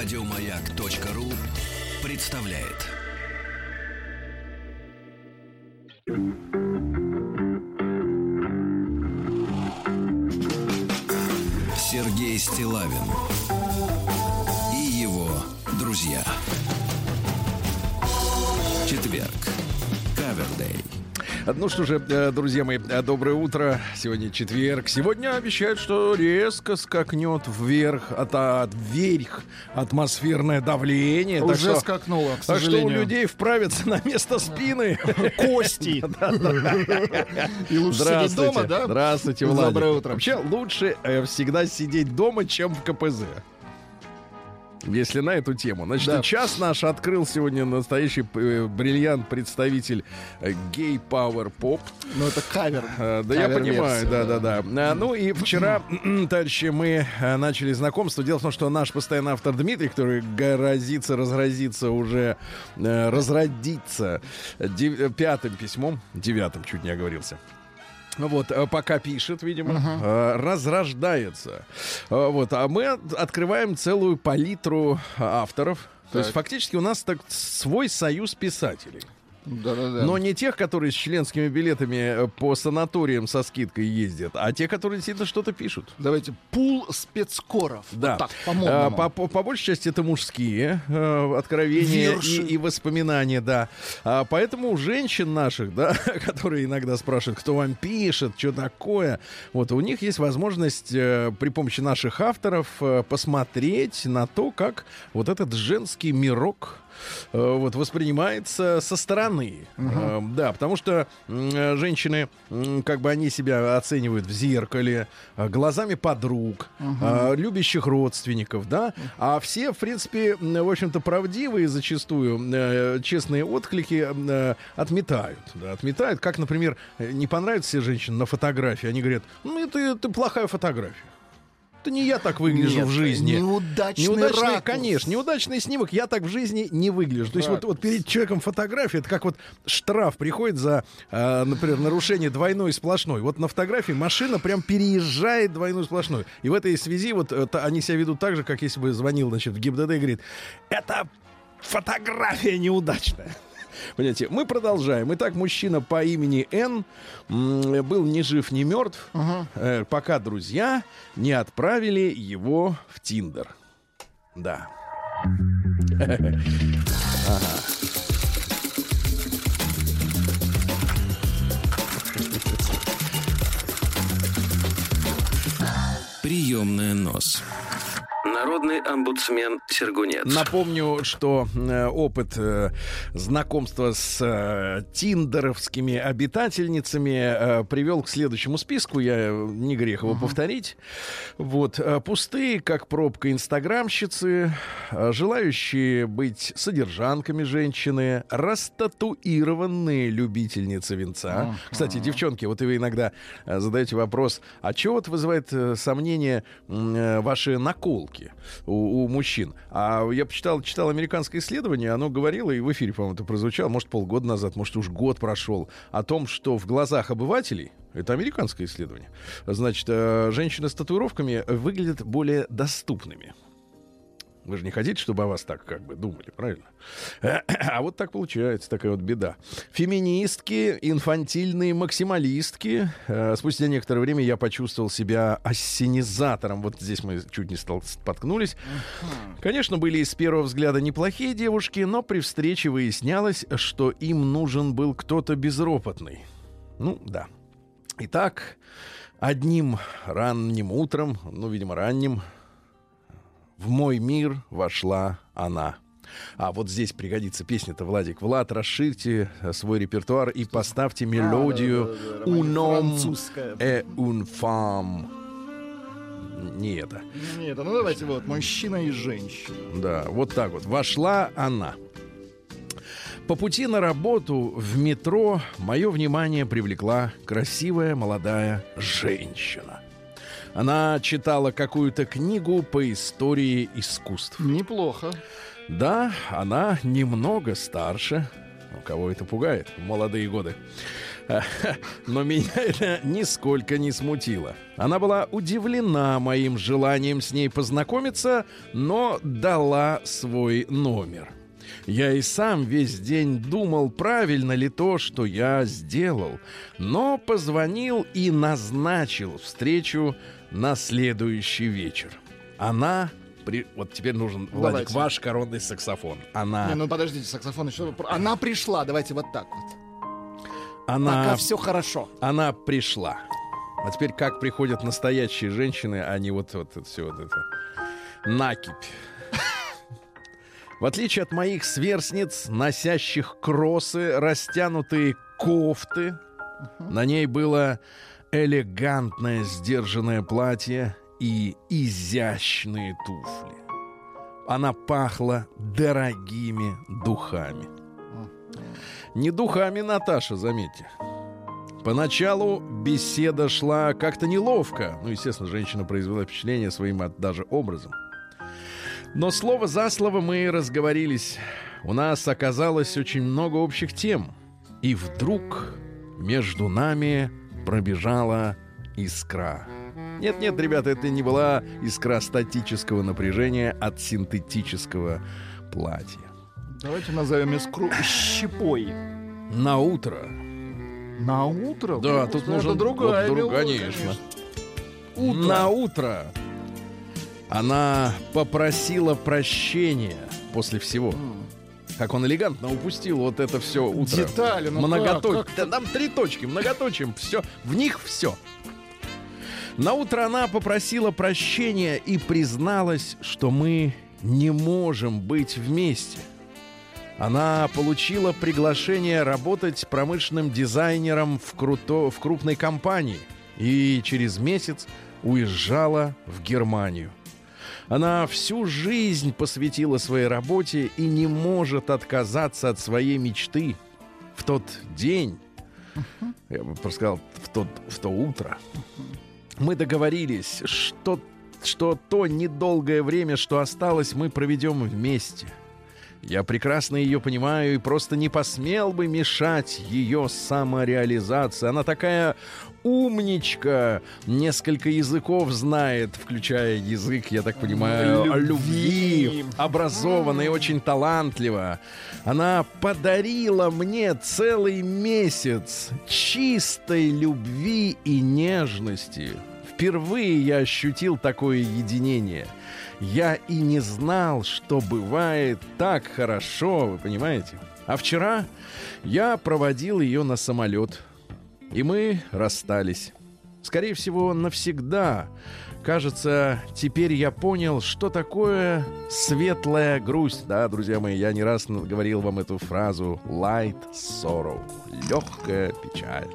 Радиомаяк.ру представляет. Сергей Стилавин и его друзья. Ну что же, э, друзья мои, э, доброе утро. Сегодня четверг. Сегодня обещают, что резко скакнет вверх, от, от вверх атмосферное давление. Уже так что, скакнуло, к Так что у сожалению. людей вправится на место спины. Кости. И лучше сидеть дома, да? Здравствуйте, Владик. Доброе утро. Вообще лучше э, всегда сидеть дома, чем в КПЗ. Если на эту тему. Значит, Да. час наш открыл сегодня настоящий э, бриллиант, представитель э, гей-пауэр-поп. Ну, это кавер. Э, Да, я Кавер-версия, понимаю, да, да, да. А, Ну и вчера, товарищи, мы начали знакомство. Дело в том, что наш постоянный автор Дмитрий, который грозится, разразится уже, дев- э, пятым письмом, девятым, чуть не оговорился. Ну Вот, э, пока пишет, видимо, э, разрождается. Э, Вот, а мы от- открываем целую палитру авторов. То есть Так. фактически у нас так свой союз писателей. Да-да-да. Но не тех, которые с членскими билетами э, по санаториям со скидкой ездят, а те, которые действительно что-то пишут. Давайте. Пул спецкоров. Да. Вот так, А, по-модному. По, по- по большей части это мужские э, откровения и, и воспоминания, да. А, поэтому у женщин наших, да, которые иногда спрашивают, кто вам пишет, что такое, вот у них есть возможность э, при помощи наших авторов э, посмотреть на то, как вот этот женский мирок э, вот воспринимается со стороны. Э, да, потому что э, женщины, как бы они себя оценивают в зеркале, э, глазами подруг, э, любящих родственников, да, а все, в принципе, в общем-то, правдивые зачастую э, честные отклики э, отметают, да, отметают, как, например, э, не понравится себе женщина на фотографии, они говорят, ну, это, это плохая фотография. Это не я так выгляжу Нет, в жизни. Неудачный, Неудачный, ракурс. конечно, неудачный снимок. Я так в жизни не выгляжу. То есть вот, вот перед человеком фотография, это как вот штраф приходит за, э, например, нарушение двойной сплошной. Вот на фотографии машина прям переезжает двойной и сплошной. И в этой связи вот э, та- они себя ведут так же, как если бы звонил, значит, в ГИБДД и говорит, это фотография неудачная. Понимаете, мы продолжаем. Итак, мужчина по имени Н был ни жив, ни мертв, э, пока друзья не отправили его в Тиндер. Да. Приемная нос. Народный омбудсмен Сергунец. Напомню, что э, опыт э, знакомства с э, тиндеровскими обитательницами привел к следующему списку. Я не грех его повторить. Вот пустые, как пробка, инстаграмщицы, желающие быть содержанками женщины, растатуированные любительницы венца. Кстати, девчонки, вот вы иногда задаете вопрос: а чего вот вызывает сомнение ваши наколки у, у мужчин? А я почитал, читал американское исследование, оно говорило, и в эфире, по-моему, это прозвучало, может, полгода назад, может, уж год прошел, о том, что в глазах обывателей, это американское исследование, значит, э, женщины с татуировками выглядят более доступными. Вы же не хотите, чтобы о вас так как бы думали, правильно? А вот так получается, такая вот беда. Феминистки, инфантильные максималистки. Э, Спустя некоторое время я почувствовал себя ассенизатором. Вот здесь мы чуть не споткнулись. Конечно, были с первого взгляда неплохие девушки, но при встрече выяснялось, что им нужен был кто-то безропотный. Ну, да. Итак, одним ранним утром, ну, видимо, ранним, в мой мир вошла она. А вот здесь пригодится песня-то, Владик. Влад, расширьте э, свой репертуар и поставьте мелодию да, да, да, «Un homme французская. et une femme». Не это. Ну давайте вот, мужчина и женщина. Да, вот так вот. Вошла она. По пути на работу в метро мое внимание привлекла красивая молодая женщина. Она читала какую-то книгу по истории искусств. Неплохо. Да, она немного старше. У кого это пугает в молодые годы. Но меня это нисколько не смутило. Она была удивлена моим желанием с ней познакомиться, но дала свой номер. Я и сам весь день думал, правильно ли то, что я сделал, но позвонил и назначил встречу на следующий вечер. Она при... Вот теперь нужен, Владик, Давайте. ваш коронный саксофон. Она... Не, ну подождите, саксофон еще. Она пришла, давайте вот так вот. она... Пока все хорошо. Она пришла. А теперь как приходят настоящие женщины, а не вот, вот, все вот это накипь. В отличие от моих сверстниц, носящих кроссы, растянутые кофты, на ней было элегантное сдержанное платье и изящные туфли. Она пахла дорогими духами. Не духами Наташа, заметьте. Поначалу беседа шла как-то неловко. Ну, естественно, женщина произвела впечатление своим даже образом. Но слово за слово мы разговорились. У нас оказалось очень много общих тем. И вдруг между нами пробежала искра. Нет-нет, ребята, это не была искра статического напряжения от синтетического платья. Давайте назовем искру щепой. На утро На утро? Да, Ну, тут это нужен другая друг- конечно. Утро. На утро она попросила прощения после всего. Как он элегантно упустил вот это все утро. Детали, ну Многоточие. как, как Там три точки, многоточием, все. В них все. На утро она попросила прощения и призналась, что мы не можем быть вместе. Она получила приглашение работать промышленным дизайнером в, круто, в крупной компании и через месяц уезжала в Германию. Она всю жизнь посвятила своей работе и не может отказаться от своей мечты. В тот день, я бы просто сказал, в, тот, в то утро, мы договорились, что, что то недолгое время, что осталось, мы проведем вместе. Я прекрасно ее понимаю и просто не посмел бы мешать ее самореализации. Она такая умничка, несколько языков знает, включая язык, я так понимаю, Любви. любви, образованная и очень талантлива. Она подарила мне целый месяц чистой любви и нежности. Впервые я ощутил такое единение. Я и не знал, что бывает так хорошо, вы понимаете? А вчера я проводил ее на самолет, и мы расстались. Скорее всего, навсегда. Кажется, теперь я понял, что такое светлая грусть. Да, друзья мои, я не раз говорил вам эту фразу light sorrow. Легкая печаль.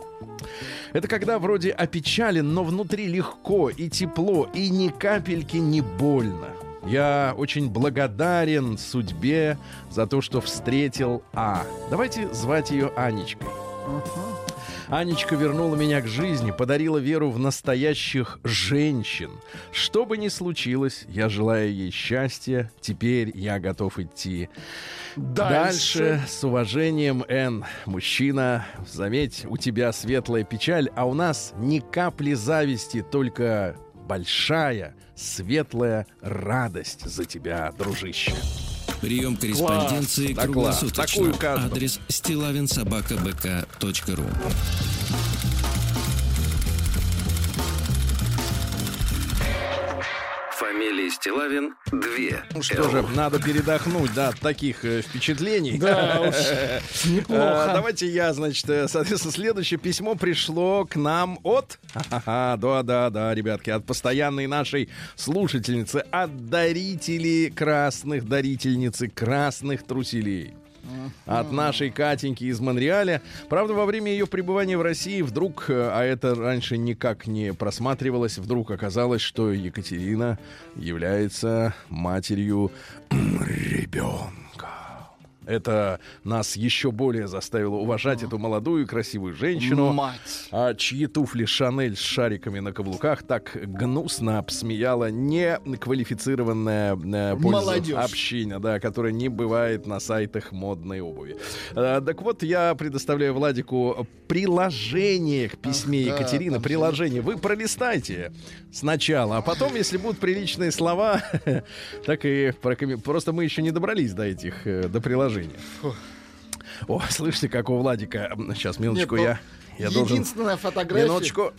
Это когда вроде опечален, но внутри легко и тепло, и ни капельки не больно. Я очень благодарен судьбе за то, что встретил А. Давайте звать ее Анечкой. Анечка вернула меня к жизни, подарила веру в настоящих женщин. Что бы ни случилось, я желаю ей счастья. Теперь я готов идти Дальше. дальше. С уважением, Н. Мужчина, заметь, у тебя светлая печаль, а у нас ни капли зависти, только большая, светлая радость за тебя, дружище. Прием корреспонденции класс. круглосуточно. Такую. Адрес стилавинсобакабк.ру Фамилия Стилавин 2. Ну что же, надо передохнуть, да, от таких э, впечатлений. Да уж, неплохо. А, Давайте я, значит, э, соответственно, следующее письмо пришло к нам от... Ха-ха-ха, Да-да-да, ребятки, от постоянной нашей слушательницы, от дарителей красных, дарительницы красных труселей. От нашей Катеньки из Монреаля. Правда, во время ее пребывания в России вдруг, э, а это раньше никак не просматривалось, вдруг оказалось, что Екатерина является матерью ребенка. Это нас еще более заставило уважать эту молодую красивую женщину, Мать. а чьи туфли Шанель с шариками на каблуках так гнусно обсмеяла неквалифицированная э, польза- Молодежь. община, да, которая не бывает на сайтах модной обуви. А, так вот, я предоставляю Владику приложение к письме Ах, да, Екатерины. же Приложение. Вы пролистайте сначала, а потом, если будут приличные слова, так и прокоммен- Просто мы еще не добрались до этих, э, до приложения. О, слышите, как у Владика. Сейчас, минуточку, Нет, ну, я, я должен... Единственная фотография, Минуточку.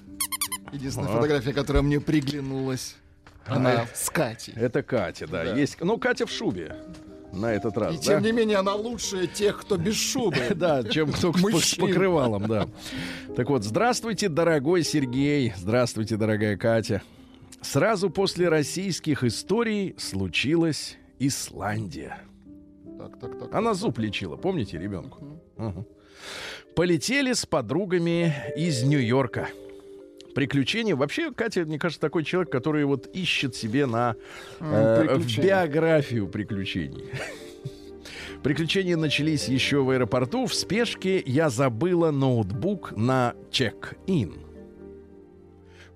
единственная А. фотография, которая мне приглянулась, она А. с Катей. Это Катя, да. Да. Есть. Ну, Катя в шубе. На этот раз. И да? тем не менее она лучше тех, кто без шубы. Да, чем кто с покрывалом, да. Так вот, здравствуйте, дорогой Сергей. Здравствуйте, дорогая Катя. Сразу после российских историй случилась Исландия. Так, так, так. Она зуб лечила, помните, ребенку? Полетели с подругами из Нью-Йорка. Приключения. Вообще, Катя, мне кажется, такой человек, который вот ищет себе на э, в биографию приключений. Приключения начались еще в аэропорту. В спешке я забыла ноутбук на чек-ин.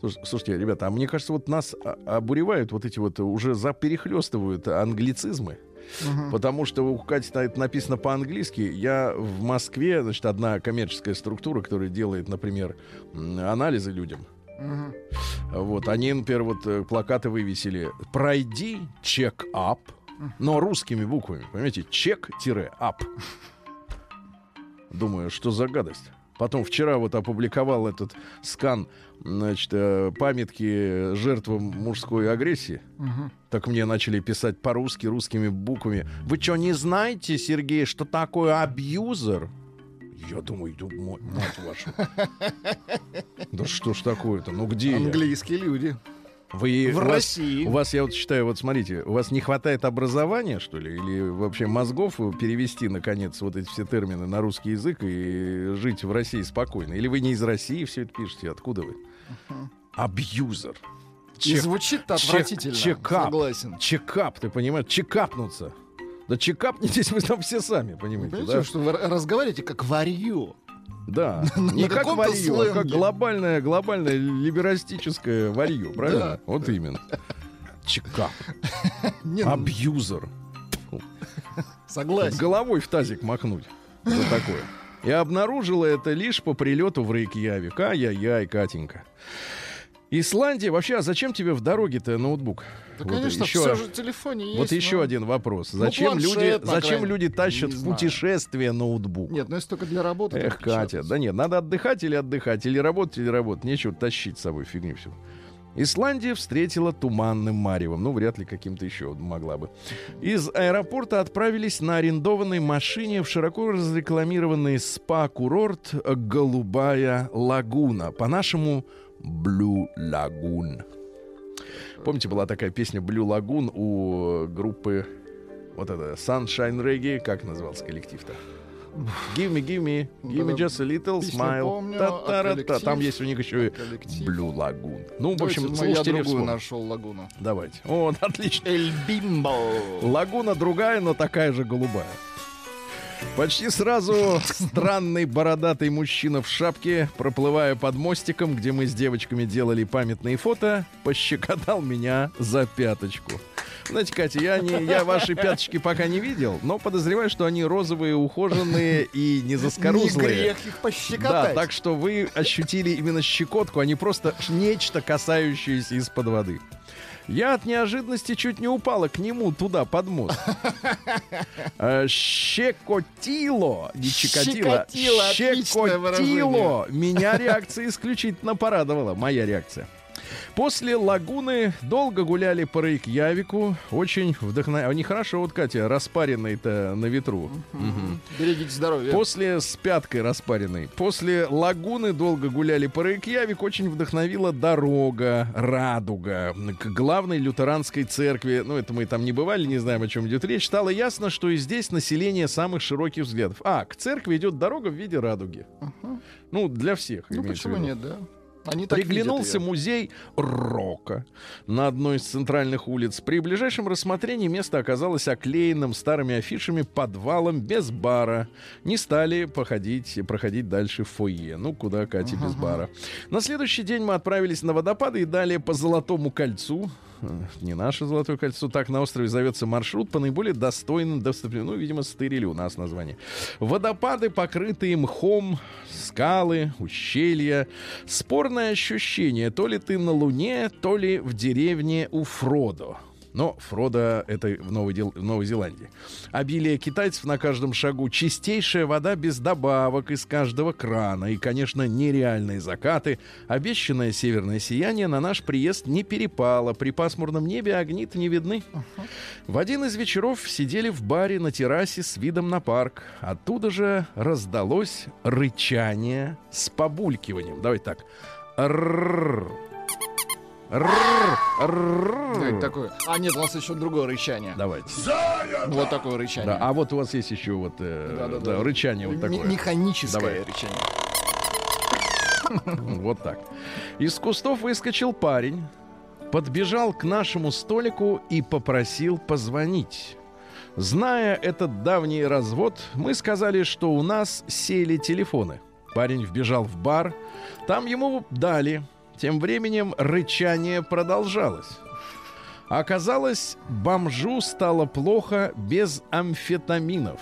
Слуш- Слушайте, ребята, а мне кажется, вот нас а, обуревают вот эти вот уже за перехлестывают англицизмы. Потому что у Кати это написано по-английски. Я в Москве, значит, одна коммерческая структура, которая делает, например, анализы людям. Мгм. Вот, они, например, вот э, плакаты вывесили «Пройди чек-ап», но русскими буквами, понимаете, чек-ап. Думаю, что за гадость. Потом вчера вот опубликовал этот скан, значит, э, памятки жертвам мужской агрессии. Мгм. Так мне начали писать по-русски, русскими буквами. Вы что, не знаете, Сергей, что такое абьюзер? Я думаю, «Да ма- мать вашу. Да что ж такое-то? Ну где я? Английские люди. Вы, В у вас- России. У вас, я вот считаю, вот смотрите, у вас не хватает образования, что ли, или вообще мозгов перевести, наконец, вот эти все термины на русский язык и жить в России спокойно? Или вы не из России все это пишете? Откуда вы? Абьюзер. И Чек- звучит-то чек- отвратительно. чекап. Согласен. Чекап, ты понимаешь? Чекапнуться. Да чекапнитесь вы там все сами, понимаете, Понимаете, да? что вы разговариваете как варью. Да. Не как варью, а как глобальное, глобальное либерастическое варью, правильно? Вот именно. Не, ну, Абьюзер. согласен. Головой в тазик махнуть. За такое. И обнаружила это лишь по прилету в Рейкьявик. Ай-яй-яй, Катенька. Исландия. Вообще, а зачем тебе в дороге-то ноутбук? Да, Вот конечно, еще- все же в телефоне есть. Вот еще но- один вопрос. Ну, Зачем планшет, люди, зачем люди тащат Не в знаю. путешествие ноутбук? Нет, ну если только для работы. Эх, Катя, да нет, надо отдыхать или отдыхать, или работать, или работать. Нечего тащить с собой фигню всю. Исландия встретила туманным маревом. Ну, вряд ли каким-то еще могла бы. Из аэропорта отправились на арендованной машине в широко разрекламированный спа-курорт «Голубая лагуна». По-нашему «Блю Лагун». Помните, была такая песня «Блю Лагун» у группы вот это Sunshine Reggae, как назывался коллектив-то? Give me, give me, give me just a little smile. помню, а Та-та-ра-та. коллектив? Там есть у них еще и Коллектив. Blue Lagoon. Ну, в Давайте, общем, ну, я слушатели другую нашел лагуну. Давайте. О, отлично. Эль Бимбо. Лагуна другая, но такая же голубая. Почти сразу странный бородатый мужчина в шапке, проплывая под мостиком, где мы с девочками делали памятные фото, пощекотал меня за пяточку. Знаете, Катя, я, не, я ваши пяточки пока не видел, но подозреваю, что они розовые, ухоженные и не Не заскорузлые. грех их Да, пощекотать. так что вы ощутили именно щекотку, а не просто нечто, касающееся из-под воды. Я от неожиданности чуть не упала к нему туда, под мост. Э, Щекотило, не чикатило, Щекотило, щекотило. Меня реакция исключительно порадовала, моя реакция. После лагуны долго гуляли по Рейкьявику. Очень вдохновляюще. Они хорошо, вот Катя, распаренные-то на ветру. Мгм. Берегите здоровье. После с пяткой распаренной. После лагуны долго гуляли по Рейкьявик. Очень вдохновила дорога, радуга к главной лютеранской церкви. Ну, это мы там не бывали, не знаем, о чем идет речь. Стало ясно, что и здесь население самых широких взглядов. А, к церкви идет дорога в виде радуги. Ну, для всех. Ну почему нет, да? Они так Приглянулся музей рока на одной из центральных улиц. При ближайшем рассмотрении место оказалось оклеенным старыми афишами подвалом без бара. Не стали походить, проходить дальше в фойе. Ну, куда Катя без бара. На следующий день мы отправились на водопады и далее по Золотому кольцу. Не наше Золотое кольцо, так на острове зовется маршрут по наиболее достойным доступным. Ну, видимо, стырили у нас название. Водопады, покрытые мхом, скалы, ущелья. Спорное ощущение, то ли ты на Луне, то ли в деревне у Фродо. Но Фродо это в Новой, Дел- в Новой Зеландии. Обилие китайцев на каждом шагу, чистейшая вода без добавок из каждого крана и, конечно, нереальные закаты. Обещанное северное сияние на наш приезд не перепало. При пасмурном небе огни-то не видны. В один из вечеров сидели в баре на террасе с видом на парк. Оттуда же раздалось рычание с побулькиванием. Давайте так. Рррр. Рррр. Такое. А, нет, у нас еще другое рычание. Давайте. Вот такое рычание. Да, а вот у вас есть еще вот э, Да-да-да. да, рычание вот такое. Механическое Давай. рычание. Вот так. Из кустов выскочил парень, подбежал к нашему столику и попросил позвонить. Зная этот давний развод, мы сказали, что у нас сели телефоны. Парень вбежал в бар, там ему дали. Тем временем рычание продолжалось. Оказалось, бомжу стало плохо без амфетаминов.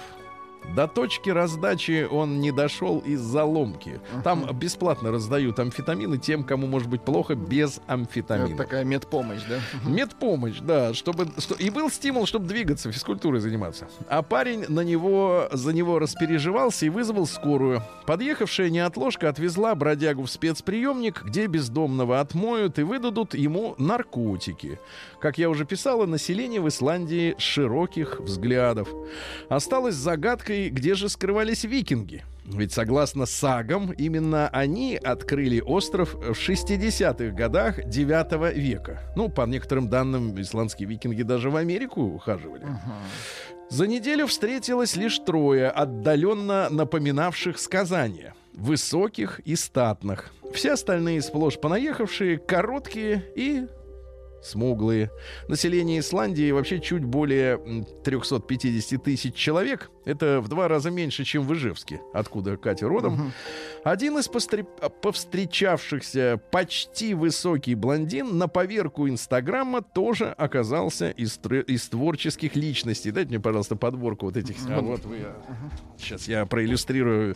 До точки раздачи он не дошел из-за ломки. Там бесплатно раздают амфетамины тем, кому может быть плохо без Это амфетаминов. такая медпомощь, да? Медпомощь, да, чтобы что- и был стимул, чтобы двигаться, физкультурой заниматься. А парень на него за него распереживался и вызвал скорую. Подъехавшая неотложка отвезла бродягу в спецприемник, где бездомного отмоют и выдадут ему наркотики. Как я уже писала, население в Исландии широких взглядов. Осталось загадкой, где же скрывались викинги. Ведь согласно сагам, именно они открыли остров в 60-х годах 9 века. Ну, по некоторым данным, исландские викинги даже в Америку ухаживали. За неделю встретилось лишь трое, отдаленно напоминавших сказания. Высоких и статных. Все остальные сплошь понаехавшие, короткие и смуглые. Население Исландии вообще чуть более м, 350 тысяч человек. Это в два раза меньше, чем в Ижевске, откуда Катя родом. Один из повстречавшихся почти высокий блондин на поверку Инстаграма тоже оказался из, тр- из творческих личностей. Дайте мне, пожалуйста, подборку вот этих. А вот вы. Сейчас я проиллюстрирую.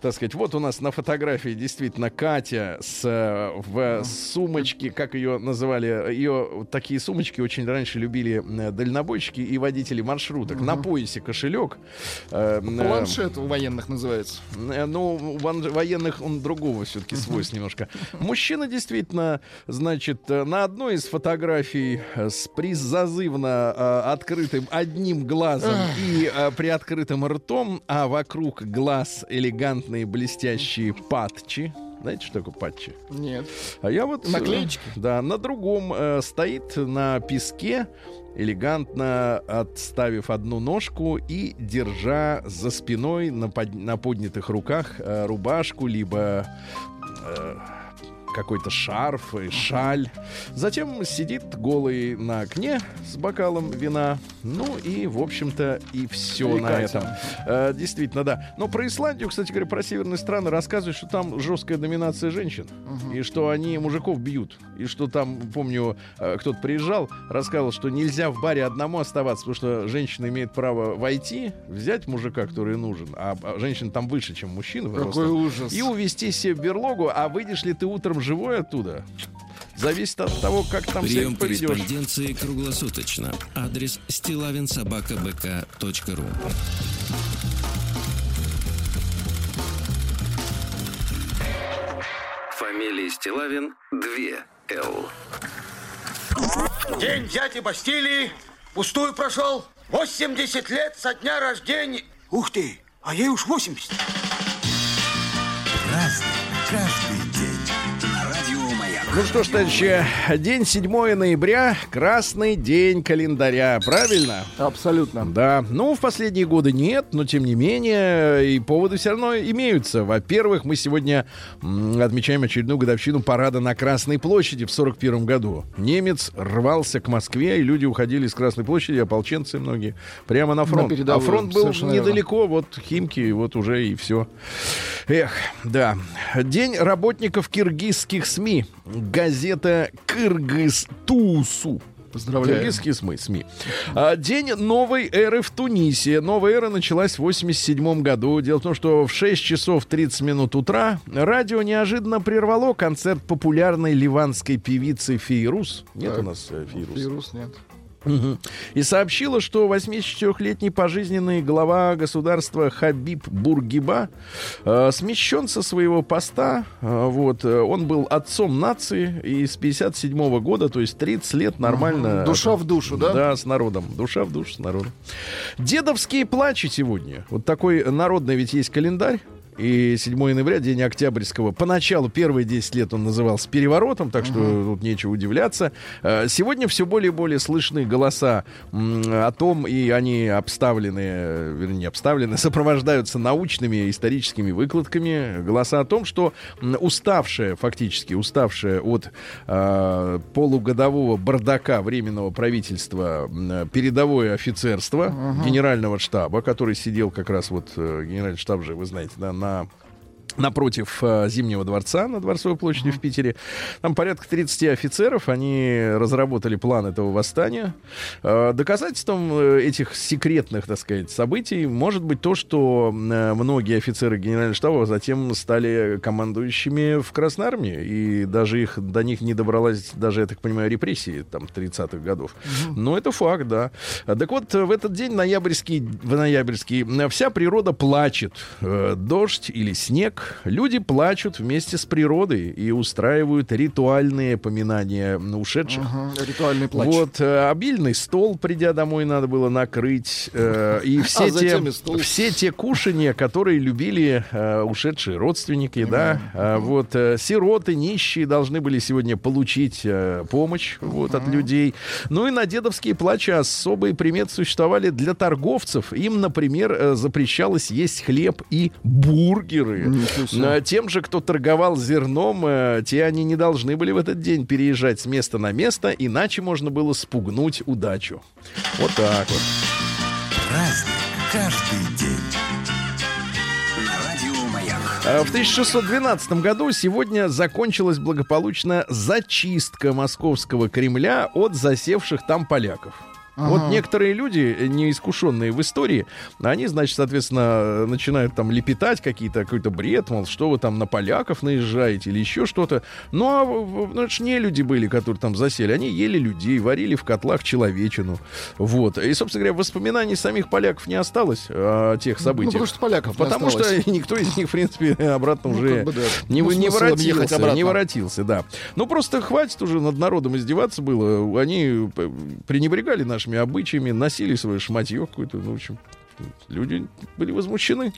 Так сказать, вот у нас на фотографии действительно Катя с э, в сумочке, как ее называли, ее такие сумочки очень раньше любили э, дальнобойщики и водители маршруток. На поясе кошелек. Э, э, Планшет у военных называется. Э, Ну, у военных он другого все-таки свойств немножко. Мужчина действительно, значит, э, на одной из фотографий с призазывно открытым одним глазом и приоткрытым ртом, а вокруг глаз элегантные блестящие патчи. Знаете, что такое патчи? Нет. А я вот... Наклеечки? Да, на другом э, стоит на песке, элегантно отставив одну ножку и держа за спиной на, под- на поднятых руках э, рубашку, либо э, какой-то шарф и шаль. Затем сидит голый на окне с бокалом вина. Ну и, в общем-то, и все на этом. Э, действительно, да. Но про Исландию, кстати говоря, про северные страны рассказывают, что там жесткая доминация женщин. И что они мужиков бьют. И что там, помню, э, кто-то приезжал, рассказывал, что нельзя в баре одному оставаться, потому что женщина имеет право войти, взять мужика, который нужен, а а женщина там выше, чем мужчина. Какой ужас. И увезти себе в берлогу, а выйдешь ли ты утром живой оттуда? Зависит от того, как там Прием себя поведешь. корреспонденции круглосуточно. Адрес стилавинсобакабк.ру Фамилия Стилавин 2 Л. День дяди Бастилии пустую прошел. 80 лет со дня рождения. Ух ты, а ей уж 80. Разный, Ну что ж, товарищи, день 7 ноября, красный день календаря, правильно? Абсолютно. Да, ну, в последние годы нет, но тем не менее, и поводы все равно имеются. Во-первых, мы сегодня отмечаем очередную годовщину парада на Красной площади в 41 году. Немец рвался к Москве, и люди уходили с Красной площади, ополченцы многие, прямо на фронт. На передовую, а фронт был совершенно верно. недалеко, вот Химки, вот уже и все. Эх, да. День работников киргизских СМИ. Газета «Кыргыз Тусу». Поздравляю. Киргизские СМИ. СМИ. А, День новой эры в Тунисе. Новая эра началась в 87 году. Дело в том, что в 6 часов 30 минут утра радио неожиданно прервало концерт популярной ливанской певицы Фейрус. Нет Так. у нас э, Фейрус? Вирус нет. И сообщила, что 84-летний пожизненный глава государства Хабиб Бургиба э, смещен со своего поста. Э, вот, э, он был отцом нации и с 57 года, то есть 30 лет нормально. Душа в душу, да? Да, с народом. Душа в душу с народом. Дедовские плачи сегодня. Вот такой народный ведь есть календарь. И 7 ноября, день Октябрьского. Поначалу первые 10 лет он назывался переворотом, так что тут нечего удивляться. Э, Сегодня все более и более слышны голоса о том, и они обставлены, вернее, не обставлены, сопровождаются научными историческими выкладками. Голоса о том, что уставшая, фактически уставшая от э, полугодового бардака временного правительства передовое офицерство генерального штаба, который сидел как раз вот э, генеральный штаб же, вы знаете, да, на на напротив э, Зимнего дворца на Дворцовой площади в Питере. Там порядка 30 офицеров. Они разработали план этого восстания. Э, доказательством э, этих секретных, так сказать, событий может быть то, что многие офицеры Генерального штаба затем стали командующими в Красной Армии. И даже их, до них не добралась даже, я так понимаю, репрессии там 30-х годов. Но это факт, да. Так вот, в этот день ноябрьский, в ноябрьский вся природа плачет. Дождь или снег. Люди плачут вместе с природой и устраивают ритуальные поминания ушедших. Ага, Ритуальный плач. Вот э, обильный стол, придя домой, надо было накрыть. э, и все, А те, и все те кушания, которые любили э, ушедшие родственники, да. А вот э, сироты, нищие должны были сегодня получить э, помощь вот, от людей. Ну и на дедовские плачи особые приметы существовали для торговцев. Им, например, э, запрещалось есть хлеб и бургеры. Ничего себе. А Тем же, кто торговал зерном, э, те они не должны были в этот день переезжать с места на место, иначе можно было спугнуть удачу. Вот так вот. Праздник каждый день. А В 1612 году сегодня закончилась благополучно зачистка московского Кремля от засевших там поляков. Вот некоторые люди, э, неискушенные в истории, они, значит, соответственно, начинают там лепетать какие-то, какой-то бред, мол, что вы там на поляков наезжаете или еще что-то. Ну, а ну, это ж не люди были, которые там засели. Они ели людей, варили в котлах человечину. Вот. И, собственно говоря, воспоминаний самих поляков не осталось о тех Ну, событиях. потому что поляков не Потому что осталось. никто из них, в принципе, обратно Ну, уже как бы да. не, Ну, не воротился. обратно. Не воротился, да. Ну, просто хватит уже над народом издеваться было. Они пренебрегали нашими обычаями, носили свое шматье какое-то. Ну, в общем, люди были возмущены.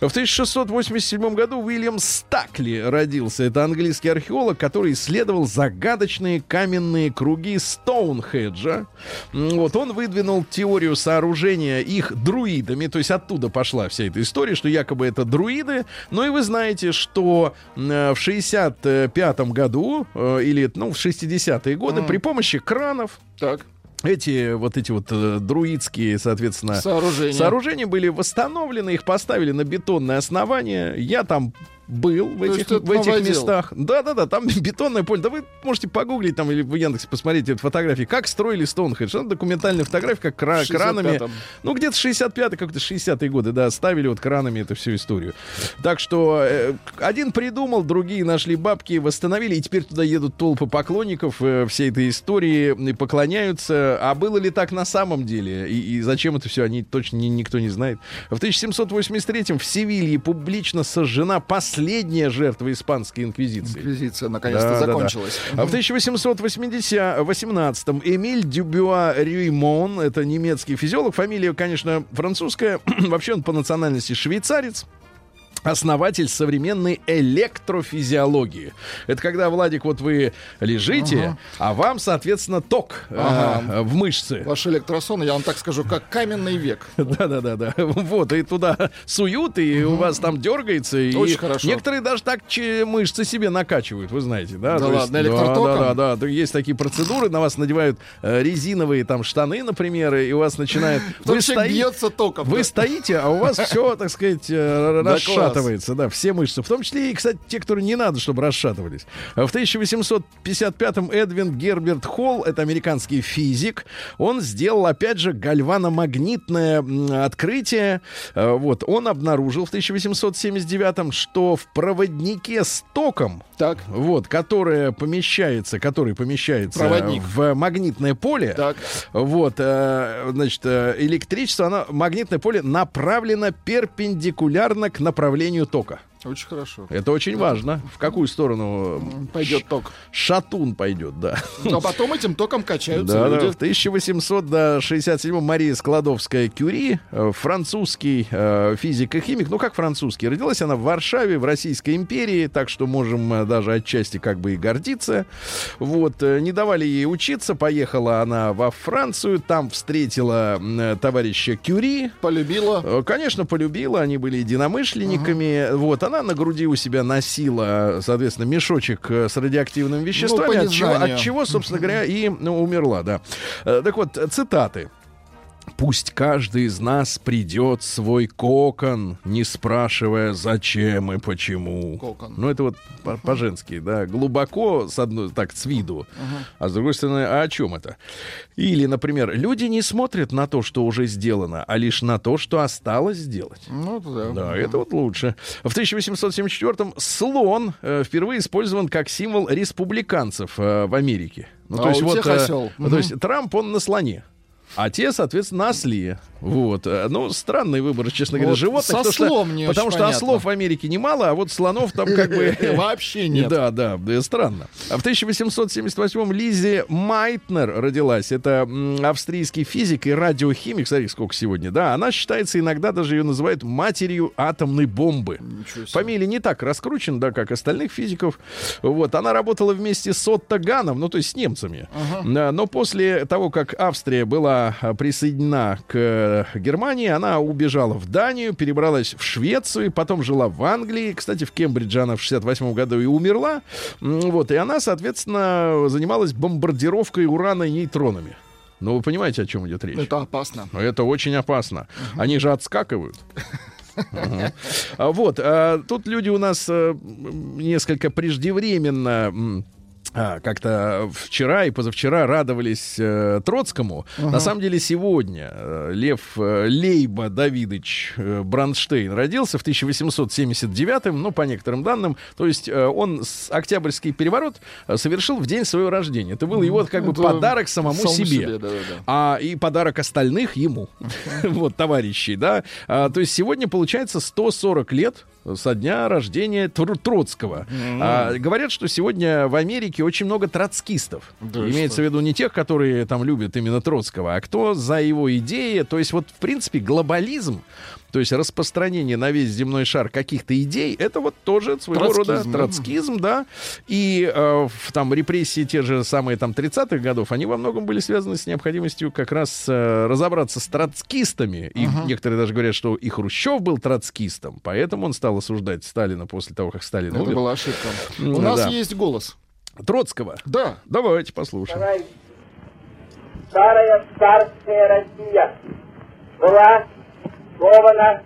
В 1687 году Уильям Стакли родился. Это английский археолог, который исследовал загадочные каменные круги Стоунхеджа. Вот он выдвинул теорию сооружения их друидами, то есть оттуда пошла вся эта история, что якобы это друиды. Ну и вы знаете, что э, в 65 году э, или ну в 60-е годы при помощи кранов Так. Эти вот эти вот э, друидские, соответственно, Сооружения. сооружения были восстановлены, их поставили на бетонное основание. Я там был в То этих, в этих местах. Да-да-да, там бетонное поле. Да вы можете погуглить там или в Яндексе посмотреть эту фотографии. Как строили Стоунхедж. Это документальная фотография, как кра- кранами. 65-м. Ну, где-то 65-й, как-то 60-е годы, да, ставили вот кранами эту всю историю. Так что э, один придумал, другие нашли бабки, восстановили, и теперь туда едут толпы поклонников э, всей этой истории, и поклоняются. А было ли так на самом деле? И, и зачем это все, они точно ни- никто не знает. В 1783 в Севилье публично сожжена последняя жертва испанской инквизиции. Инквизиция наконец-то Да, да, да. закончилась. А в 1818 Эмиль Дюбюа Рюймон, это немецкий физиолог, фамилия, конечно, французская, вообще он по национальности швейцарец. Основатель современной электрофизиологии. Это когда, Владик, вот вы лежите, а вам, соответственно, ток э, Ага. в мышцы. Ваш электросон, я вам так скажу, как каменный век. Да-да-да-да. Вот, и туда суют, и у вас там дергается. Очень хорошо. Некоторые даже так мышцы себе накачивают, вы знаете, да? Да ладно, электротоком? Да, да, да, да. Есть такие процедуры, на вас надевают э, резиновые там штаны, например, и у вас начинает... Вы бьется током. Вы стоите, а у вас все, так сказать, э, Да расшатывается, да, все мышцы. В том числе и, кстати, те, которые не надо, чтобы расшатывались. В 1855-м Эдвин Герберт Холл, это американский физик, он сделал, опять же, гальваномагнитное открытие. Э, Вот, он обнаружил в 1879-м, что в проводнике с током, Так, вот, которое помещается, который помещается Проводник. в магнитное поле, так. вот, э, значит, э, электричество, оно, магнитное поле направлено перпендикулярно к направлению тока. Очень хорошо. Это очень важно. В какую сторону Пойдет ток. шатун пойдет, да. А потом этим током качаются Да, да. люди. В 1867 Мария Складовская-Кюри, э, французский э, физик и химик. Ну, как французский? Родилась она в Варшаве, в Российской империи, так что можем э, даже отчасти как бы и гордиться. Вот, э, не давали ей учиться, поехала она во Францию, там встретила товарища Кюри, Полюбила. Конечно, полюбила, они были единомышленниками. Вот, она на груди у себя носила, соответственно, мешочек э, с радиоактивными веществами, по от, чего, от чего, собственно говоря, и ну, умерла, да. Э, Так вот, цитаты. Пусть каждый из нас придет свой кокон, не спрашивая, зачем и почему. Кокон. Ну, это вот по- по-женски, да. Глубоко, с одной, так, с виду. А с другой стороны, а о чем это? Или, например, люди не смотрят на то, что уже сделано, а лишь на то, что осталось сделать. Ну, да. Да, это вот лучше. В 1874-м слон э, впервые использован как символ республиканцев э, в Америке. Ну, А у тех э, осел. то есть Трамп, он на слоне. А те, соответственно, на осле. Вот. Э, Ну, странный выбор, честно говоря, Вот животных. со потому что- слом не потому что понятно. ослов в Америке немало, а вот слонов там как бы... Вообще нет. Да, да, да, странно. А в 1878-м Лизи Майтнер родилась. Это австрийский физик и радиохимик. Смотри, сколько сегодня, да. Она считается, иногда даже ее называют матерью атомной бомбы. Фамилия не так раскручена, да, как остальных физиков. Вот, она работала вместе с Отто Ганом, ну, то есть с немцами. Но после того, как Австрия была а, присоединена к э, Германии, она убежала в Данию, перебралась в Швецию, потом жила в Англии. Кстати, в Кембридже она в 68 году и умерла. Вот, и она, соответственно, занималась бомбардировкой урана нейтронами. Ну, вы понимаете, о чем идет речь? Это опасно. Это очень опасно. Они же отскакивают. А Вот, а, тут люди у нас э, несколько преждевременно а, как-то вчера и позавчера радовались э, Троцкому. На самом деле сегодня э, Лев э, Лейба Давидович э, Бранштейн родился в 1879, ну, по некоторым данным. То есть э, он с- Октябрьский переворот э, совершил в день своего рождения. Это был его как бы Это подарок самому, самому себе. себе, да-да-да. А и подарок остальных ему. вот, товарищей, да. А, то есть сегодня получается 140 лет со дня рождения Тр- Троцкого. А, говорят, что сегодня в Америке очень много троцкистов. Да Имеется что? в виду не тех, которые там любят именно Троцкого, а кто за его идеи. То есть вот, в принципе, глобализм, то есть распространение на весь земной шар каких-то идей, это вот тоже своего рода Троцкизм, да. троцкизм, да. И э, в- там репрессии те же самые там 30-х годов, они во многом были связаны с необходимостью как раз э, разобраться с троцкистами. И некоторые даже говорят, что и Хрущев был троцкистом, поэтому он стал осуждать Сталина после того, как Сталин Это умер. была ошибка. Ну, У нас да. есть голос. Троцкого. Да. Давайте послушаем. Старая царская Россия была скована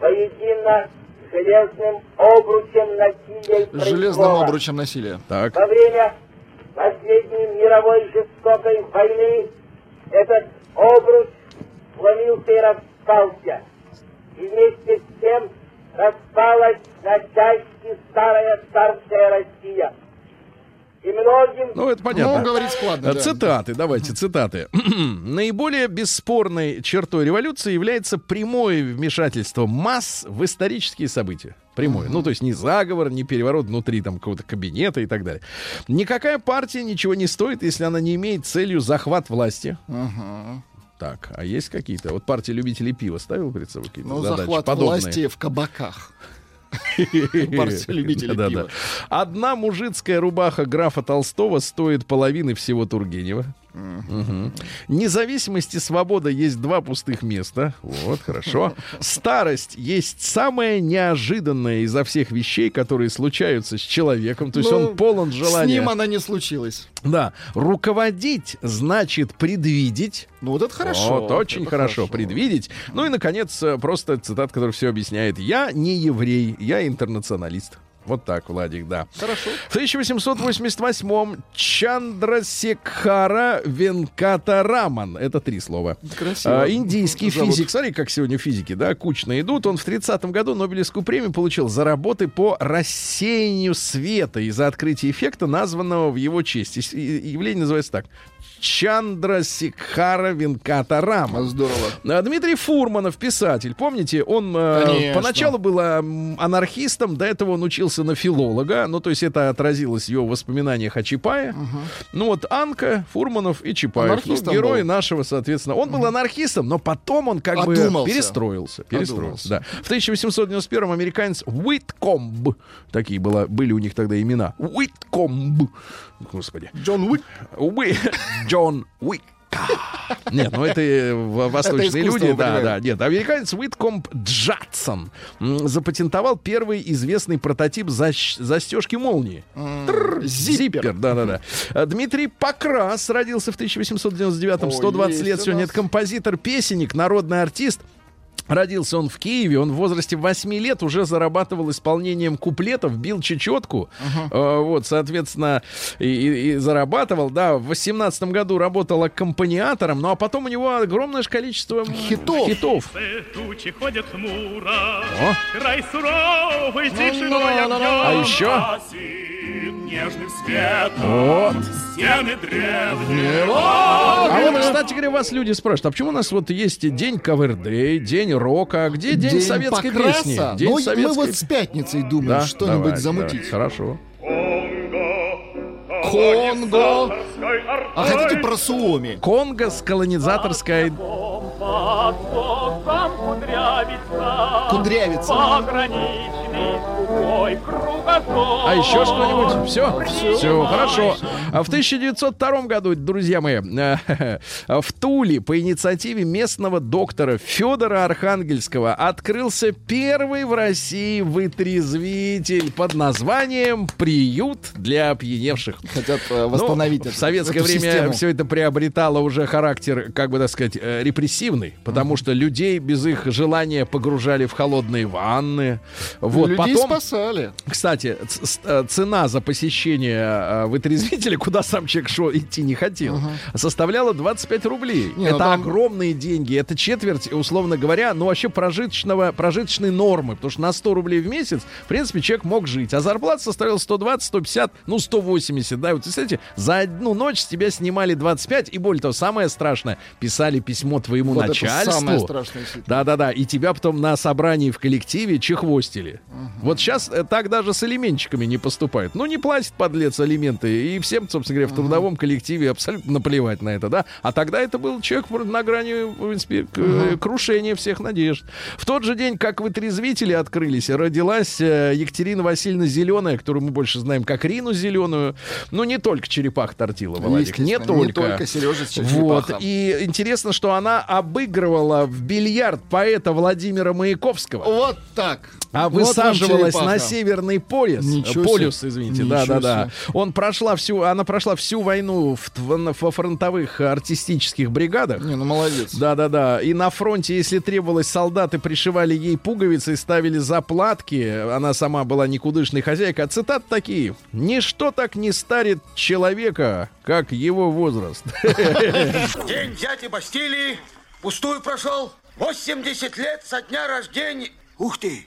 воедино железным обручем насилия железным обручем насилия. Так. Во время последней мировой жестокой войны этот обруч сломился и распался. И вместе с тем распалась на части старая царская Россия. И многим Ну, это понятно. Ну, говорить складно, А, да. Цитаты, давайте, цитаты. Наиболее бесспорной чертой революции является прямое вмешательство масс в исторические события. Прямое. Ну, то есть не заговор, не переворот внутри там какого-то кабинета и так далее. Никакая партия ничего не стоит, если она не имеет целью захват власти. Ага. Так, а есть какие-то? Вот партия любителей пива ставила перед собой какие-то Ну, задачи захват подобные? власти в кабаках. Барс любители Да-да-да. пива. Одна мужицкая рубаха графа Толстого стоит половины всего Тургенева. Мгм. Независимость и свобода есть два пустых места. Вот, хорошо. Старость есть самая неожиданная изо всех вещей, которые случаются с человеком. То есть Ну, он полон С желания. ним она не случилась. Да. Руководить значит предвидеть. Ну вот это хорошо. Вот, очень Это хорошо. Предвидеть. Ну и, наконец, э, просто цитат, который все объясняет. Я не еврей, я интернационалист. Вот так, Владик, да. Хорошо. В 1888-м Чандрасекхара Венката Раман. Это три слова. Красиво. А, индийский Зовут. физик. Смотри, как сегодня физики, да, кучно идут. Он в 30-м году Нобелевскую премию получил за работы по рассеянию света и за открытие эффекта, названного в его честь. И- Явление называется так. Чандрасекхара Венката Раман. Здорово. А, Дмитрий Фурманов, писатель, помните, он э, Конечно. поначалу был э, анархистом, до этого он учился на филолога, ну, то есть это отразилось в его воспоминаниях о Чапае. Ну, вот Анка, Фурманов и Чапаев. Ну, Анархистом герои был. нашего, соответственно. Он был анархистом, но потом он как Одумался. бы перестроился. Перестроился, Одумался. да. В 1891 американец Уиткомб, такие было, были у них тогда имена, Уиткомб, господи, Джон Уик. Уи, Джон Уик. Нет, ну это э, восточные Это люди, да, да, нет. Американец Уиткомб Джадсон запатентовал первый известный прототип застежки молнии. Зиппер, да-да-да. А Дмитрий Покрас родился в 1899-м, О, 120 есть лет сегодня. Это композитор, песенник, народный артист. Родился он в Киеве, он в возрасте 8 лет уже зарабатывал исполнением куплетов, бил чечетку, Э, вот, соответственно, и, и- и зарабатывал, да, в 18 году работал аккомпаниатором, ну а потом у него огромное количество Хитов. хитов. Тучи ходят хмуро, О. край суровый, тишиной Ну-ну-ну-ну-ну. А объем. еще? Гасит нежным светом Вот. стены древние. А вот, кстати говоря, вас люди спрашивают, а почему у нас вот есть день КВРД, день рока, где день, советской Покраса. песни? День Ну, советской... мы вот с пятницей думаем Да, что-нибудь давайте, замутить. давайте, Хорошо. Конго. А хотите про Суоми? Конго с колонизаторской... Кудрявица. Кругозор. А еще что-нибудь? Все? Все, хорошо. А в 1902 году, друзья мои, э, в Туле по инициативе местного доктора Федора Архангельского открылся первый в России вытрезвитель под названием «Приют для опьяневших». Хотят э, Ну, восстановить в эту- советское эту время систему. все это приобретало уже характер, как бы так сказать, э, репрессивный, потому что людей без их желания погружали в холодные ванны. Вот Людей потом, спасали. кстати, э, цена за посещение э, вытрезвителя, куда сам человек шел, идти не хотел, составляла 25 рублей. Не, ну это там- огромные деньги, это четверть, условно говоря, ну вообще прожиточного, прожиточной нормы, потому что на 100 рублей в месяц, в принципе, человек мог жить, а зарплата составляла 120, 150, ну 180, да, вот, представляете, за одну ночь с тебя снимали 25, и более того, самое страшное, писали письмо твоему Вот начальству. самое страшное. Да-да-да, и тебя потом на собрании в коллективе чехвостили. Вот сейчас так даже с алименщиками не поступают. Ну, не платит подлец алименты, и всем, собственно говоря, в трудовом коллективе абсолютно наплевать на это, да? А тогда это был человек на грани, в принципе, к- э, крушения всех надежд. В тот же день, как вытрезвители открылись, родилась э, Екатерина Васильевна Зеленая, которую мы больше знаем как Рину Зеленую. Ну, не только черепах тортила, Владик, не Естественно, не только. только Сережа с Вот. И интересно, что она обыгрывала в бильярд поэта Владимира Маяковского. Вот так. А Вот вам высаживалась черепаха. на северный полюс. Ничего полюс, себе. извините, Ничего да, да, да. себе. Он прошла всю, она прошла всю войну в, тв- во фронтовых артистических бригадах. Не, ну молодец. Да, да, да. И на фронте, если требовалось, солдаты пришивали ей пуговицы и ставили заплатки. Она сама была никудышной хозяйкой. А цитаты такие. Ничто так не старит человека, как его возраст. День дяди Бастилии пустую прошел. 80 лет со дня рождения. Ух ты,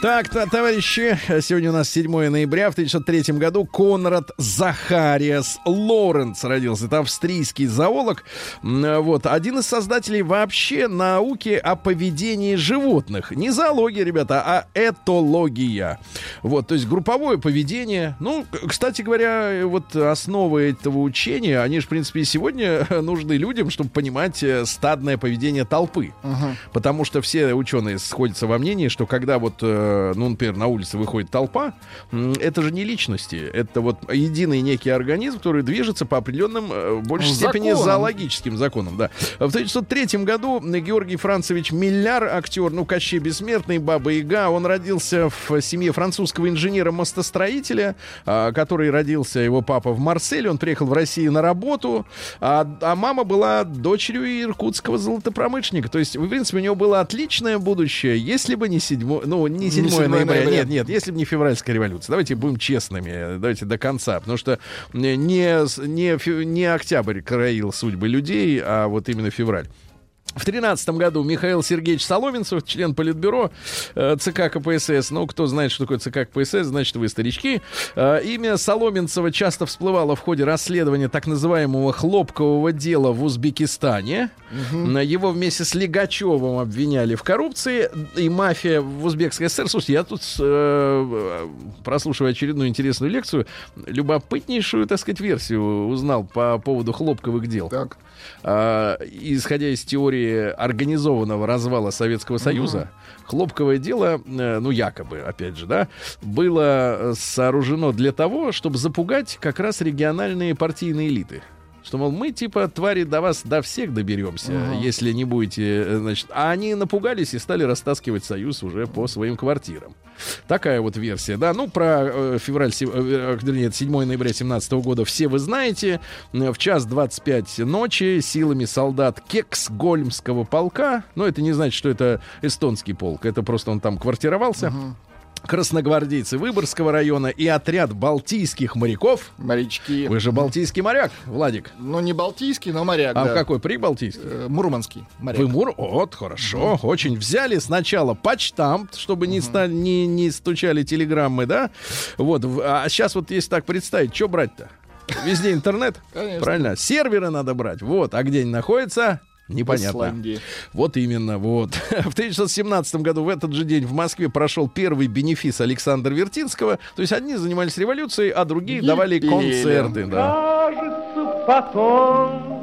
Так, та- товарищи, сегодня у нас 7 ноября. В 1903 году Конрад Захариас Лоренц родился. Это австрийский зоолог. Вот. Один из создателей вообще науки о поведении животных. Не зоология, ребята, а этология. Вот, то есть групповое поведение. Ну, кстати говоря, вот основы этого учения, они же, в принципе, и сегодня нужны людям, чтобы понимать э, стадное поведение толпы. Потому что все ученые сходятся во мнении, что когда вот, э, ну, например, на улице выходит толпа, это же не личности, это вот единый некий организм, который движется по определенным, э, в большей степени, Законам. зоологическим законам, да. В 1903 году Георгий Францевич Милляр, актер, ну, Кощей Бессмертный, Баба Яга, он родился в семье французского инженера-мостостроителя, а, который родился, его папа в Марселе, он приехал в Россию на работу, а, а мама была дочерью иркутского золотопромышленника. То есть, в принципе, у него было отличное будущее, если бы не 7, ну, не 7, 7 ноября, ноября. нет, нет, если бы не февральская революция. Давайте будем честными, давайте до конца, потому что не, не, не октябрь краил судьбы людей, а вот именно февраль. В 2013 году Михаил Сергеевич Соломенцев, член Политбюро э, ЦК КПСС. Ну, кто знает, что такое ЦК КПСС, значит, вы старички. Э, имя Соломенцева часто всплывало в ходе расследования так называемого хлопкового дела в Узбекистане. На Его вместе с Легачевым обвиняли в коррупции. И мафия в Узбекской ССР. Слушайте, я тут, э, прослушивая очередную интересную лекцию, любопытнейшую, так сказать, версию узнал по поводу хлопковых дел. Так. Исходя из теории организованного развала Советского Союза, хлопковое дело, э, ну якобы, опять же, да, было э, сооружено для того, чтобы запугать как раз региональные партийные элиты. Что, мол, мы, типа, твари до вас, до всех доберемся, если не будете, э, значит... А они напугались и стали растаскивать Союз уже по своим квартирам. Такая вот версия, да. Ну, про э, февраль, се- э, вернее, 7 ноября 17 года все вы знаете. Э, В час 25 ночи силами солдат Кексгольмского полка, ну, это не значит, что это эстонский полк, это просто он там квартировался, красногвардейцы Выборгского района и отряд балтийских моряков. Морячки. Вы же балтийский моряк, Владик. Ну, не балтийский, но моряк, А да. какой? Прибалтийский? Э, Мурманский моряк. Вы Мур? Вот, хорошо. Очень взяли сначала почтамт, чтобы не, ста- не, не стучали телеграммы, да? Вот. А сейчас вот если так представить, что брать-то? Везде интернет? Конечно. Правильно. Серверы надо брать. Вот. А где они находятся? Непонятно. Исландии. Вот именно, вот. В 1917 году в этот же день в Москве прошел первый бенефис Александра Вертинского. То есть одни занимались революцией, а другие давали Юбилеем. концерты. Да. Кажется, потом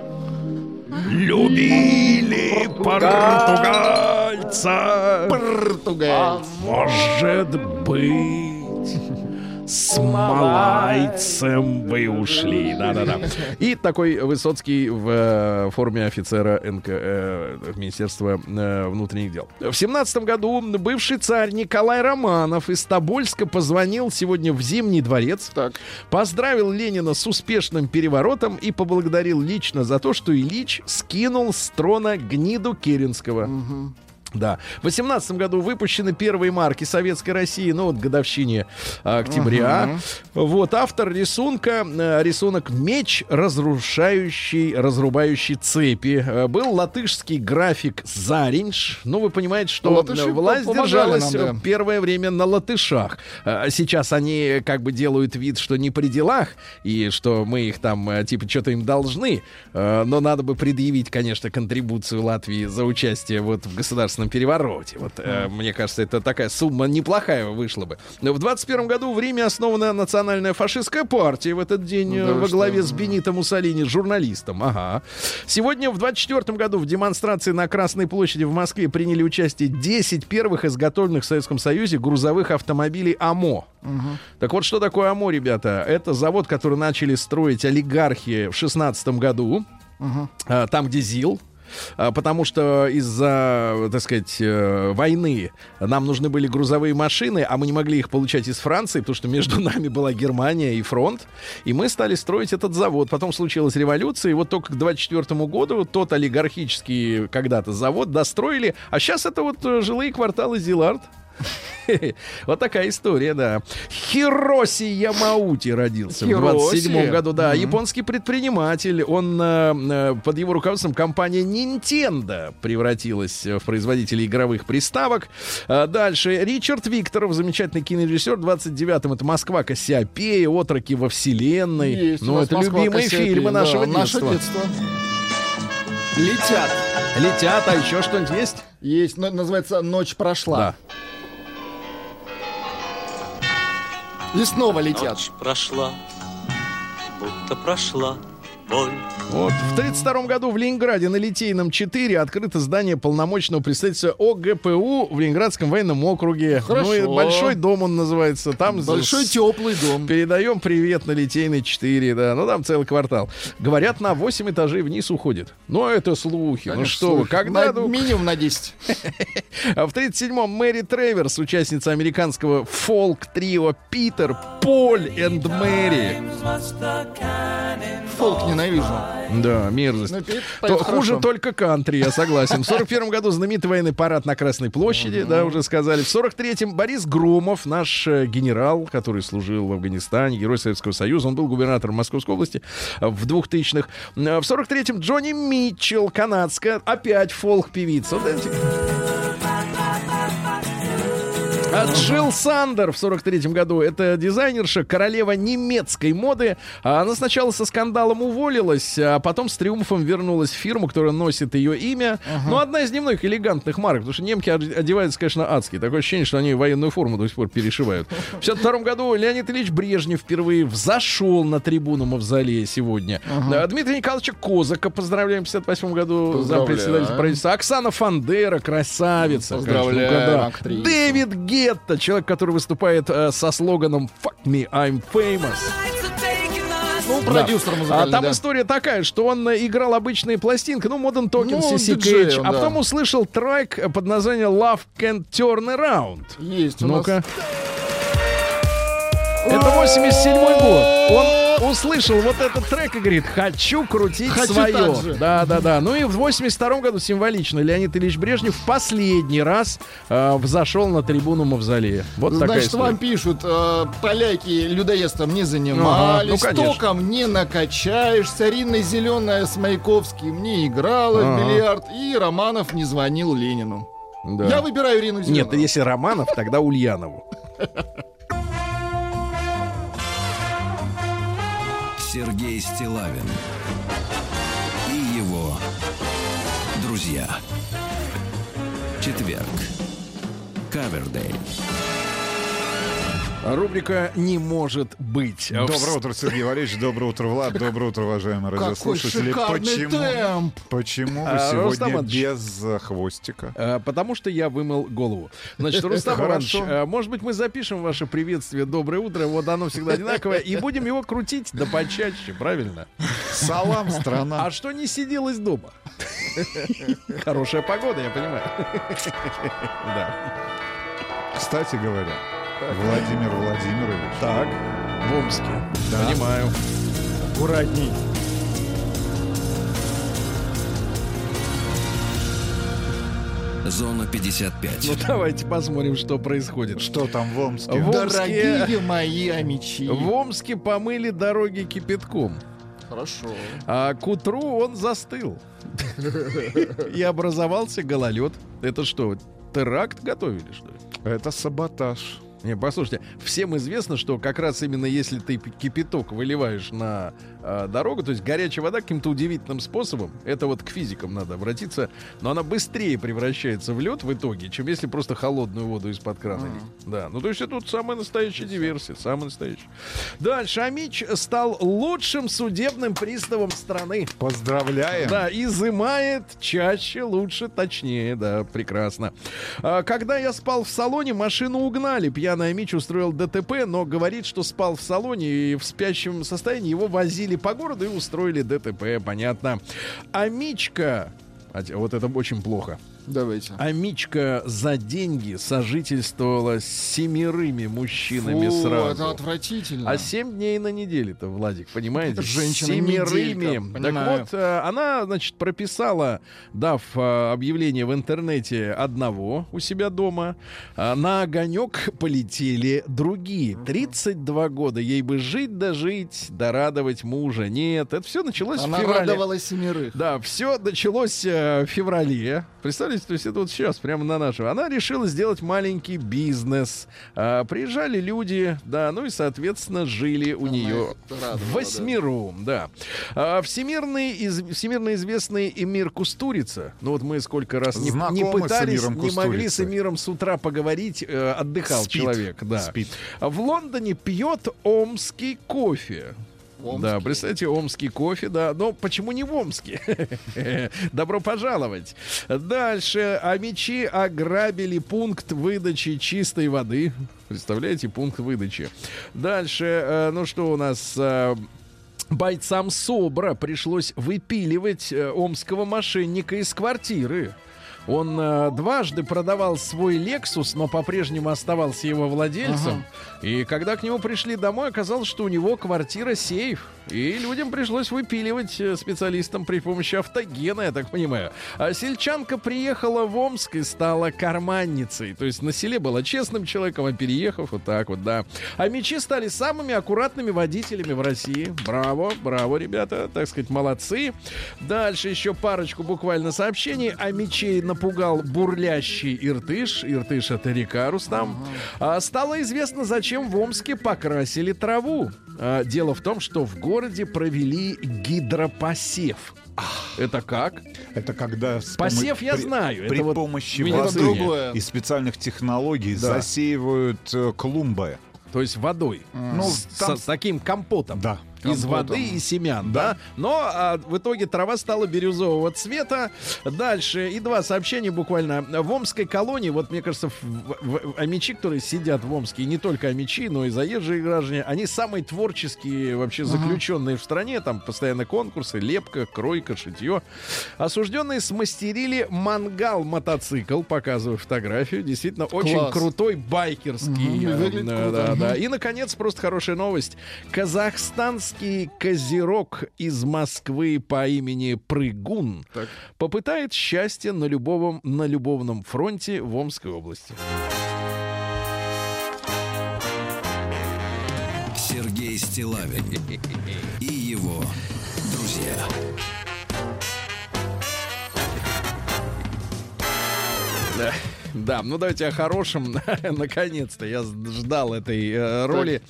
Любили португальца. Португальцы. Может быть, с малайцем вы ушли. Да-да-да. И такой Высоцкий в э, форме офицера НК, э, Министерства э, внутренних дел. В семнадцатом году бывший царь Николай Романов из Тобольска позвонил сегодня в Зимний дворец. Так. Поздравил Ленина с успешным переворотом и поблагодарил лично за то, что Ильич скинул с трона гниду Керенского. Да. В 18 году выпущены первые марки Советской России, ну вот годовщине а, октября. Вот автор рисунка, э, рисунок «Меч, разрушающий, разрубающий цепи». Э, Был латышский график Заринж. Ну, вы понимаете, что Латыши власть держалась нам, да. э, первое время на латышах. Сейчас они как бы делают вид, что не при делах, и что мы их там, типа, что-то им должны. Но надо бы предъявить, конечно, контрибуцию Латвии за участие вот в государственном перевороте. Вот, э, мне кажется, это такая сумма неплохая вышла бы. Но В 21 году в Риме основана национальная фашистская партия в этот день э, Да во вы что? главе с Бенито Муссолини, журналистом. Ага. Сегодня в 24 году в демонстрации на Красной площади в Москве приняли участие 10 первых изготовленных в Советском Союзе грузовых автомобилей АМО. Так вот, что такое АМО, ребята? Это завод, который начали строить олигархи в 16 году. А, Там, где ЗИЛ. А, Потому что из-за, так сказать, э, войны нам нужны были грузовые машины, а мы не могли их получать из Франции, потому что между нами была Германия и фронт. И мы стали строить этот завод. Потом случилась революция, и вот только к 24 году тот олигархический когда-то завод достроили. А сейчас это вот э, жилые кварталы Зилард. Вот такая история, да. Хироси Ямаути родился в Хироси. 27 году, да. Японский предприниматель. Он э, э, под его руководством компания Nintendo превратилась в производителя игровых приставок. А Дальше Ричард Викторов, замечательный кинорежиссер. В 29-м это Москва, Кассиопея, Отроки во вселенной. Есть ну, это Москва, любимые Кассиопея, фильмы да, нашего Наше детства. детство. Летят. Летят, а еще что-нибудь есть? Есть, но- называется «Ночь прошла». Да. И снова летят. Ночь прошла, будто прошла боль. Вот. В 32 году в Ленинграде на Литейном 4 открыто здание полномочного представительства ОГПУ в Ленинградском военном округе. Хорошо. Ну и большой дом он называется. Там Большой с- теплый дом. Передаем привет на Литейной 4, да. Ну, там целый квартал. Говорят, на 8 этажей вниз уходит. Ну, это слухи. ну, Конечно, что вы, слушай, когда... на- ну, Минимум на 10. а в 37-м Мэри Треверс, участница американского фолк-трио Питер, Поль и Мэри. Фолк ненавижу. Да, мерзость. Ну, То хуже только кантри, я согласен. В 41 году знаменитый военный парад на Красной площади, да, уже сказали. В 43-м Борис Громов, наш э, генерал, который служил в Афганистане, герой Советского Союза, он был губернатором Московской области э, в 2000-х. Э, В 43-м Джонни Митчелл, канадская, опять фолк-певица. Вот эти- А Джилл Сандер в 43-м году. Это дизайнерша, королева немецкой моды. А Она сначала со скандалом уволилась, а потом с триумфом вернулась в фирму, которая носит ее имя. Ну, одна из немногих элегантных марок, потому что немки од- одеваются, конечно, адски. Такое ощущение, что они военную форму до сих пор перешивают. В 52 году Леонид Ильич Брежнев впервые взошел на трибуну Мавзолея сегодня. Да, Дмитрия Николаевича Козака поздравляем в 58 году за председателя правительства. Оксана Фандера, красавица. конечно, Поздравляем, актриса. Дэвид Гетта, человек, который выступает э, со слоганом «Fuck me, I'm famous». Ну, продюсер А музыкальный, там да. история такая, что он э, играл обычные пластинки, ну, Modern Talking, Ну, CC Cage, а да. потом услышал трек под названием Love Can Turn Around. Есть у нас. Ну-ка. Это 87 год. Он услышал вот этот трек и говорит, хочу крутить Хочу свое. так же. Да, да, да. Ну и в 82 году символично Леонид Ильич Брежнев в последний раз э, взошел на трибуну Мавзолея. Вот такая Значит, история. вам пишут, э, поляки людоедством не занимались, Ага, ну, конечно. током не накачаешься, Рина Зеленая с Маяковским не играла в Ага. бильярд, и Романов не звонил Ленину. Да. Я выбираю Ирину Зеленую. Нет, если Романов, тогда Ульянову. Сергей Стилавин и его друзья. Четверг. Кавердей. Рубрика «Не может быть». Доброе утро, Сергей Валерьевич. Доброе утро, Влад. Доброе утро, уважаемые радиослушатели. Почему, темп! почему вы А, сегодня Иванович. без э, хвостика? Э, Потому что я вымыл голову. Значит, Рустам Иванович, э, может быть, мы запишем ваше приветствие «Доброе утро», вот оно всегда одинаковое, и будем его крутить да почаще, правильно? Салам, страна. А что не сиделось дома? Хорошая погода, я понимаю. Да. Кстати говоря, Владимир Владимирович. Так, в Омске. Понимаю. Аккуратней. Зона 55. Ну, давайте посмотрим, что происходит. Что там в Омске? В Омске- Дорогие мои амичи. В Омске помыли дороги кипятком. Хорошо. А к утру он застыл. И образовался гололед. Это что, теракт готовили, что ли? Это саботаж. Не, послушайте, всем известно, что как раз именно если ты кипяток выливаешь на а, дорогу, то есть горячая вода каким-то удивительным способом, это вот к физикам надо обратиться, но она быстрее превращается в лед в итоге, чем если просто холодную воду из-под крана лить. Да, ну то есть это тут самая настоящая диверсия, самая настоящая. Дальше Амич стал лучшим судебным приставом страны. Поздравляем. Да, изымает чаще, лучше, точнее, да, прекрасно. А, когда я спал в салоне, машину угнали. Пьяный Мич устроил ДТП, но говорит, что спал в салоне и в спящем состоянии его возили по городу и устроили ДТП, понятно. А Мичка, вот это очень плохо. Давайте. Амичка за деньги сожительствовала с семерыми мужчинами Фу, сразу. это отвратительно. А семь дней на неделе-то, Владик, понимаете? Женщина Семерыми. так вот, э, она, значит, прописала, дав э, объявление в интернете одного у себя дома, а на огонек полетели другие. 32 года. Ей бы жить да жить, да радовать мужа. Нет, это все началось Она в феврале. радовала семерых. Да, все началось э, в феврале. Представляете, то есть это вот сейчас, прямо на нашем. Она решила сделать маленький бизнес. А, приезжали люди, да, ну и, соответственно, жили у нее радовала, восьмером, да. А, всемирный, из, всемирно известный Эмир Кустурица. Ну вот мы сколько раз не, не Знакомы пытались, не могли с. Эмиром с утра поговорить, э, отдыхал Спит. человек, да. Спит. В Лондоне пьет омский кофе. Да, представьте, омский кофе, да. Но почему не в Омске? Добро пожаловать. Дальше. А мечи ограбили пункт выдачи чистой воды. Представляете, пункт выдачи. Дальше, э, ну что у нас... э, Бойцам СОБРа пришлось выпиливать э, омского мошенника из квартиры. Он э, дважды продавал свой Lexus, но по-прежнему оставался его владельцем. И когда к нему пришли домой, оказалось, что у него квартира сейф. И людям пришлось выпиливать э, специалистам при помощи автогена, я так понимаю. А сельчанка приехала в Омск и стала карманницей. То есть на селе была честным человеком, а переехав вот так вот, да. А мечи стали самыми аккуратными водителями в России. Браво, браво, ребята, так сказать, молодцы. Дальше еще парочку буквально сообщений. А мечей напугал бурлящий Иртыш. Иртыш это река, Рустам. А, стало известно, зачем в Омске покрасили траву. А, дело в том, что в городе провели гидропосев. Это как? Это когда... с Посев я при- знаю, При это вот помощи видимо, воды и специальных технологий Да. засеивают э, клумбы. То есть водой. Ну, С, там- с таким компотом. Да. Из Компотом. воды и семян, да. Но а, в итоге трава стала бирюзового цвета. Дальше и два сообщения буквально. В Омской колонии, вот мне кажется, в, в- в- амичи, которые сидят в Омске, и не только амичи, но и заезжие граждане, они самые творческие вообще заключенные в стране. Там постоянно конкурсы, лепка, кройка, шитье. Осужденные смастерили мангал-мотоцикл, показываю фотографию. Действительно, очень Класс. крутой байкерский. Круто. да, Мгм. да. И, наконец, просто хорошая новость. Казахстанский козерог из Москвы по имени Прыгун Так. попытает счастье на, любовом, на любовном фронте в Омской области. Сергей Стилавин и его друзья. Да. Да, ну давайте о хорошем. Наконец-то я ждал этой э, роли.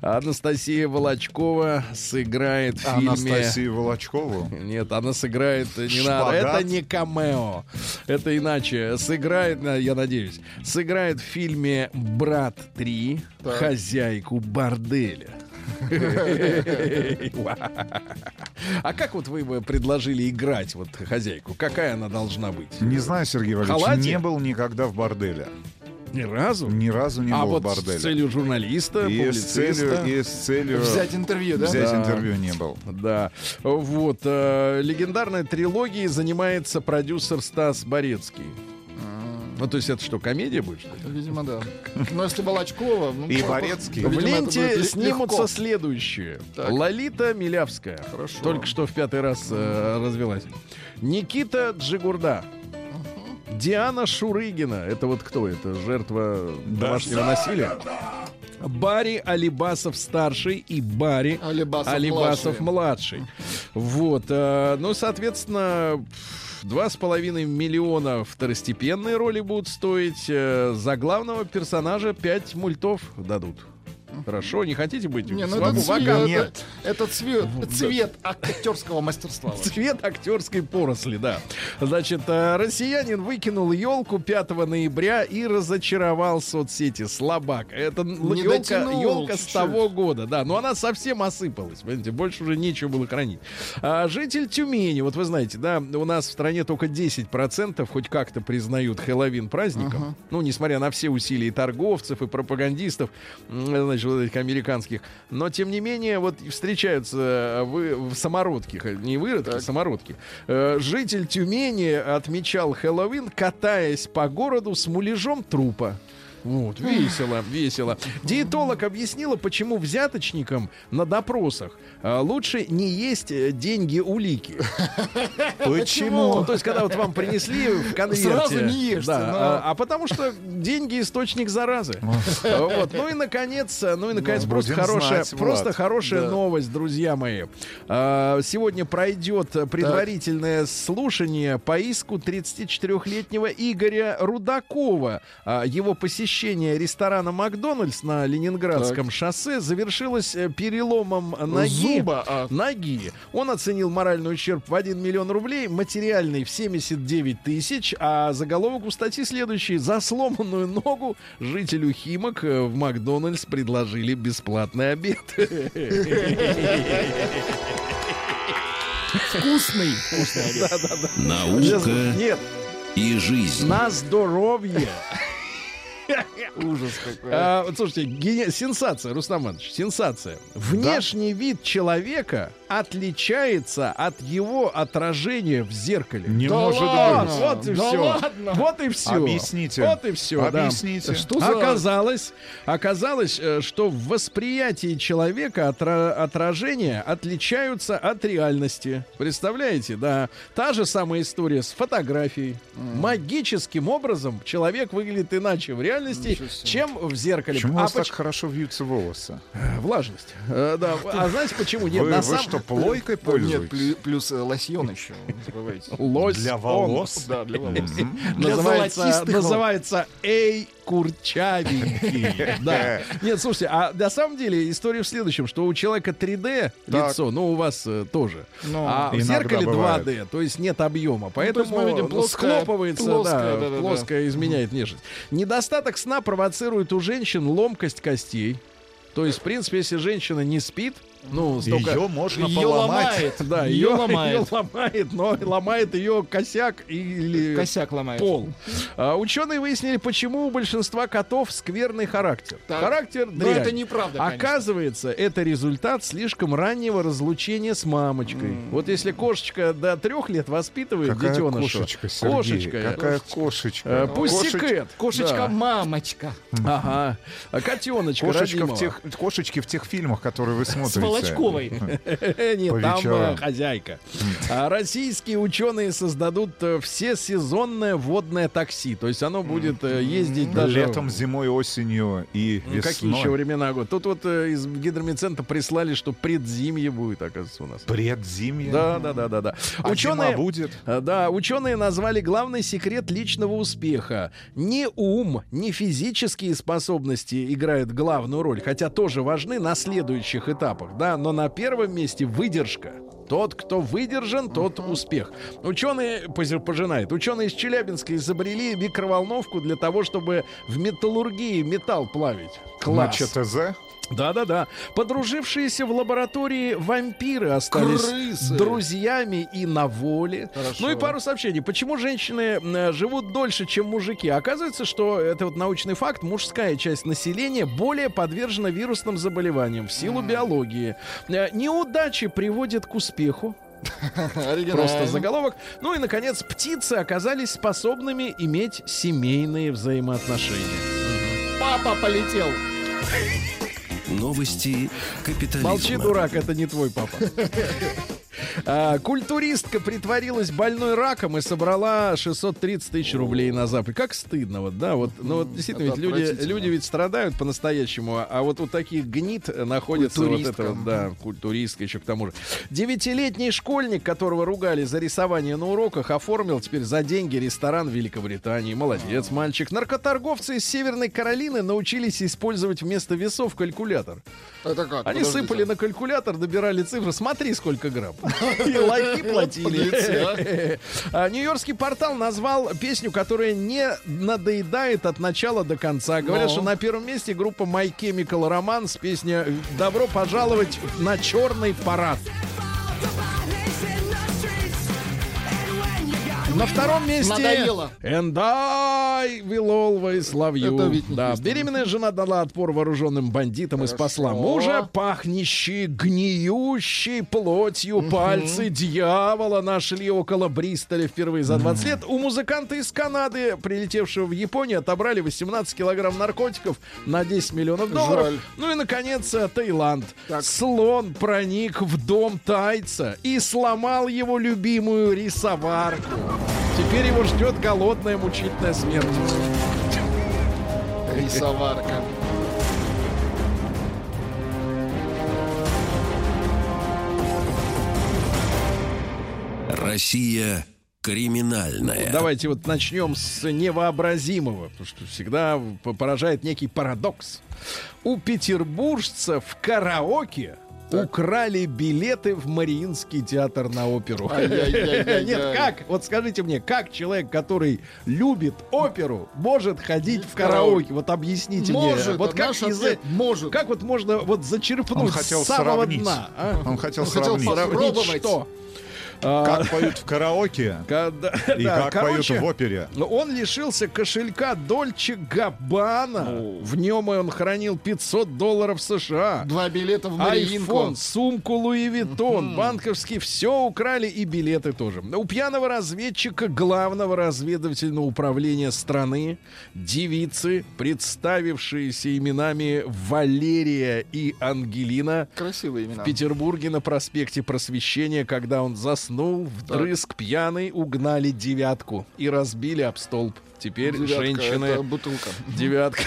Анастасия Волочкова сыграет в фильме... Анастасию Волочкову. Нет, она сыграет не Шпагат? надо. Это не камео. Это иначе. Сыграет, э, я надеюсь, сыграет в фильме Брат 3 Так. хозяйку борделя. А как вот вы бы предложили играть вот хозяйку? Какая она должна быть? Не знаю, Сергей Валерьевич, не был никогда в борделе. Ни разу? Ни разу не а был вот в борделе. с целью журналиста, и с целью, и с целью Взять интервью, да? взять Да. интервью не был. Да. Вот. э, легендарной трилогией занимается продюсер Стас Борецкий. Ну, то есть это что, комедия будет, что ли? Видимо, да. Но если Волочкова... ну, И Борецкий. В ленте снимутся легко. следующие. Так. Лолита Милявская. Хорошо. Только что в пятый раз э, развелась. Никита Джигурда. Диана Шурыгина. Это вот кто это? Жертва домашнего насилия? Барри Алибасов старший и Барри Алибасов Алибасов младший. Вот. э, ну, соответственно, два с половиной миллиона второстепенные роли будут стоить. э, За главного персонажа пять мультов дадут. Хорошо, не хотите быть Не, ну это цвет? Нет. это цвет, цвет актерского мастерства. Цвет актерской поросли, да. Значит, э, россиянин выкинул елку 5 ноября и разочаровал соцсети. Слабак. Это елка, елка с того года, да. Но она совсем осыпалась. Понимаете, больше уже нечего было хранить. А, житель Тюмени, вот вы знаете, да, у нас в стране только 10% хоть как-то признают Хэллоуин праздником. Ну, несмотря на все усилия торговцев, и пропагандистов. Значит, поменьше вот этих американских. Но, тем не менее, вот встречаются э, вы в самородке, х- не выродки, а самородки. Э, Житель Тюмени отмечал Хэллоуин, катаясь по городу с муляжом трупа. Вот, весело, весело. Диетолог объяснила, почему взяточникам на допросах э, лучше не есть э, деньги улики. Почему? Ну, то есть, когда вот вам принесли в конверте... Сразу не ешьте, да, но- а, а потому что деньги источник заразы. Вот. Ну и наконец, ну и наконец, Ну, просто хорошая, знать, просто Влад. хорошая Да. новость, друзья мои. А, Сегодня пройдет предварительное слушание по иску 34-летнего Игоря Рудакова. А, Его посещение ресторана Макдональдс на Ленинградском шоссе завершилось э, переломом ноги. Зуба, а. Ноги. Он оценил моральный ущерб в 1 миллион рублей, материальный в 79 тысяч, а заголовок у статьи следующий. За сломанную ногу жителю Химок э, в Макдональдс предложили бесплатный обед. Вкусный. Вкусный обед. Наука Нет, и жизнь. на здоровье. Ужас какой. А, вот слушайте, сенсация, Рустам Иванович, сенсация. Внешний вид человека отличается от его отражения в зеркале. Не Да может ладно? быть. Вот и Да все. ладно? Вот и все. Объясните. Вот и все. Объясните. Что за- Оказалось, оказалось, э, что в восприятии человека отра- отражения отличаются от реальности. Представляете, да? Та же самая история с фотографией. Магическим образом человек выглядит иначе в реальности, чем в зеркале. Почему у а вас поч- так хорошо вьются волосы? Влажность. Э, да. А знаете почему? Нет, Вы, на вы самом- что, плойкой Нет, пользуетесь? плю- плюс э, лосьон еще, не забывайте. Лось Для он. волос? Да, для волос. Для называется, называется Эй Курчавенький. Да. Нет, слушайте, а на самом деле история в следующем, что у человека 3D Так. лицо, ну у вас э, тоже, Ну, а в зеркале бывает. 2D, то есть нет объема, поэтому ну, плоское- схлопывается, плоское изменяет внешность. Недостаток сна провоцирует у женщин ломкость костей. То есть, в принципе, если женщина не спит, ну, столько... Ее можно Ее поломать. ломает. Да, ее ее ломает. ломает, но ломает ее косяк или Косяк ломает. пол. А, ученые выяснили, почему у большинства котов скверный характер. Так. Характер Но дрянь. это неправда, конечно. Оказывается, это результат слишком раннего разлучения с мамочкой. Вот если кошечка до трех лет воспитывает Какая детеныша. кошечка, Сергей? Кошечка. Какая кошечка? Пустикэт. Кошечка-мамочка. Ага. А котеночка Кошечка родимого. в тех, кошечки в тех фильмах, которые вы смотрите. Волочковой. Нет, там э, хозяйка. А российские ученые создадут э, всесезонное водное такси. То есть оно будет э, ездить даже... Летом, зимой, осенью и Ну, весной. Какие еще времена года? Тут вот из гидромедцентра прислали, что предзимье будет, оказывается, у нас. Предзимье. Да, да, да, да, да. А ученые, будет? Да, ученые назвали главный секрет личного успеха. Не ум, не физические способности играют главную роль, хотя тоже важны на следующих этапах, да, но на первом месте выдержка. Тот, кто выдержан, тот успех. Ученые, пожинает, ученые из Челябинска изобрели микроволновку для того, чтобы в металлургии металл плавить. На Класс. ЧТЗ? Да-да-да. Подружившиеся в лаборатории вампиры остались Крысы. друзьями и на воле. Хорошо. Ну и пару сообщений. Почему женщины живут дольше, чем мужики? Оказывается, что это вот научный факт. Мужская часть населения более подвержена вирусным заболеваниям в силу биологии. Э, Неудачи приводят к успеху. Просто заголовок. Ну и, наконец, птицы оказались способными иметь семейные взаимоотношения. Папа полетел. Новости капитализма. Молчи, дурак, это не твой папа. А, культуристка притворилась больной раком и собрала 630 тысяч рублей на Запад. Как стыдно, вот, да, вот, ну вот действительно, Это ведь люди, люди ведь страдают по-настоящему, а вот у таких гнид находится вот это вот, да, культуристка еще к тому же. Девятилетний школьник, которого ругали за рисование на уроках, оформил теперь за деньги ресторан в Великобритании. Молодец, мальчик. Наркоторговцы из Северной Каролины научились использовать вместо весов калькулятор. Это как? Они Подождите. сыпали на калькулятор, добирали цифры. Смотри, сколько грамм. И лохи платили. А, Нью-Йоркский портал назвал песню, которая не надоедает от начала до конца. Говорят, Но. что на первом месте группа My Chemical Romance песня «Добро пожаловать на черный парад». На втором месте Надоело. And I will always love you. Это Уитни да, беременная жена дала отпор вооруженным бандитам и спасла Хорошо. мужа, пахнущие гниющей плотью пальцы дьявола нашли около Бристоля впервые за 20 лет. У музыканта из Канады, прилетевшего в Японию, отобрали 18 килограмм наркотиков на 10 миллионов долларов. Жаль. Ну и, наконец, э, Таиланд. Слон проник в дом тайца и сломал его любимую рисоварку. Теперь его ждет голодная мучительная смерть. Рисоварка. Россия криминальная. Давайте вот начнем с невообразимого, потому что всегда поражает некий парадокс. У петербуржца в караоке украли билеты в Мариинский театр на оперу. Нет, как? Вот скажите мне, как человек, который любит оперу, может ходить в караоке? Вот объясните мне. Может, Вот а как ответ может. Как вот можно вот зачерпнуть с самого сравнить. дна? а? Он хотел Он хотел сравнить, как поют в караоке когда- и да, как короче, поют в опере. Он лишился кошелька Dolce Gabbana. В нем он хранил 500 долларов США. Два билета в Мариинку. Айфон, сумку Louis Vuitton, банковский, все украли и билеты тоже. У пьяного разведчика главного разведывательного управления страны девицы, представившиеся именами Валерия и Ангелина, Красивые имена. в Петербурге на проспекте Просвещения, когда он заснул, вдрызг пьяный, угнали девятку и разбили об столб. Теперь Девятка, женщины... это бутылка. Девятка.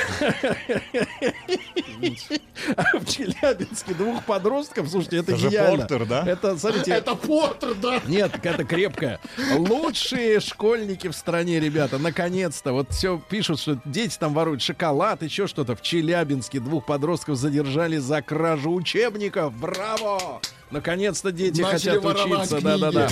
А в Челябинске двух подростков, слушайте, это Это гениально. Портер, да? Это, смотрите, Это Поттер, да. нет, это крепкая. Лучшие школьники в стране, ребята, наконец-то. Вот все пишут, что дети там воруют шоколад, еще что-то. В Челябинске двух подростков задержали за кражу учебников. Браво! Наконец-то дети Начали хотят учиться. Да-да-да.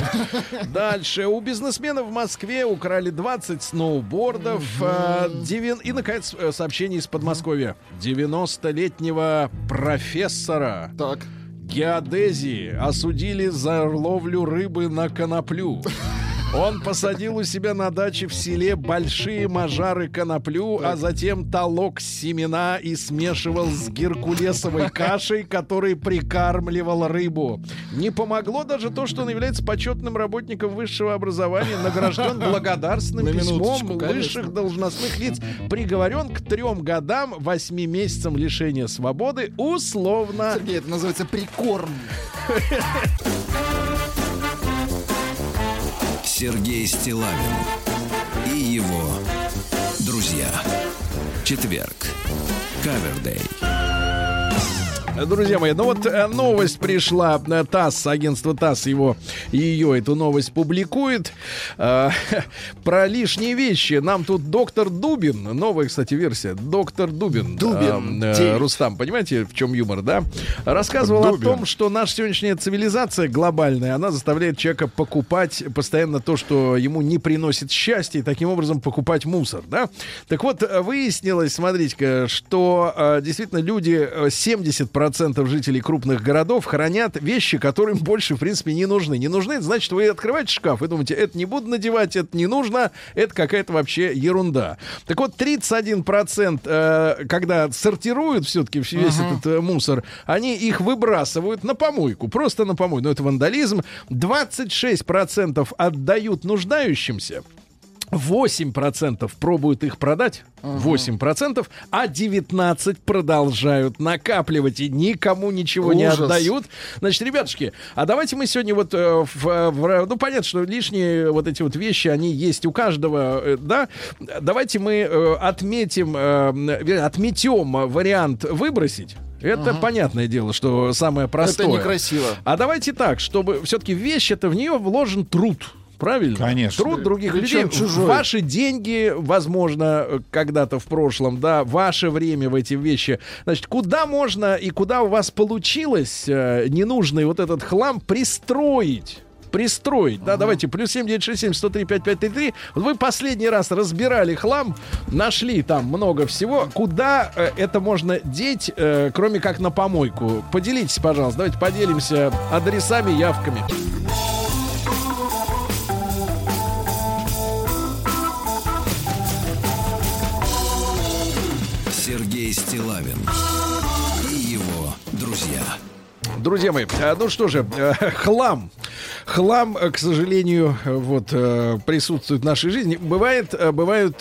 Дальше. У бизнесмена в Москве украли 20 сноубордов. А, девин- И, наконец, э, сообщение из Подмосковья. 90-летнего профессора Так. геодезии осудили за ловлю рыбы на коноплю. Он посадил у себя на даче в селе большие мажары коноплю, а затем толок семена и смешивал с геркулесовой кашей, который прикармливал рыбу. Не помогло даже то, что он является почетным работником высшего образования, награжден благодарственным письмом высших должностных лиц, приговорен к трем годам, восьми месяцам лишения свободы, условно. Сергей, это называется прикорм. Сергей Стилавин и его друзья. Четверг. Кавердей. Друзья мои, ну вот э, новость пришла. на ТАСС, агентство ТАСС его, ее эту новость публикует. Э, про лишние вещи. Нам тут доктор Дубин, новая, кстати, версия. Доктор Дубин. Э, Дубин. Э, Рустам, понимаете, в чем юмор, да? Рассказывал Дубин. о том, что наша сегодняшняя цивилизация глобальная, она заставляет человека покупать постоянно то, что ему не приносит счастья, и таким образом покупать мусор, да? Так вот, выяснилось, смотрите-ка, что действительно люди 70% 40% жителей крупных городов хранят вещи, которые им больше, в принципе, не нужны. Не нужны, значит, вы открываете шкаф и думаете, это не буду надевать, это не нужно, это какая-то вообще ерунда. Так вот, 31%, э, когда сортируют все-таки весь uh-huh. этот э, мусор, они их выбрасывают на помойку, просто на помойку. Но это вандализм. 26% отдают нуждающимся. 8% пробуют их продать, 8%, а 19% продолжают накапливать и никому ничего не Ужас. отдают. Значит, ребятушки, а давайте мы сегодня вот, э, в, в- ну, понятно, что лишние вот эти вот вещи, они есть у каждого, э, да? Давайте мы э, отметим, э, отметем вариант выбросить. Это понятное дело, что самое простое. Это некрасиво. А давайте так, чтобы все-таки вещь это в нее вложен труд. Правильно? Конечно. Труд других Причем людей. чужой. Ваши деньги, возможно, когда-то в прошлом, да, ваше время в эти вещи. Значит, куда можно и куда у вас получилось э, ненужный вот этот хлам пристроить? Пристроить, да, давайте, плюс 7967 103 5533. Вот вы последний раз разбирали хлам, нашли там много всего. Куда э, это можно деть, э, кроме как на помойку? Поделитесь, пожалуйста, давайте поделимся адресами, явками. Друзья мои, э, ну что же, э, хлам. Хлам, э, к сожалению, э, вот э, присутствует в нашей жизни. Бывает, бывают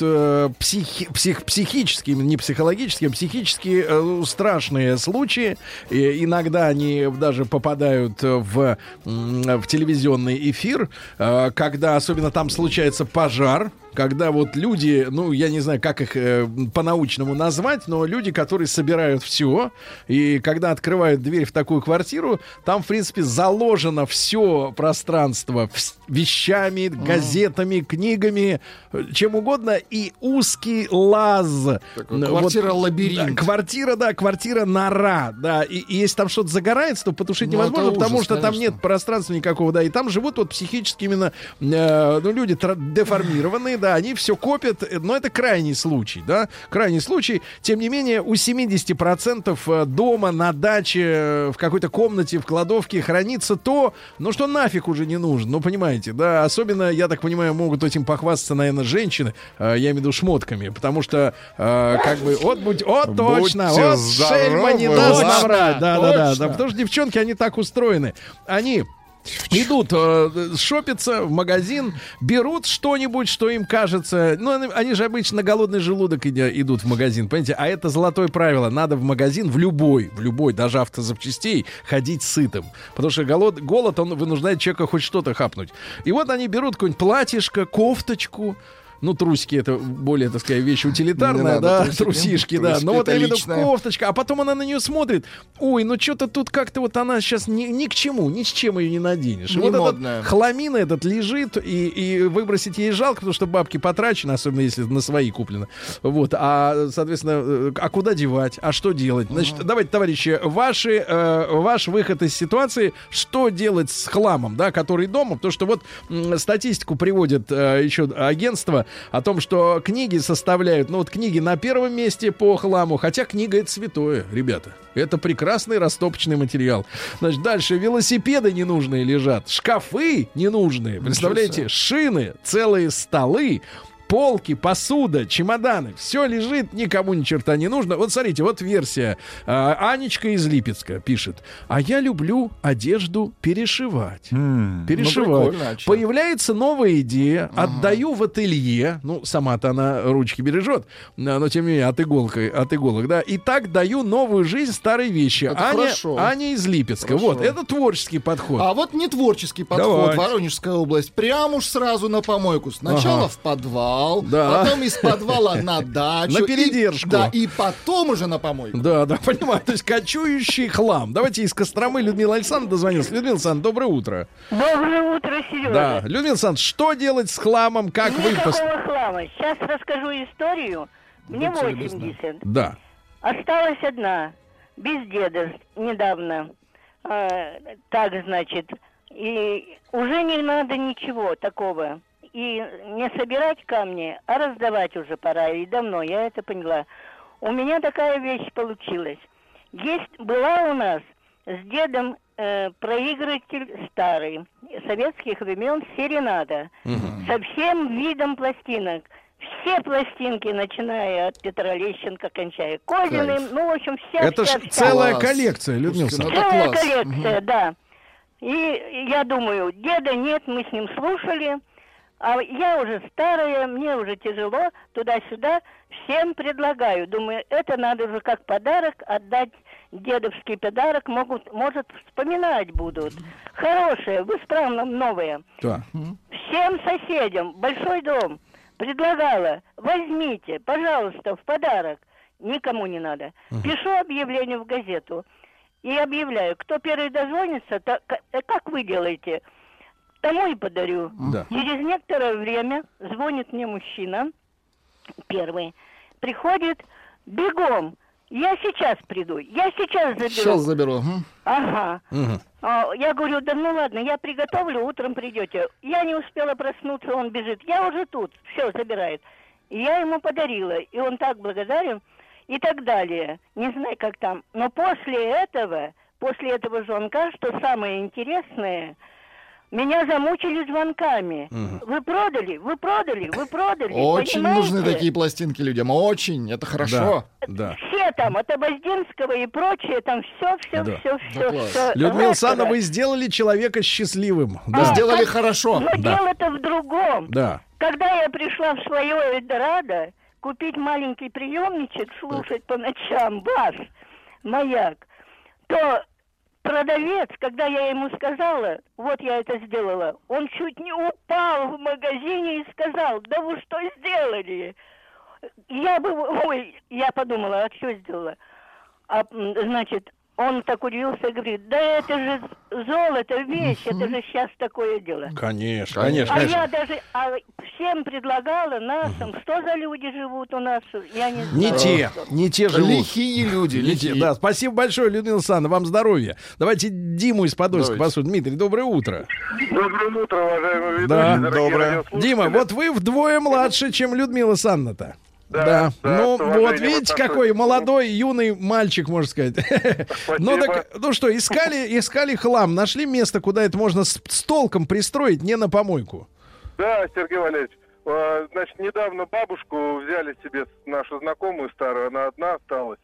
психи- псих- психические, не психологические, а психические страшные случаи. И иногда они даже попадают в, в телевизионный эфир, когда особенно там случается пожар, когда вот люди, ну, я не знаю, как их э, по-научному назвать, но люди, которые собирают все, и когда открывают дверь в такую квартиру, там, в принципе, заложено все пространство вещами, газетами, книгами, э, чем угодно, и узкий лаз. Такой квартира-лабиринт. да, квартира, да, квартира нора, да, и, и если там что-то загорается, то потушить Ну, невозможно, потому ужас, что там конечно. нет пространства никакого, да, и там живут вот психически именно, э, ну, люди деформированные, да, они все копят, э, но это крайний случай, да, крайний случай. Тем не менее, у 70% э, дома, на даче, в какой-то комнате, в кладовке хранится то, ну, что нафиг уже не нужно, ну, понимаете, да, особенно, я так понимаю, могут этим похвастаться, наверное, женщины, э, я имею в виду шмотками, потому что, э, как бы, вот, будь, вот точно, Будьте вот шельма не даст ладно, наврать, да, да, да, да, потому что девчонки, они так устроены, они Идут э, шопиться в магазин, берут что-нибудь, что им кажется. Ну, они, же обычно голодный желудок идут в магазин, понимаете? А это золотое правило. Надо в магазин, в любой, в любой, даже автозапчастей, ходить сытым. Потому что голод, голод, он вынуждает человека хоть что-то хапнуть. И вот они берут какое-нибудь платьишко, кофточку, ну, трусики это более, так сказать, вещь утилитарная, да, трусики. трусишки, да. Но вот я имею в виду личное. кофточка, а потом она на нее смотрит. Ой, ну что-то тут как-то вот она сейчас ни, ни к чему, ни с чем ее не наденешь. Не вот модная. этот хламина этот лежит, и, и выбросить ей жалко, потому что бабки потрачены, особенно если на свои куплено. Вот, а, соответственно, э, а куда девать, а что делать? Значит, давайте, товарищи, ваши, э, ваш выход из ситуации, что делать с хламом, да, который дома, потому что вот статистику приводит э, еще агентство о том, что книги составляют, ну вот книги на первом месте по хламу, хотя книга это святое, ребята. Это прекрасный растопочный материал. Значит, дальше велосипеды ненужные лежат, шкафы ненужные, представляете, шины, целые столы, полки, посуда, чемоданы. Все лежит, никому ни черта не нужно. Вот смотрите, вот версия. А, Анечка из Липецка пишет. А я люблю одежду перешивать. Перешивать. Ну, а? Появляется новая идея. Отдаю в ателье. Ну, сама-то она ручки бережет. Но, но, тем не менее, от иголкой, от иголок, да. И так даю новую жизнь старой вещи. Это Аня, хорошо. Аня из Липецка. Хорошо. Вот, это творческий подход. А вот не творческий подход, Давайте. Воронежская область. Прям уж сразу на помойку. Сначала Ага. в подвал, Да. потом из подвала на дачу. На и- передержку. да, и потом уже на помойку. Да, да, понимаю. То есть кочующий хлам. Давайте из Костромы Людмила Александровна дозвонилась. Людмила Александровна, доброе утро. Доброе утро, Сережа. Да. Людмила Александровна, что делать с хламом? Как вы... Никакого хлама. Сейчас расскажу историю. Мне Будьте любезны. 80. Да. Осталась одна, без деда недавно. А, так, значит. И уже не надо ничего такого. И не собирать камни, а раздавать уже пора. И давно я это поняла. У меня такая вещь получилась. Есть, была у нас с дедом э, проигрыватель старый, советских времен «Серенада», со всем видом пластинок. Все пластинки, начиная от Петра Лещенко, кончая Козиным, Кайф. ну, в общем, вся, Это вся, ж вся. целая Класс. коллекция, Людмила ну Целая класс. коллекция, да. И я думаю, деда нет, мы с ним слушали, а я уже старая, мне уже тяжело, туда-сюда, всем предлагаю. Думаю, это надо уже как подарок отдать, дедовский подарок, могут, может, вспоминать будут. Хорошее, в исправном новое. Да. Всем соседям, большой дом, предлагала, возьмите, пожалуйста, в подарок. Никому не надо. Пишу объявление в газету и объявляю, кто первый дозвонится, то, э, как вы делаете, тому и подарю. Да. Через некоторое время звонит мне мужчина, первый, приходит бегом. Я сейчас приду, я сейчас заберу. Сейчас заберу. Мгм. Ага. А, Я говорю, да ну ладно, я приготовлю, утром придете. Я не успела проснуться, он бежит. Я уже тут, все, забирает. И я ему подарила, и он так благодарен, и так далее. Не знаю, как там. Но после этого, после этого звонка, что самое интересное, меня замучили звонками. Вы продали, вы продали, вы продали. Очень понимаете? нужны такие пластинки людям. Очень. Это хорошо. Да. Все все там, от Обоздинского и прочее, там все, все, Да. все, все, класс. все. Людмила Александровна, вы сделали человека счастливым. Вы Да, сделали хорошо. Но Да. дело-то в другом. да. Когда я пришла в свое Эльдорадо купить маленький приемничек, слушать по ночам бас, маяк, то продавец, когда я ему сказала, вот я это сделала, он чуть не упал в магазине и сказал, да вы что сделали? Я бы, ой, я подумала, а что сделала? А, значит, он так удивился и говорит, да это же золото, вещь, это же сейчас такое дело. Конечно, Конечно. А конечно. я даже а всем предлагала нашим, что за люди живут у нас, я не знаю. Не те, не те живут. Лихие люди, Не те. лихие. Да, спасибо большое, Людмила Александровна, вам здоровья. Давайте Диму из Подольска послушаем. Дмитрий, доброе утро. Доброе утро, уважаемые ведущие, Да, дорогие доброе. Дима, вот вы вдвое младше, чем Людмила Александровна-то. Да, Да, да, ну вот видите, какой молодой, юный мальчик, можно сказать. Ну так, ну что, искали, искали хлам, нашли место, куда это можно с, с толком пристроить, не на помойку. Да, Сергей Валерьевич, э, значит, недавно бабушку взяли себе нашу знакомую старую, она одна осталась,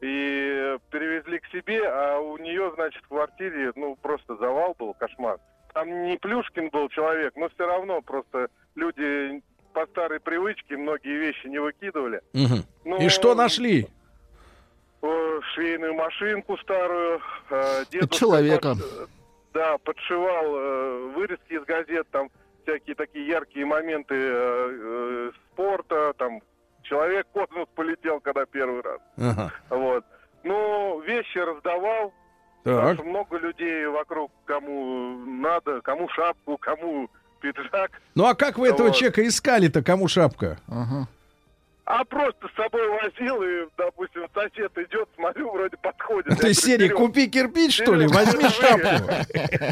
и перевезли к себе, а у нее, значит, в квартире, ну, просто завал был, кошмар. Там не Плюшкин был человек, но все равно просто люди по старой привычке многие вещи не выкидывали. Мгм. Ну, И что нашли? э, швейную машинку старую. э, дедушка Человека. под- да, подшивал э, вырезки из газет, там всякие такие яркие моменты э, э, спорта, там человек космос полетел, когда первый раз. Ага. Вот. Ну, вещи раздавал. Так. Потому что много людей вокруг, кому надо, кому шапку, кому пиджак. Ну а как вы этого Вот. человека искали-то, кому шапка? Ага. А просто с собой возил, и, допустим, сосед идет, смотрю, вроде подходит. То есть серии «Серёг, «Купи кирпич, что ли? Возьми держи». шапку».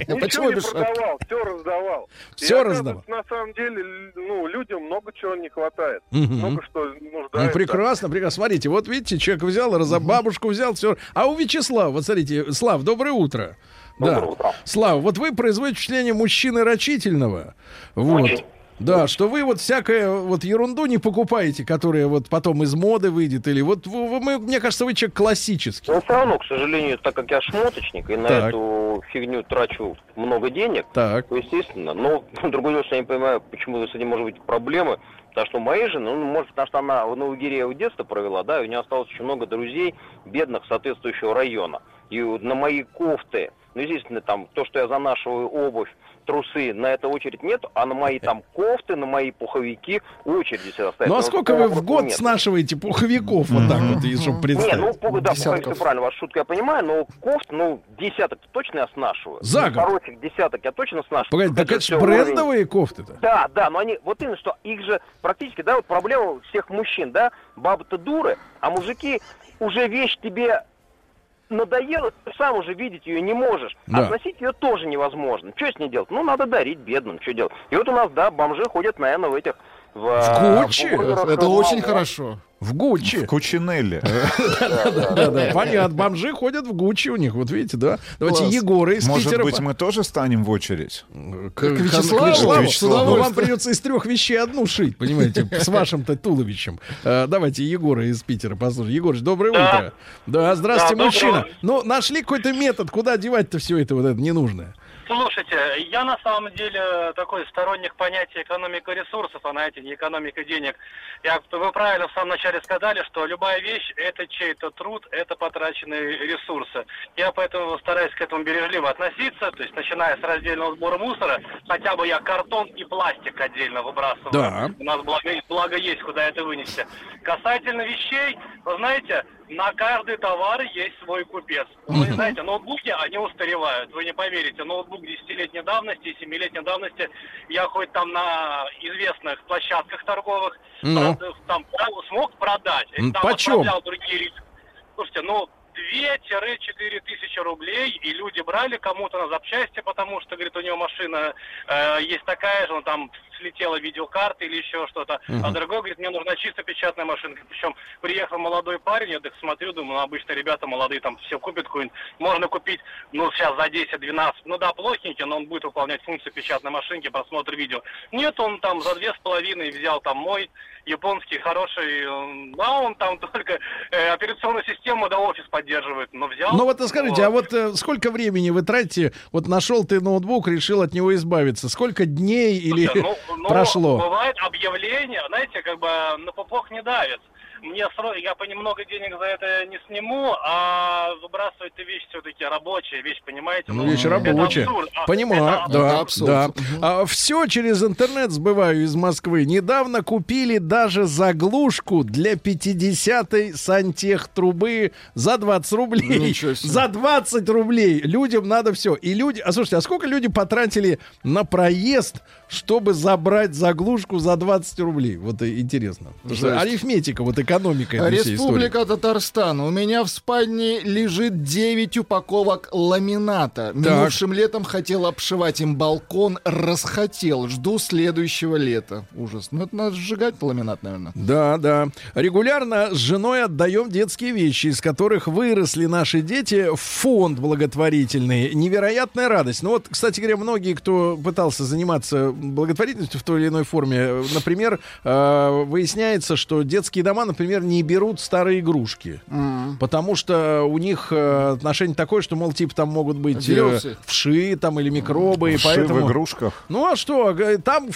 Ну, почему Ничего не без шапки? продавал, все раздавал. Оказывается, раздавал? На самом деле, ну, людям много чего не хватает. Много что нуждается. Ну, прекрасно, прекрасно. Смотрите, вот видите, человек взял, раза бабушку взял, все. А у Вячеслава, вот смотрите, Слав, доброе утро. Да. Слав, вот вы производите впечатление мужчины рачительного. Вот. Да, что вы вот всякое вот ерунду не покупаете, которая вот потом из моды выйдет, или вот вы- вы- мне кажется, вы человек классический. Но все равно, к сожалению, так как я шмоточник и на Так. эту фигню трачу много денег, Так. то естественно. Но другое дело, что я не понимаю, почему с этим может быть проблемы. Потому что у моей жены, ну, может, потому что она в Новогиреево детство провела, да, и у нее осталось очень много друзей, бедных соответствующего района. И вот на мои кофты, ну, естественно, там, то, что я занашиваю обувь, трусы, на это очередь нет, а на мои там кофты, на мои пуховики очереди всегда стоят. Ну а Вот сколько вы в год нет. снашиваете пуховиков вот так вот, и чтобы Не, представить? ну, пух- да, пуховик, все правильно, ваша шутка я понимаю, но кофт, ну, десяток точно я снашиваю. За Ну, год? Хороших десяток я точно снашиваю. Погоди, так это же уровень. брендовые кофты-то. Да, да, но они, вот именно, что их же практически, да, вот проблема всех мужчин, да, бабы-то дуры, а мужики уже вещь тебе надоела, ты сам уже видеть ее не можешь. Да. Сносить ее тоже невозможно. Что с ней делать? Ну, надо дарить бедным, что делать? И вот у нас, да, бомжи ходят, наверное, в этих... В, э, Гуччи? в бургерах Это очень хорошо. В Гуччи. В Кучинелле. Да, да, понятно. Бомжи ходят в Гуччи у них, вот видите, да? Давайте. Егора из Может быть, мы тоже станем в очередь? К, Вячеславу? Вам придется из трех вещей одну шить, понимаете, с вашим-то туловищем. Э, Давайте Егора из Питера послушаем. Егорыч, доброе утро. Да, здравствуйте, мужчина. Ну, нашли какой-то метод, куда девать-то все это вот это ненужное? Слушайте, я на самом деле такой сторонник понятия экономика ресурсов, а знаете, не экономика денег. Я, вы правильно в самом начале сказали, что любая вещь – это чей-то труд, это потраченные ресурсы. Я поэтому стараюсь к этому бережливо относиться, то есть начиная с раздельного сбора мусора, хотя бы я картон и пластик отдельно выбрасываю. Да. У нас благо, благо есть, куда это вынести. Касательно вещей, вы знаете, на каждый товар есть свой купец. Вы Мгм. знаете, ноутбуки, они устаревают. Вы не поверите, ноутбук 10-летней давности и 7-летней давности, я хоть там на известных площадках торговых Ну. прод- там смог продать. М, там почем? другие. Слушайте, ну, 2-4 тысячи рублей, и люди брали кому-то на запчасти, потому что, говорит, у него машина э, есть такая же, он там слетела видеокарта или еще что-то. А Мгм. другой говорит, мне нужна чисто печатная машинка. Причем приехал молодой парень, я так смотрю, думаю, ну, обычно ребята молодые там все купят какую-нибудь. Можно купить, ну, сейчас за 10-12. Ну да, плохенький, но он будет выполнять функцию печатной машинки, просмотр видео. Нет, он там за две с половиной взял там мой японский хороший, э, да, он там только э, операционную систему да офис поддерживает, но взял. Ну вот а скажите, а вот э, сколько времени вы тратите? Вот нашел ты ноутбук, решил от него избавиться. Сколько дней или Слушай, ну, ну, прошло? Бывает объявление, знаете, как бы на пупок не давит. Мне сро... я понемногу денег за это не сниму, а выбрасывать ты вещь все-таки рабочая вещь, понимаете? Ну, вещь это рабочая. абсурд. А, Понимаю, это да, абсурд. да. А, все через интернет сбываю из Москвы. Недавно купили даже заглушку для 50-й сантех трубы за 20 рублей. Себе. За 20 рублей. Людям надо все. И люди... А слушайте, а сколько люди потратили на проезд, чтобы забрать заглушку за 20 рублей? Вот и интересно. Потому что арифметика, вот экономика этой. Республика Татарстан. У меня в спальне лежит 9 упаковок ламината. Минувшим летом хотел обшивать им балкон, расхотел. Жду следующего лета. Ужас. Ну, это надо сжигать ламинат, наверное. Да, да. Регулярно с женой отдаем детские вещи, из которых выросли наши дети в фонд благотворительный. Невероятная радость. Ну вот, кстати говоря, многие, кто пытался заниматься благотворительностью в той или иной форме, например, э, выясняется, что детские дома, например, не берут старые игрушки. Потому что у них э, отношение такое, что, мол, типа там могут быть э, Вирусы. вши там или микробы. и Вши поэтому... в игрушках. Ну а что, г- там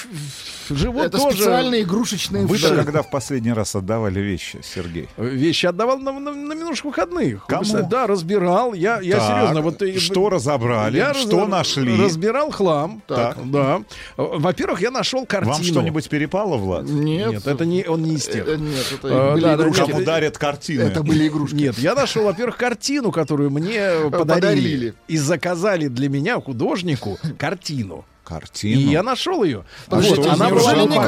живут Это тоже... специальные игрушечные Вы вши. когда в последний раз отдавали вещи, Сергей? Вещи отдавал на, на, на минувших выходных. Кому? Да, разбирал. Я, я Так, серьезно. Вот, и- что разобрали? Я Что раз- нашли? Разбирал хлам. Так. Да. Во-первых, я нашел картину. Вам что-нибудь перепало, Влад? Нет. Нет, это не, он не из тех. Э, Нет, это А, были да, игрушки. Кому дарят картины? Это были игрушки. Нет, я нашел, во-первых, картину, которую мне подарили. Подарили. И заказали для меня, художнику, картину. Картину? И я нашел ее. Подождите, Вот, она, была.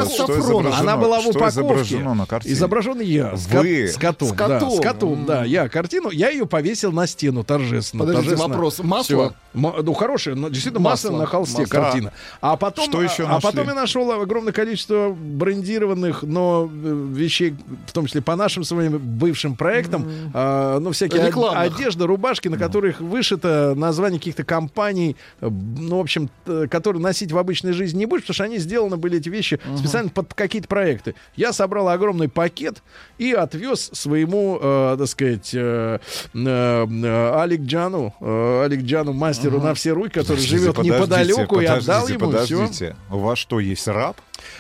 Что изображено? она была в Что упаковке. изображено на картине? Изображен я. С, Вы? с котом. С Да, котом. с котом, да. Я картину, я ее повесил на стену торжественно. Подождите, торжественно. вопрос. Масло? Всё. М- ну, хорошее, но действительно масло, Масло. на холсте Масло. картина. А потом, Что еще а, а потом я нашел огромное количество брендированных, но э, вещей, в том числе по нашим своим бывшим проектам, а, ну, всякие Рекламных. одежда, рубашки, на которых вышито название каких-то компаний, э, ну, в общем, которые носить в обычной жизни не будешь, потому что они сделаны были, эти вещи, специально под какие-то проекты. Я собрал огромный пакет и отвез своему, э, так сказать, э, э, э, Алик Джану, э, Алик Джану, мастеру на все руки, который Подождите, живет подождите, неподалеку, и отдал подождите, ему все. Подождите, у вас что, есть раб?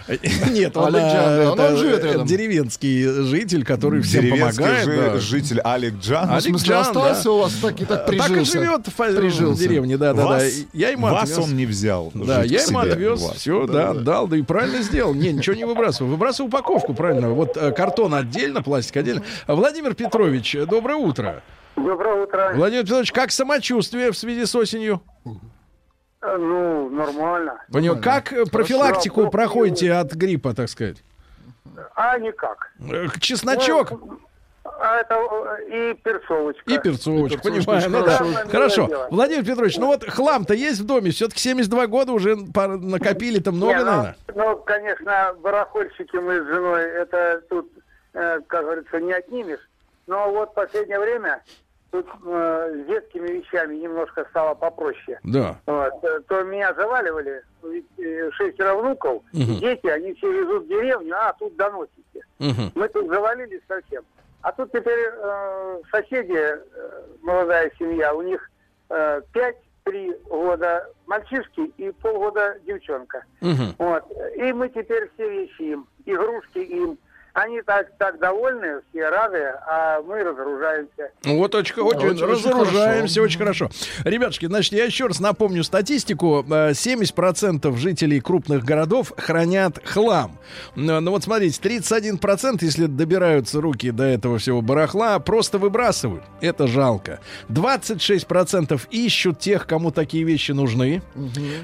Нет, он, Алик Джан, да, он это, живет рядом. деревенский житель, который всем Деревенский помогает. жи- да. житель Алик Джан. В Алик смысле, Джан, остался да. у вас так и так Так и прижился? живет в, в Прижился. деревне, да, да, да. вас, Я ему вас отвез. он не взял. Да, я ему отвез, вас. все, да, отдал, да и правильно сделал. Не, ничего не выбрасывал. Выбрасывал упаковку, правильно. Вот э, картон отдельно, пластик отдельно. Владимир Петрович, доброе утро. Доброе утро. Владимир Петрович, как самочувствие в связи с осенью? Э, Ну, нормально. Понял, как э, профилактику Хорошо. проходите от гриппа, так сказать? А никак. Э, Чесночок Ну, а это и перцовочка. и перцовочка, понимаю. Ну, да. хорошо. Дело. Владимир Петрович, ну вот хлам-то есть в доме. Все-таки 72 года уже накопили-то много, Не, ну, наверное. ну, конечно, барахольщики мы с женой, это тут, как говорится, не отнимешь. Но вот в последнее время тут э, с детскими вещами немножко стало попроще. Да. Вот. э, То меня заваливали, ведь, шестеро внуков, Мгм. дети, они все везут в деревню, а тут доносите. Мгм. Мы тут завалились совсем. А тут теперь э, соседи, э, молодая семья, у них э, 5-3 года мальчишки и полгода девчонка. Мгм. Вот. И мы теперь все вещи им, игрушки им. Они так, так довольны, все рады, а мы разоружаемся. Ну, Вот очень, очень, Очень- очень разоружаемся, очень хорошо. Ребятушки, значит, я еще раз напомню статистику. Э, 70% жителей крупных городов хранят хлам. Но, ну вот смотрите, 31%, если добираются руки до этого всего барахла, просто выбрасывают. Это жалко. 26% ищут тех, кому такие вещи нужны.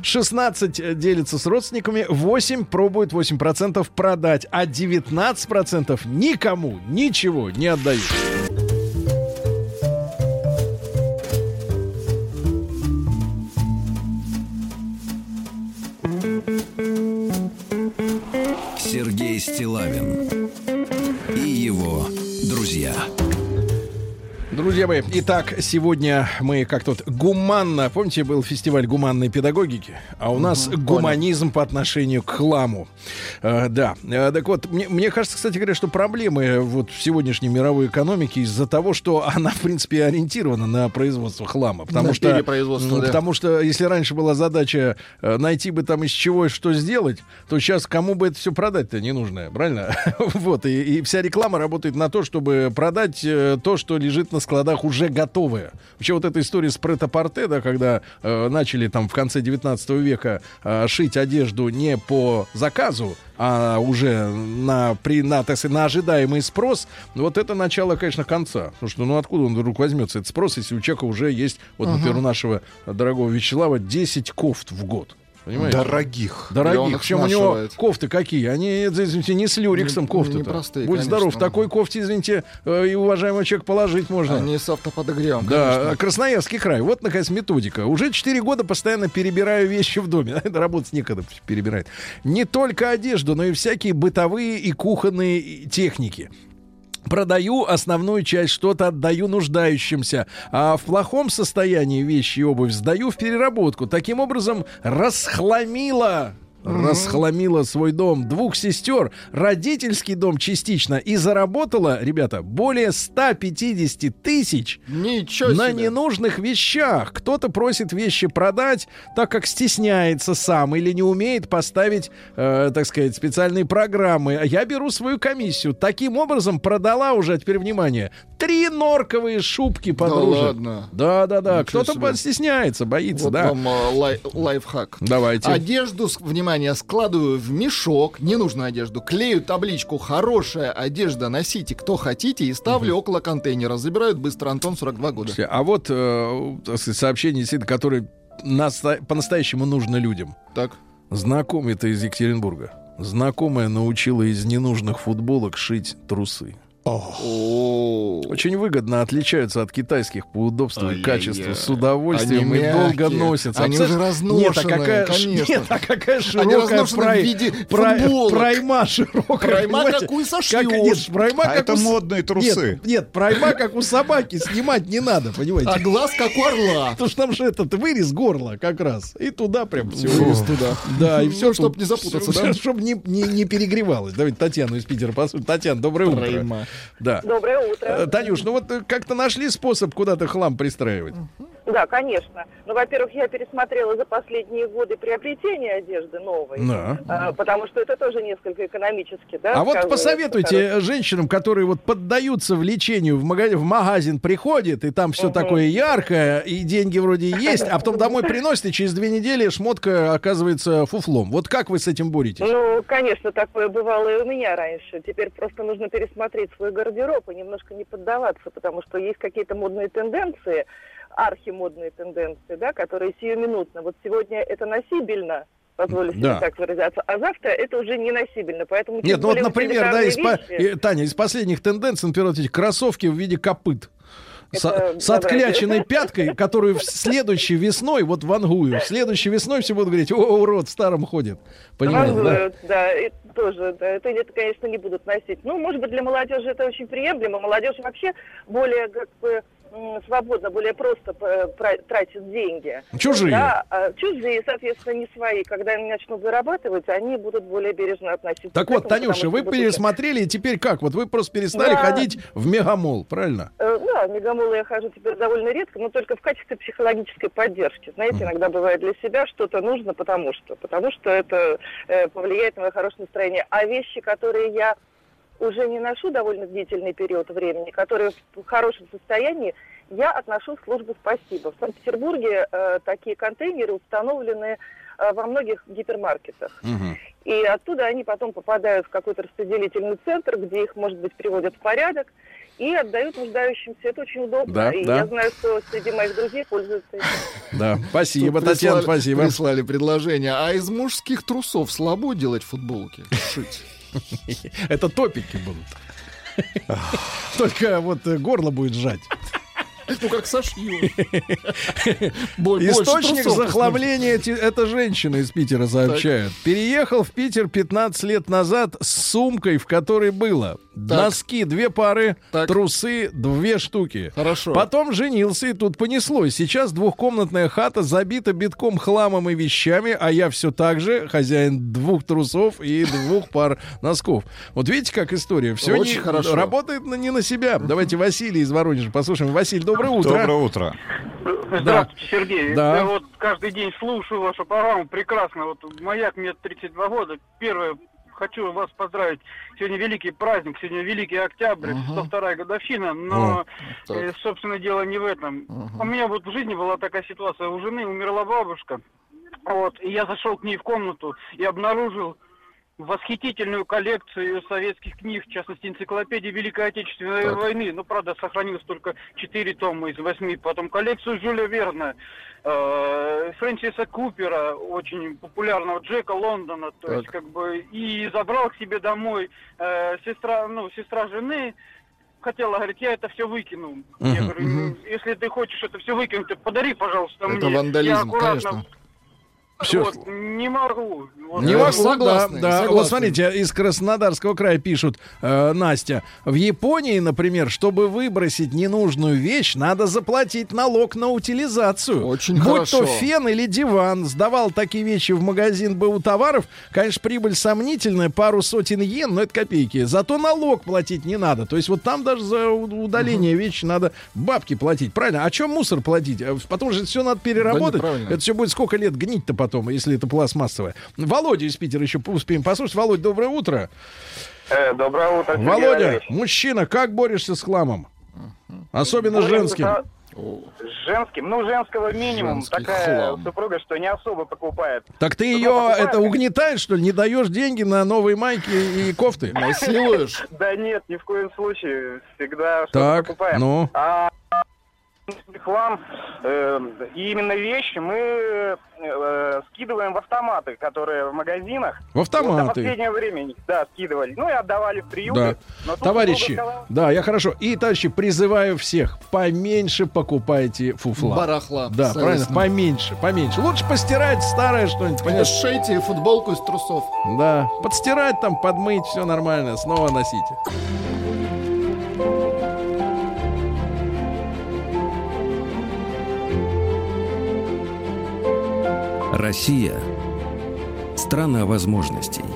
16 делятся с родственниками, 8 пробуют 8% продать, а 19% никому ничего не отдают. Сергей Стилавин и его друзья. Друзья мои, итак, сегодня мы как тут гуманно, помните, был фестиваль гуманной педагогики, а у нас Мгм, гуманизм по отношению к хламу. Э, да, Э, так вот, мне, мне кажется, кстати говоря, что проблемы вот в сегодняшней мировой экономике из-за того, что она, в принципе, ориентирована на производство хлама. Потому На что, ну, да. потому что если раньше была задача э, найти бы там из чего что сделать, то сейчас кому бы это все продать-то не нужно, правильно? вот, и, и вся реклама работает на то, чтобы продать э, то, что лежит на складах уже готовое. Вообще вот эта история с претапорте, да, когда э, начали там в конце 19 века э, шить одежду не по заказу, а уже на, при, на, так сказать, на ожидаемый спрос, вот это начало, конечно, конца. Потому что, ну, откуда он вдруг возьмется, этот спрос, если у человека уже есть, вот, например, у нашего дорогого Вячеслава 10 кофт в год. Понимаете? Дорогих. Дорогих. их Причем у него кофты какие? Они, извините, не с люрексом Не- кофты. непростые, Будь конечно. здоров, в такой кофте, извините, э, и уважаемый человек положить можно. Они с автоподогревом, Да, конечно. Красноярский край. Вот, наконец, методика. Уже 4 года постоянно перебираю вещи в доме. Это работать некогда перебирает. Не только одежду, но и всякие бытовые и кухонные техники. Продаю основную часть, что-то отдаю нуждающимся, а в плохом состоянии вещи и обувь сдаю в переработку. Таким образом, расхламила расхламила свой дом двух сестер, родительский дом частично и заработала, ребята, более 150 тысяч Ничего на себе. ненужных вещах. Кто-то просит вещи продать, так как стесняется сам или не умеет поставить, э, так сказать, специальные программы. А Я беру свою комиссию. Таким образом продала уже, а теперь внимание, три норковые шубки подружек. ладно? Да, да, да. Ничего Кто-то стесняется, боится, Вот да. вам э, лай- лайфхак. Давайте. Одежду, с- внимание, складываю в мешок, ненужную одежду, клею табличку «Хорошая одежда, носите кто хотите» и ставлю около контейнера. Забирают быстро, Антон, 42 года. А вот э, сообщение, действительно, которое по-настоящему нужно людям. Так. Знакомый-то из Екатеринбурга. Знакомая научила из ненужных футболок шить трусы. Очень выгодно отличаются от китайских по удобству и качеству. С удовольствием Они и долго носятся. Они Представляешь, уже Нет, а разношенные, какая, ш- конечно. Нет, а какая Они широкая разношены в прай- виде прай- прайма широкая. Прайма понимаете? какую Как- сошьешь. Нет, прайма А как это у модные трусы. Нет, нет, прайма как у собаки снимать не надо, понимаете? А глаз как у орла. Потому что там же этот вырез горла как раз. И туда прям все. Вырез туда. Да, и все, чтоб не запутаться? Чтобы не, перегревалось. Давайте Татьяну из Питера послушаем. Татьяна, доброе утро. Да. Доброе утро. Э, Танюш, ну вот э, как-то нашли способ куда-то хлам пристраивать? Да, конечно. Ну, во-первых, я пересмотрела за последние годы приобретение одежды новой, Да. а, потому что это тоже несколько экономически, да. А вот посоветуйте э, женщинам, которые вот поддаются влечению, в магазин, в магазин приходит, и там все Мгм. такое яркое, и деньги вроде есть, а потом домой приносит, и через две недели шмотка оказывается фуфлом. Вот как вы с этим боретесь? Ну, конечно, такое бывало и у меня раньше. Теперь просто нужно пересмотреть свой гардероб и немножко не поддаваться, потому что есть какие-то модные тенденции, архимодные тенденции, да, которые сиюминутно. Вот сегодня это носибельно, позволю себе Да. так выразиться, а завтра это уже не носибельно. Поэтому Нет, ну вот, например, да, из, по- вещи- э, Таня, из последних тенденций, например, вот эти кроссовки в виде копыт. С, Это с откляченной доброе. пяткой, которую в следующей весной, вот вангую, следующей весной все будут говорить, о, урод, в старом ходит. Понимаете, да? Вангуют, да, и тоже, да, это, это, конечно, не будут носить. Ну, может быть, для молодежи это очень приемлемо. Молодежь вообще более, как бы, свободно, более просто э, тратит деньги. Чужие. Да, а чужие, соответственно, не свои. Когда они начнут зарабатывать, они будут более бережно относиться Так вот, этому, Танюша, вы будут- пересмотрели, и теперь как? Вот вы просто перестали Да. ходить в мегамол, правильно? Э, Да, в мегамолы я хожу теперь довольно редко, но только в качестве психологической поддержки. Знаете, иногда бывает для себя что-то нужно, потому что. Потому что это э, повлияет на мое хорошее настроение. А вещи, которые я уже не ношу довольно длительный период времени, которые в хорошем состоянии, я отношу в службу «Спасибо». В Санкт-Петербурге э, такие контейнеры установлены э, во многих гипермаркетах. И оттуда они потом попадают в какой-то распределительный центр, где их, может быть, приводят в порядок и отдают нуждающимся. Это очень удобно. Да, и да. я знаю, что среди моих друзей пользуются этим. Да, спасибо, Тут Татьяна, прислали- спасибо. Прислали предложение. А из мужских трусов слабо делать футболки? Шить. Это топики будут. Только вот горло будет сжать. Ну, как сошью. Источник захламления это женщина из Питера сообщает. Переехал в Питер 15 лет назад с сумкой, в которой было носки две пары, трусы две штуки. Хорошо. Потом женился, и тут понеслось. Сейчас двухкомнатная хата забита битком хламом и вещами, а я все так же хозяин двух трусов и двух пар носков. Вот видите, как история. Все Очень хорошо. работает на- не на себя. Давайте Василий из Воронежа послушаем. Василий, доброе утро. Доброе утро. Здравствуйте, Сергей. Да. Я вот каждый день слушаю вашу программу. Прекрасно. Вот маяк мне 32 года. Первое, хочу вас поздравить. Сегодня великий праздник, сегодня великий октябрь, 102 годовщина, но, так. э, собственно, дело не в этом. У меня вот в жизни была такая ситуация. У жены умерла бабушка. Вот, и я зашел к ней в комнату и обнаружил восхитительную коллекцию советских книг, в частности, энциклопедии Великой Отечественной Так. войны. Ну, правда, сохранилось только четыре тома из восьми. Потом коллекцию Жюля Верна, э, Фрэнсиса Купера, очень популярного, Джека Лондона. То Так. есть, как бы, и забрал к себе домой э, сестра, ну, сестра жены, хотела, говорит, я это все выкину. Я Мгм. говорю, «Ну, если ты хочешь это все выкинуть, подари, пожалуйста, Это мне. Я вандализм, аккуратно конечно. Всё. вот, не могу. Вот. Не Да, могу, согласны, да, да. согласны. Вот смотрите, из Краснодарского края пишут, э, Настя, в Японии, например, чтобы выбросить ненужную вещь, надо заплатить налог на утилизацию. Очень Будь хорошо. то фен или диван, сдавал такие вещи в магазин БУ товаров, конечно, прибыль сомнительная, пару сотен йен, но это копейки. Зато налог платить не надо. То есть вот там даже за удаление вещи надо бабки платить. Правильно? А чем мусор платить? А Потому что все надо переработать. неправильно. это все будет сколько лет гнить-то потом, если это пластмассовое. Володя из Питера еще успеем послушать. Володь, доброе утро. Э, доброе утро, Сергей Володя, Валерьевич. мужчина, как борешься с хламом? Особенно Боремся женским. С женским, ну, женского минимум. Женский Такая хлам. супруга, что не особо покупает. Так ты ее покупает, это угнетаешь, что ли? Не даешь деньги на новые майки и кофты? Насилуешь? Да нет, ни в коем случае. Всегда что-то Так, покупаем. ну. Хлам э, и именно вещи мы э, скидываем в автоматы, которые в магазинах. В автоматы. Вот до последнего времени, да, скидывали. Ну и отдавали в приюты. Да. Товарищи, сказал- да, я хорошо. И, товарищи, призываю всех, поменьше покупайте фуфла. Барахла. Да, правильно, поменьше, поменьше. Лучше постирать старое что-нибудь, понятно? Сшейте футболку из трусов. Да, подстирать там, подмыть, все нормально, снова носите. Россия – страна возможностей.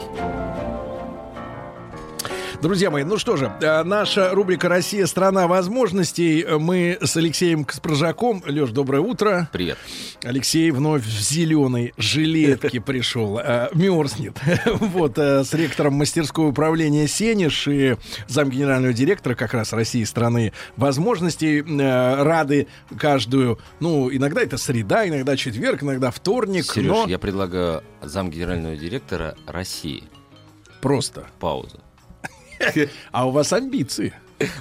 Друзья мои, ну что же, э, наша рубрика «Россия. Страна возможностей». Мы с Алексеем Каспрожаком. Леш, доброе утро. Привет. Алексей вновь в зеленой жилетке пришел. э, Мерзнет. Вот, э, с ректором мастерского управления «Сенеж» и замгенерального директора как раз России страны возможностей. э, Рады каждую, ну, иногда это среда, иногда четверг, иногда вторник. Сереж, но я предлагаю зам генерального директора России. Просто. Пауза. А у вас амбиции.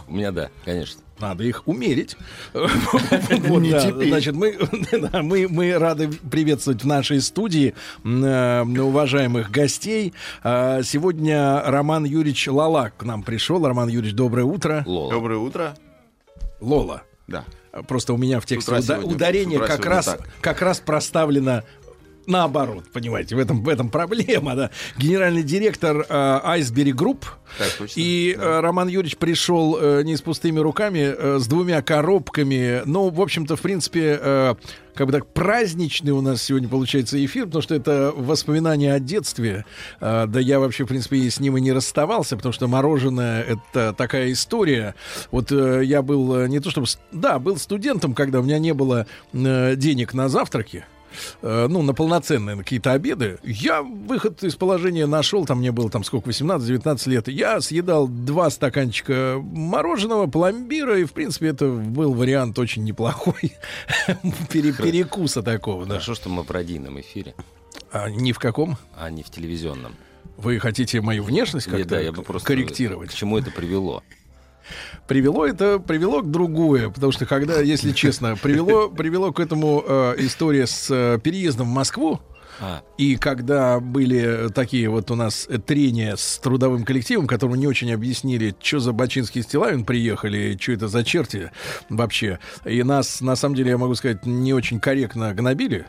У меня да, конечно. Надо их умерить. Значит, мы, мы, мы рады приветствовать в нашей студии э, уважаемых гостей. А, Сегодня Роман Юрьевич Лалак к нам пришел. Роман Юрьевич, доброе утро. Доброе утро. Лола. Да. Просто у меня в тексте утра уда- сегодня- ударение как раз, как раз проставлено наоборот, понимаете, в этом, в этом проблема, да. Генеральный директор э, Group. Так точно. И э, Роман Юрьевич пришел э, не с пустыми руками, э, с двумя коробками. Ну, в общем-то, в принципе, э, как бы так праздничный у нас сегодня получается эфир, потому что это воспоминания о детстве. Э, да я вообще, в принципе, и с ним и не расставался, потому что мороженое — это такая история. Вот э, я был э, не то чтобы... Да, был студентом, когда у меня не было э, денег на завтраки э, ну, на полноценные какие-то обеды, я выход из положения нашел, там мне было там сколько, 18-19 лет, я съедал два стаканчика мороженого, пломбира, и, в принципе, это был вариант очень неплохой пере- перекуса такого. Хорошо, что мы в радийном эфире, А ни в каком? а не в телевизионном. Вы хотите мою внешность как-то да, я бы просто корректировать? К чему это привело? Привело это, привело к другое, потому что когда, если честно, привело, привело к этому э, история с э, переездом в Москву. А. И когда были такие вот у нас трения с трудовым коллективом, которому не очень объяснили, что за Бачинский Стилавин приехали, что это за черти вообще. И нас, на самом деле, я могу сказать, не очень корректно гнобили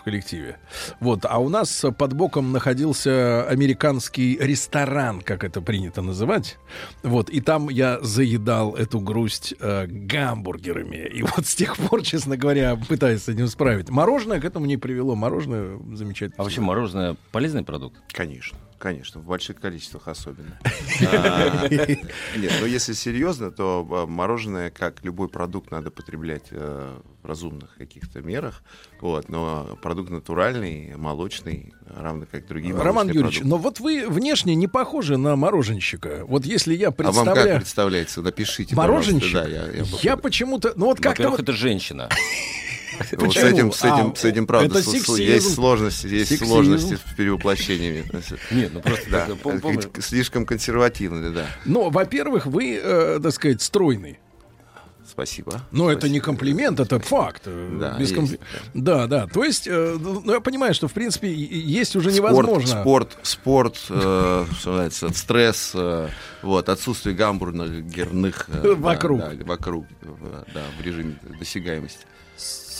в коллективе. Вот, а у нас под боком находился американский ресторан, как это принято называть. Вот, и там я заедал эту грусть э, гамбургерами. И вот с тех пор, честно говоря, пытаюсь с этим справить. Мороженое к этому не привело. Мороженое замечательно. А вообще мороженое полезный продукт? Конечно. Конечно, в больших количествах особенно. А, Нет, но если серьезно, то а, мороженое, как любой продукт, надо потреблять э, в разумных каких-то мерах. Вот, но продукт натуральный, молочный, равно как другие Роман Юрьевич, продукты. но вот вы внешне не похожи на мороженщика. Вот если я А вам представляю... как представляется? Напишите, Мороженщик? Да, я- я Я почему-то... Ну вот как-то... Во-первых, вот- это женщина. Вот с этим, с этим, А, с этим, правда, это сексизм. есть сложности, есть Сексизм. сложности с перевоплощениями. Нет, ну просто да, к- слишком консервативный, да. Ну, во-первых, вы, э, так сказать, стройный. Спасибо. Но это не комплимент, это факт. э, Да, без есть, компли- да, да. То есть, э, ну, я понимаю, что в принципе есть уже Спорт, невозможно. спорт, спорт, э, что называется, стресс, э, вот, отсутствие гамбургерных э, да, Вокруг. да, вокруг, э, да, в режиме досягаемости.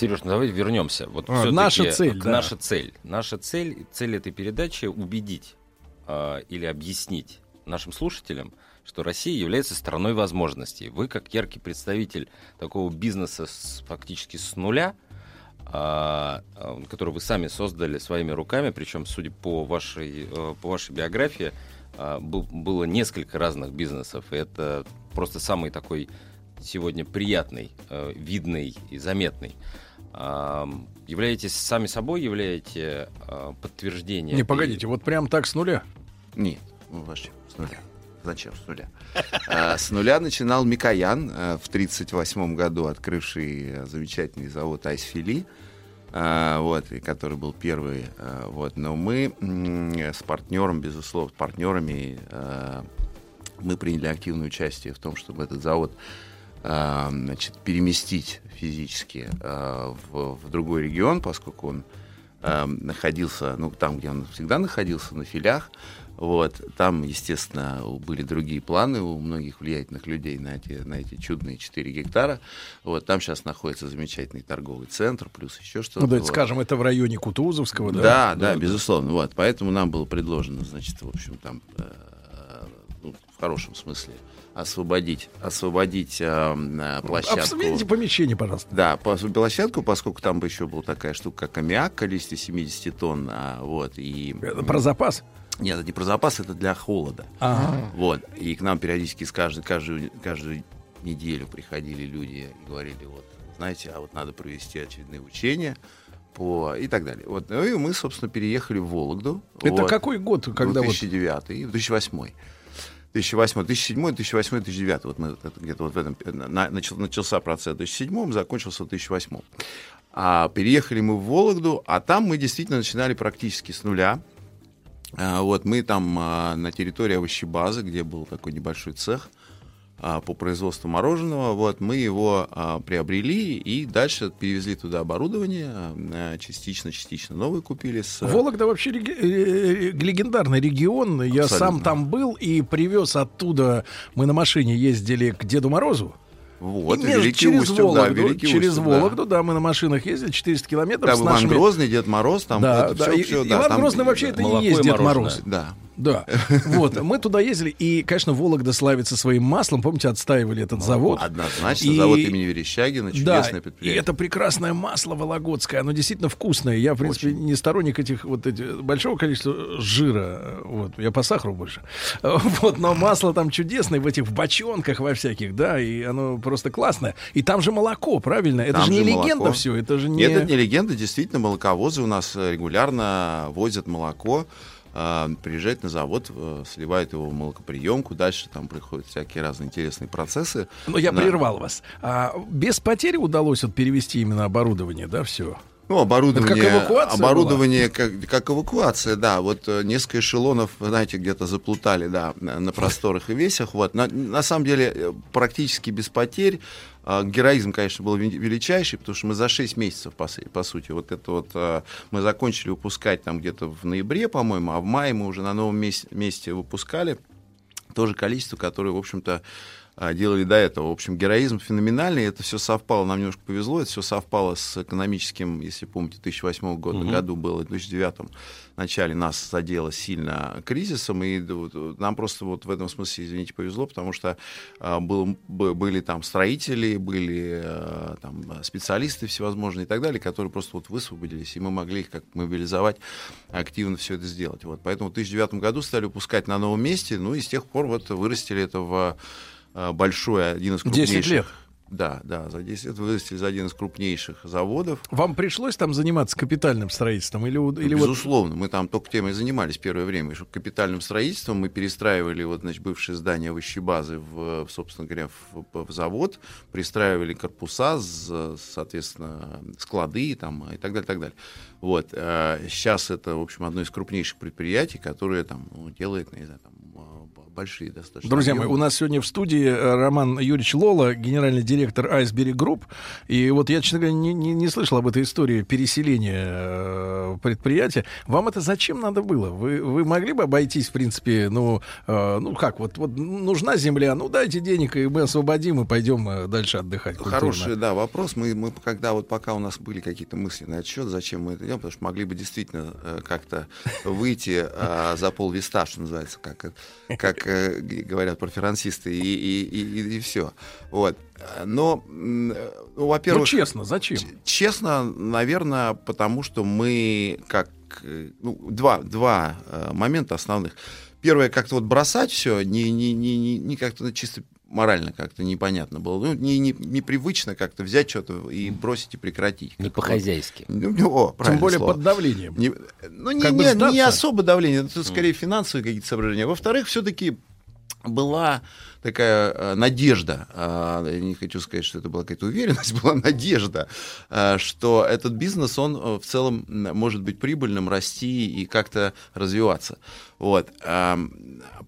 Сереж, ну давай вернемся. Вот А, наша цель, да. Наша цель. Наша цель, цель этой передачи убедить а, или объяснить нашим слушателям, что Россия является страной возможностей. Вы, как яркий представитель такого бизнеса с, фактически с нуля, а, а, который вы сами создали своими руками, причем, судя по вашей, э, по вашей биографии, а, был- было несколько разных бизнесов, и это просто самый такой сегодня приятный, э, видный и заметный. Являетесь сами собой, являете э, подтверждение. Не, погодите, вот прям так с нуля. Нет, ну, вообще, с нуля. Зачем с нуля? А, С нуля начинал Микоян, э, в 1938 году открывший э, замечательный завод Айсфили, а, вот, и который был первый. а, Вот, но мы с партнером, безусловно, партнерами, мы приняли активное участие в том, чтобы этот завод а, значит, переместить физически а, в, в другой регион, поскольку он а, находился, ну, там, где он всегда находился, на филях. Вот. Там, естественно, были другие планы у многих влиятельных людей на эти, на эти чудные 4 гектара. Вот. Там сейчас находится замечательный торговый центр, плюс еще что-то. Ну, давайте Вот. скажем, это в районе Кутузовского, да? Да, да, безусловно. Вот, поэтому нам было предложено, значит, в общем, там, э, ну, в хорошем смысле, освободить, освободить э, э, площадку. Обсудите помещение, пожалуйста. Да, по- площадку, поскольку там бы еще была такая штука, как аммиак, количестве 70 тонн, а, вот, и... Это про запас? Нет, это не про запас, это для холода. Ага. Вот, и к нам периодически с каждой, каждую, каждую неделю приходили люди и говорили, вот, знаете, а вот надо провести очередные учения, по... и так далее. Вот, ну и мы, собственно, переехали в Вологду. Это вот. какой год, когда вот... 2009 и 2008. 2008, 2007, 2008, 2009. Вот мы где-то вот в этом э, на- начал- начался процесс в 2007, закончился в 2008. А переехали мы в Вологду, а там мы действительно начинали практически с нуля. А, вот мы там а, на территории овощебазы, где был такой небольшой цех а, по производству мороженого, вот мы его а, приобрели и дальше перевезли туда оборудование, а, частично, частично новое купили с Вологда вообще реги- э, э, легендарный регион. Я Абсолютно. сам там был и привез оттуда. Мы на машине ездили к Деду Морозу. Вот, И между- Великий через Устюг, да, Вологду, Великий через Устюг, да. Вологду, да. мы на машинах ездили 400 километров Там с Иван нашими... Грозный, Дед Мороз, там да, это да. всё- И- всё, и- да, Иван там, Грозный вообще да. это и есть Дед. Мороз. Да. Да, вот, мы туда ездили, и, конечно, Вологда славится своим маслом, помните, отстаивали этот завод. Однозначно, И- завод имени Верещагина, Да, чудесное и предприятие. это прекрасное масло вологодское, оно действительно вкусное. Я, в принципе, не сторонник этих вот этих, большого количества жира, вот, я по сахару больше. Вот, но масло там чудесное в этих в бочонках во всяких, да, и оно просто классное. И там же молоко, правильно? Это Там же не молоко. легенда все, это же не... Нет, это не легенда, действительно, молоковозы у нас э, регулярно возят молоко, э, приезжают на завод, э, сливают его в молокоприемку, дальше там происходят всякие разные интересные процессы. Но я На- прервал вас. А, без потери удалось вот перевести именно оборудование, да, все? Ну, оборудование, Это как эвакуация оборудование как, как эвакуация, да. Вот э, несколько эшелонов, знаете, где-то заплутали, да, на, просторах и весях. Вот. На, на самом деле э, практически без потерь. А, Героизм, конечно, был ве- величайший, потому что мы за 6 месяцев, по, по сути, вот это вот а, мы закончили выпускать там где-то в ноябре, по-моему, а в мае мы уже на новом месте, месте выпускали то же количество, которое, в общем-то, делали до этого. В общем, героизм феноменальный, это все совпало, нам немножко повезло, это все совпало с экономическим, если помните, 2008 года, Мгм. году было, в 2009 в начале нас задело сильно кризисом, и вот нам просто вот в этом смысле, извините, повезло, потому что а, был, были там строители, были а, там специалисты всевозможные и так далее, которые просто вот высвободились, и мы могли их как мобилизовать, активно все это сделать. Вот. Поэтому в 2009 году стали выпускать на новом месте, ну и с тех пор вот вырастили это в а, большой, один из 10 крупнейших... лет. Да, да, за 10 лет вырастили за один из крупнейших заводов. Вам пришлось там заниматься капитальным строительством? Или, или вот Безусловно, мы там только тем и занимались первое время. Что капитальным строительством мы перестраивали вот, значит, бывшее здание базы в, собственно говоря, в, в завод, пристраивали корпуса, соответственно, склады там, и так далее, так далее. Вот. а Сейчас это, в общем, одно из крупнейших предприятий, которое там ну, делает, не знаю, большие достаточно. Друзья мои, у нас сегодня в студии э, Роман Юрьевич Лола, генеральный директор Айсберри Групп. И вот я, честно говоря, не, не- не слышал об этой истории переселения э, предприятия. Вам это зачем надо было? Вы, вы могли бы обойтись, в принципе, ну, э, ну как, вот, вот нужна земля, ну дайте денег, и мы освободим, и пойдем дальше отдыхать. культурно. Хороший, да, вопрос. Мы, мы когда вот пока у нас были какие-то мысли на этот счет, зачем мы это делаем, потому что могли бы действительно как-то выйти э, за полвеста, что называется, как, как говорят проферансисты, и, и, и, и все. Вот. Э, Но, э, ну, во-первых... Ну, честно, зачем? Честно, наверное, потому что мы как э, ну, два, два э, момента основных. Первое, как-то вот бросать все, не, не, не, не, как-то чисто морально как-то непонятно было. Ну, не, не, непривычно как-то взять что-то и бросить и прекратить. Не по-хозяйски. Ну, о, Тем правильное более слово. под давлением. Не- ну, не, Как не- не особо давление, это скорее финансовые какие-то соображения. Во-вторых, все-таки была такая э, надежда, а, я не хочу сказать, что это была какая-то уверенность, была надежда, а, что этот бизнес, он э, в целом может быть прибыльным, расти и как-то развиваться. Вот. А,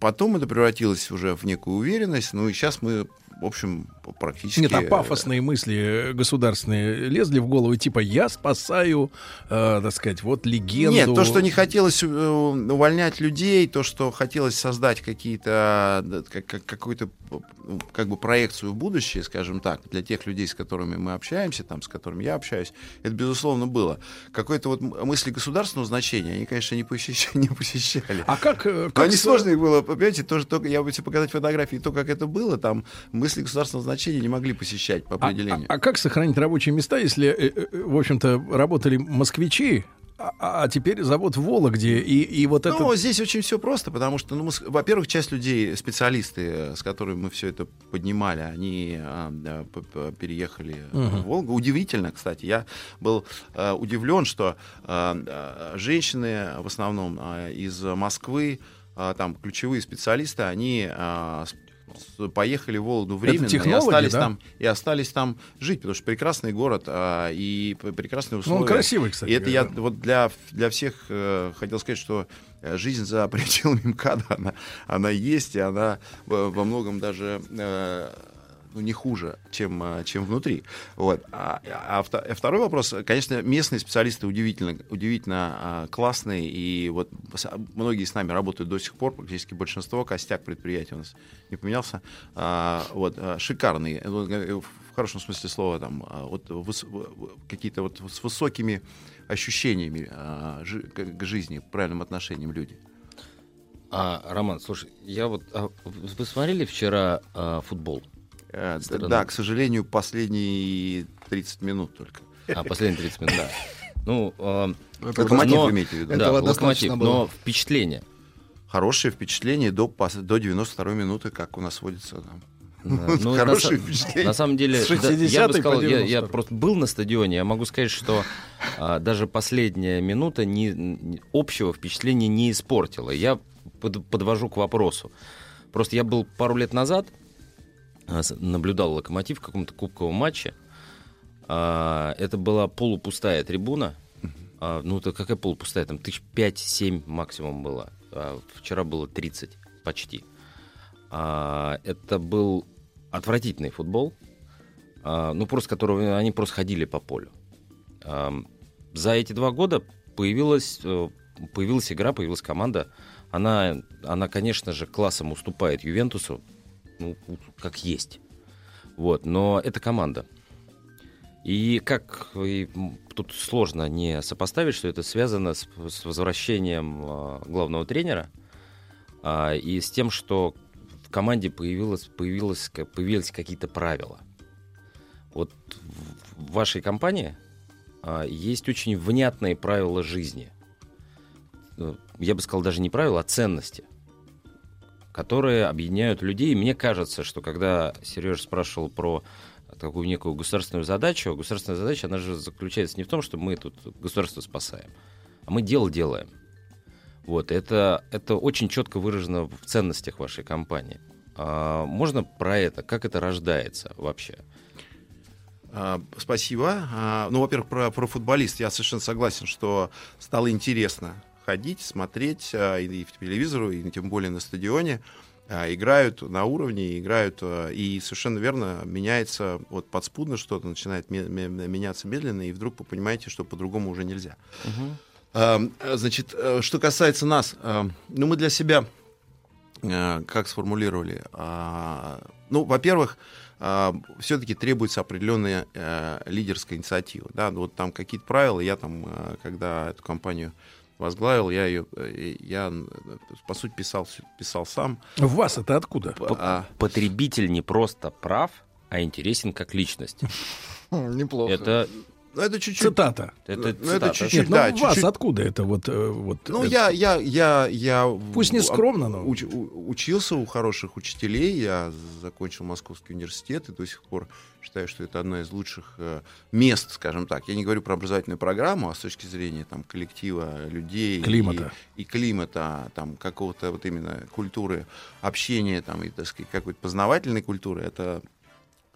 Потом это превратилось уже в некую уверенность, ну и сейчас мы, в общем, практически... Нет, а пафосные мысли э, государственные лезли в голову, типа я спасаю, э, так сказать, вот легенду. Нет, то, что не хотелось э, увольнять людей, то, что хотелось создать какие-то, да, как- как- какую-то ну, как бы проекцию в будущее, скажем так, для тех людей, с которыми мы общаемся, там, с которыми я общаюсь, это, безусловно, было. Какой-то вот мысли государственного значения, они, конечно, не посещали. Не посещали. А как... э, Но как они с- сложные было, понимаете, тоже только я бы тебе показать фотографии, то, как это было, там мысли государственного значения не могли посещать по А, определению. а- а как сохранить рабочие места, если, э, э, в общем-то, работали москвичи, а, а теперь завод в Вологде, и, и вот это... Ну, здесь очень все просто, потому что, ну, во-первых, часть людей, специалисты, э, с которыми мы все это поднимали, они а, п- переехали Мгм. в Волгу. Удивительно, кстати, я был а, удивлен, что а, а, женщины в основном а, из Москвы, а, там ключевые специалисты, они а, поехали в Вологду временно и остались да? там и остались там жить, потому что прекрасный город а, и прекрасные Ну, он условия. красивый, кстати И это я вот для, для всех э, хотел сказать, что э, жизнь за пределами МКАДа, она, она есть, и она во, во многом даже э, ну, не хуже, чем, э, чем внутри. Вот. А, а а второй вопрос, конечно, местные специалисты удивительно, удивительно а, классные, и вот многие с нами работают до сих пор, практически большинство, костяк предприятий у нас не поменялся, А, вот, а, шикарные, э, вот, э, в хорошем смысле слова, там, а, вот, выс- какие-то вот с высокими ощущениями а, жи- к жизни, правильным отношениям люди. А, Роман, слушай, я вот... а, вы смотрели вчера а, футбол? Э, Стороны. Да, к сожалению, последние 30 минут только. А, последние 30 минут. Да. Ну, а, Локомотив но- вы имеете в виду? Да, локомотив, но впечатление. Хорошее впечатление до, до 92 минуты, как у нас водится. там. Да, ну, Хорошее на, впечатление. на самом деле, да, я бы сказал, я, я просто был на стадионе, я могу сказать, что а, даже последняя минута не, общего впечатления не испортила. Я под- подвожу к вопросу. Просто я был пару лет назад, наблюдал локомотив в каком-то кубковом матче, А, это была полупустая трибуна. А, ну, это какая полупустая? Там тысяч пять-семь максимум было. А, вчера было 30 почти. Это был отвратительный футбол. Ну, просто которого они просто ходили по полю. За эти два года появилась, э, появилась игра, появилась команда. Она, она, конечно же, классом уступает Ювентусу, ну, как есть. Вот, но это команда. И как и тут сложно не сопоставить, что это связано с, с возвращением э, главного тренера э, и с тем, что в команде появилось, появилось, появились какие-то правила. Вот в, вашей компании э, есть очень внятные правила жизни. Я бы сказал даже не правила, а ценности которые объединяют людей. Мне кажется, что когда Сереж спрашивал про такую некую государственную задачу. Государственная задача, она же заключается не в том, что мы тут государство спасаем, а мы дело делаем. Вот, это, это очень четко выражено в ценностях вашей компании. А, можно про это? Как это рождается вообще? А, спасибо. А, ну, во-первых, про, про футболист я совершенно согласен, что стало интересно ходить, смотреть а, и, в телевизору, и тем более на стадионе. А, играют на уровне, играют, а, и совершенно верно, меняется вот подспудно что-то, начинает меняться медленно, и вдруг вы понимаете, что по-другому уже нельзя. Угу. Значит, э, что касается нас, ну, мы для себя э, как сформулировали? Ну, во-первых, все-таки требуется определенная э, лидерская инициатива. Да? Вот там какие-то правила, я там, когда эту компанию возглавил, я ее, э, я, по сути, писал, писал сам. В вас это откуда? А... Потребитель не просто прав, а интересен как личность. Неплохо. Это ну, это чуть-чуть. Цитата. Это, ну, это чуть-чуть, Нет, ну, да, у чуть-чуть. вас откуда это вот... Э, вот ну, это... я, я, я, я... Пусть не скромно, но... Уч, учился у хороших учителей, я закончил Московский университет и до сих пор считаю, что это одно из лучших э, мест, скажем так. Я не говорю про образовательную программу, а с точки зрения там, коллектива людей. Климата. И, и климата, там, какого-то вот именно культуры общения, там, и, так сказать, какой-то познавательной культуры. Это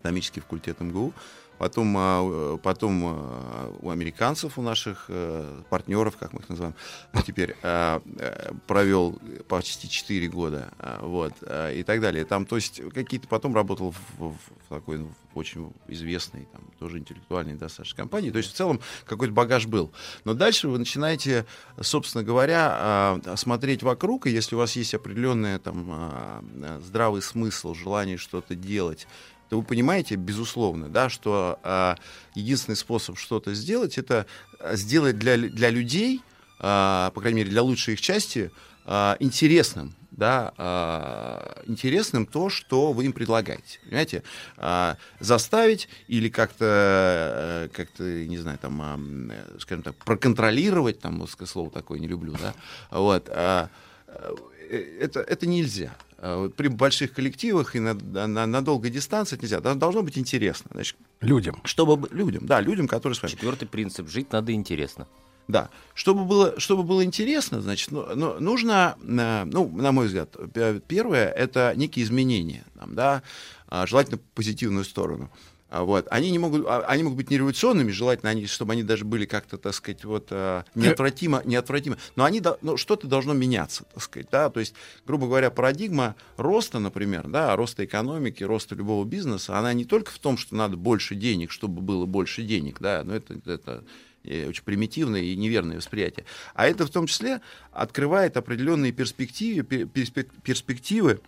экономический факультет МГУ. Потом, а, потом а, у американцев, у наших э, партнеров, как мы их называем, теперь а, э, провел почти 4 года, вот, и так далее. Там, то есть, какие-то потом работал в, в такой в очень известной, там, тоже интеллектуальной достаточно компании. То есть, в целом, какой-то багаж был. Но дальше вы начинаете, собственно говоря, смотреть вокруг, и если у вас есть определенный там, здравый смысл, желание что-то делать, то вы понимаете, безусловно, да, что э, единственный способ что-то сделать, это а, сделать для, для людей, э, по крайней мере, для лучшей их части, э, интересным, да, э, интересным то, что вы им предлагаете. Понимаете? Э, заставить или как-то, э, как-то, не знаю, там, э, скажем так, проконтролировать, там, слово такое не люблю, да, вот, э, это, это нельзя. А, при больших коллективах и на, на, на долгой дистанции нельзя. Должно быть интересно. Значит, людям. Чтобы людям, да, людям, которые с вами. Четвертый принцип: жить надо интересно. Да, чтобы было, чтобы было интересно, значит, ну, ну, нужно, э, ну, на мой взгляд, первое это некие изменения, там, да, а, желательно позитивную сторону. А, вот. Они, не могут, а, они могут быть не революционными, желательно, они, чтобы они даже были как-то, так сказать, вот, а, неотвратимо, неотвратимо. Но они, ну, что-то должно меняться, так сказать. Да? То есть, грубо говоря, парадигма роста, например, да, роста экономики, роста любого бизнеса, она не только в том, что надо больше денег, чтобы было больше денег, да, но это, это э, очень примитивное и неверное восприятие. А это в том числе открывает определенные перспективы, перспективы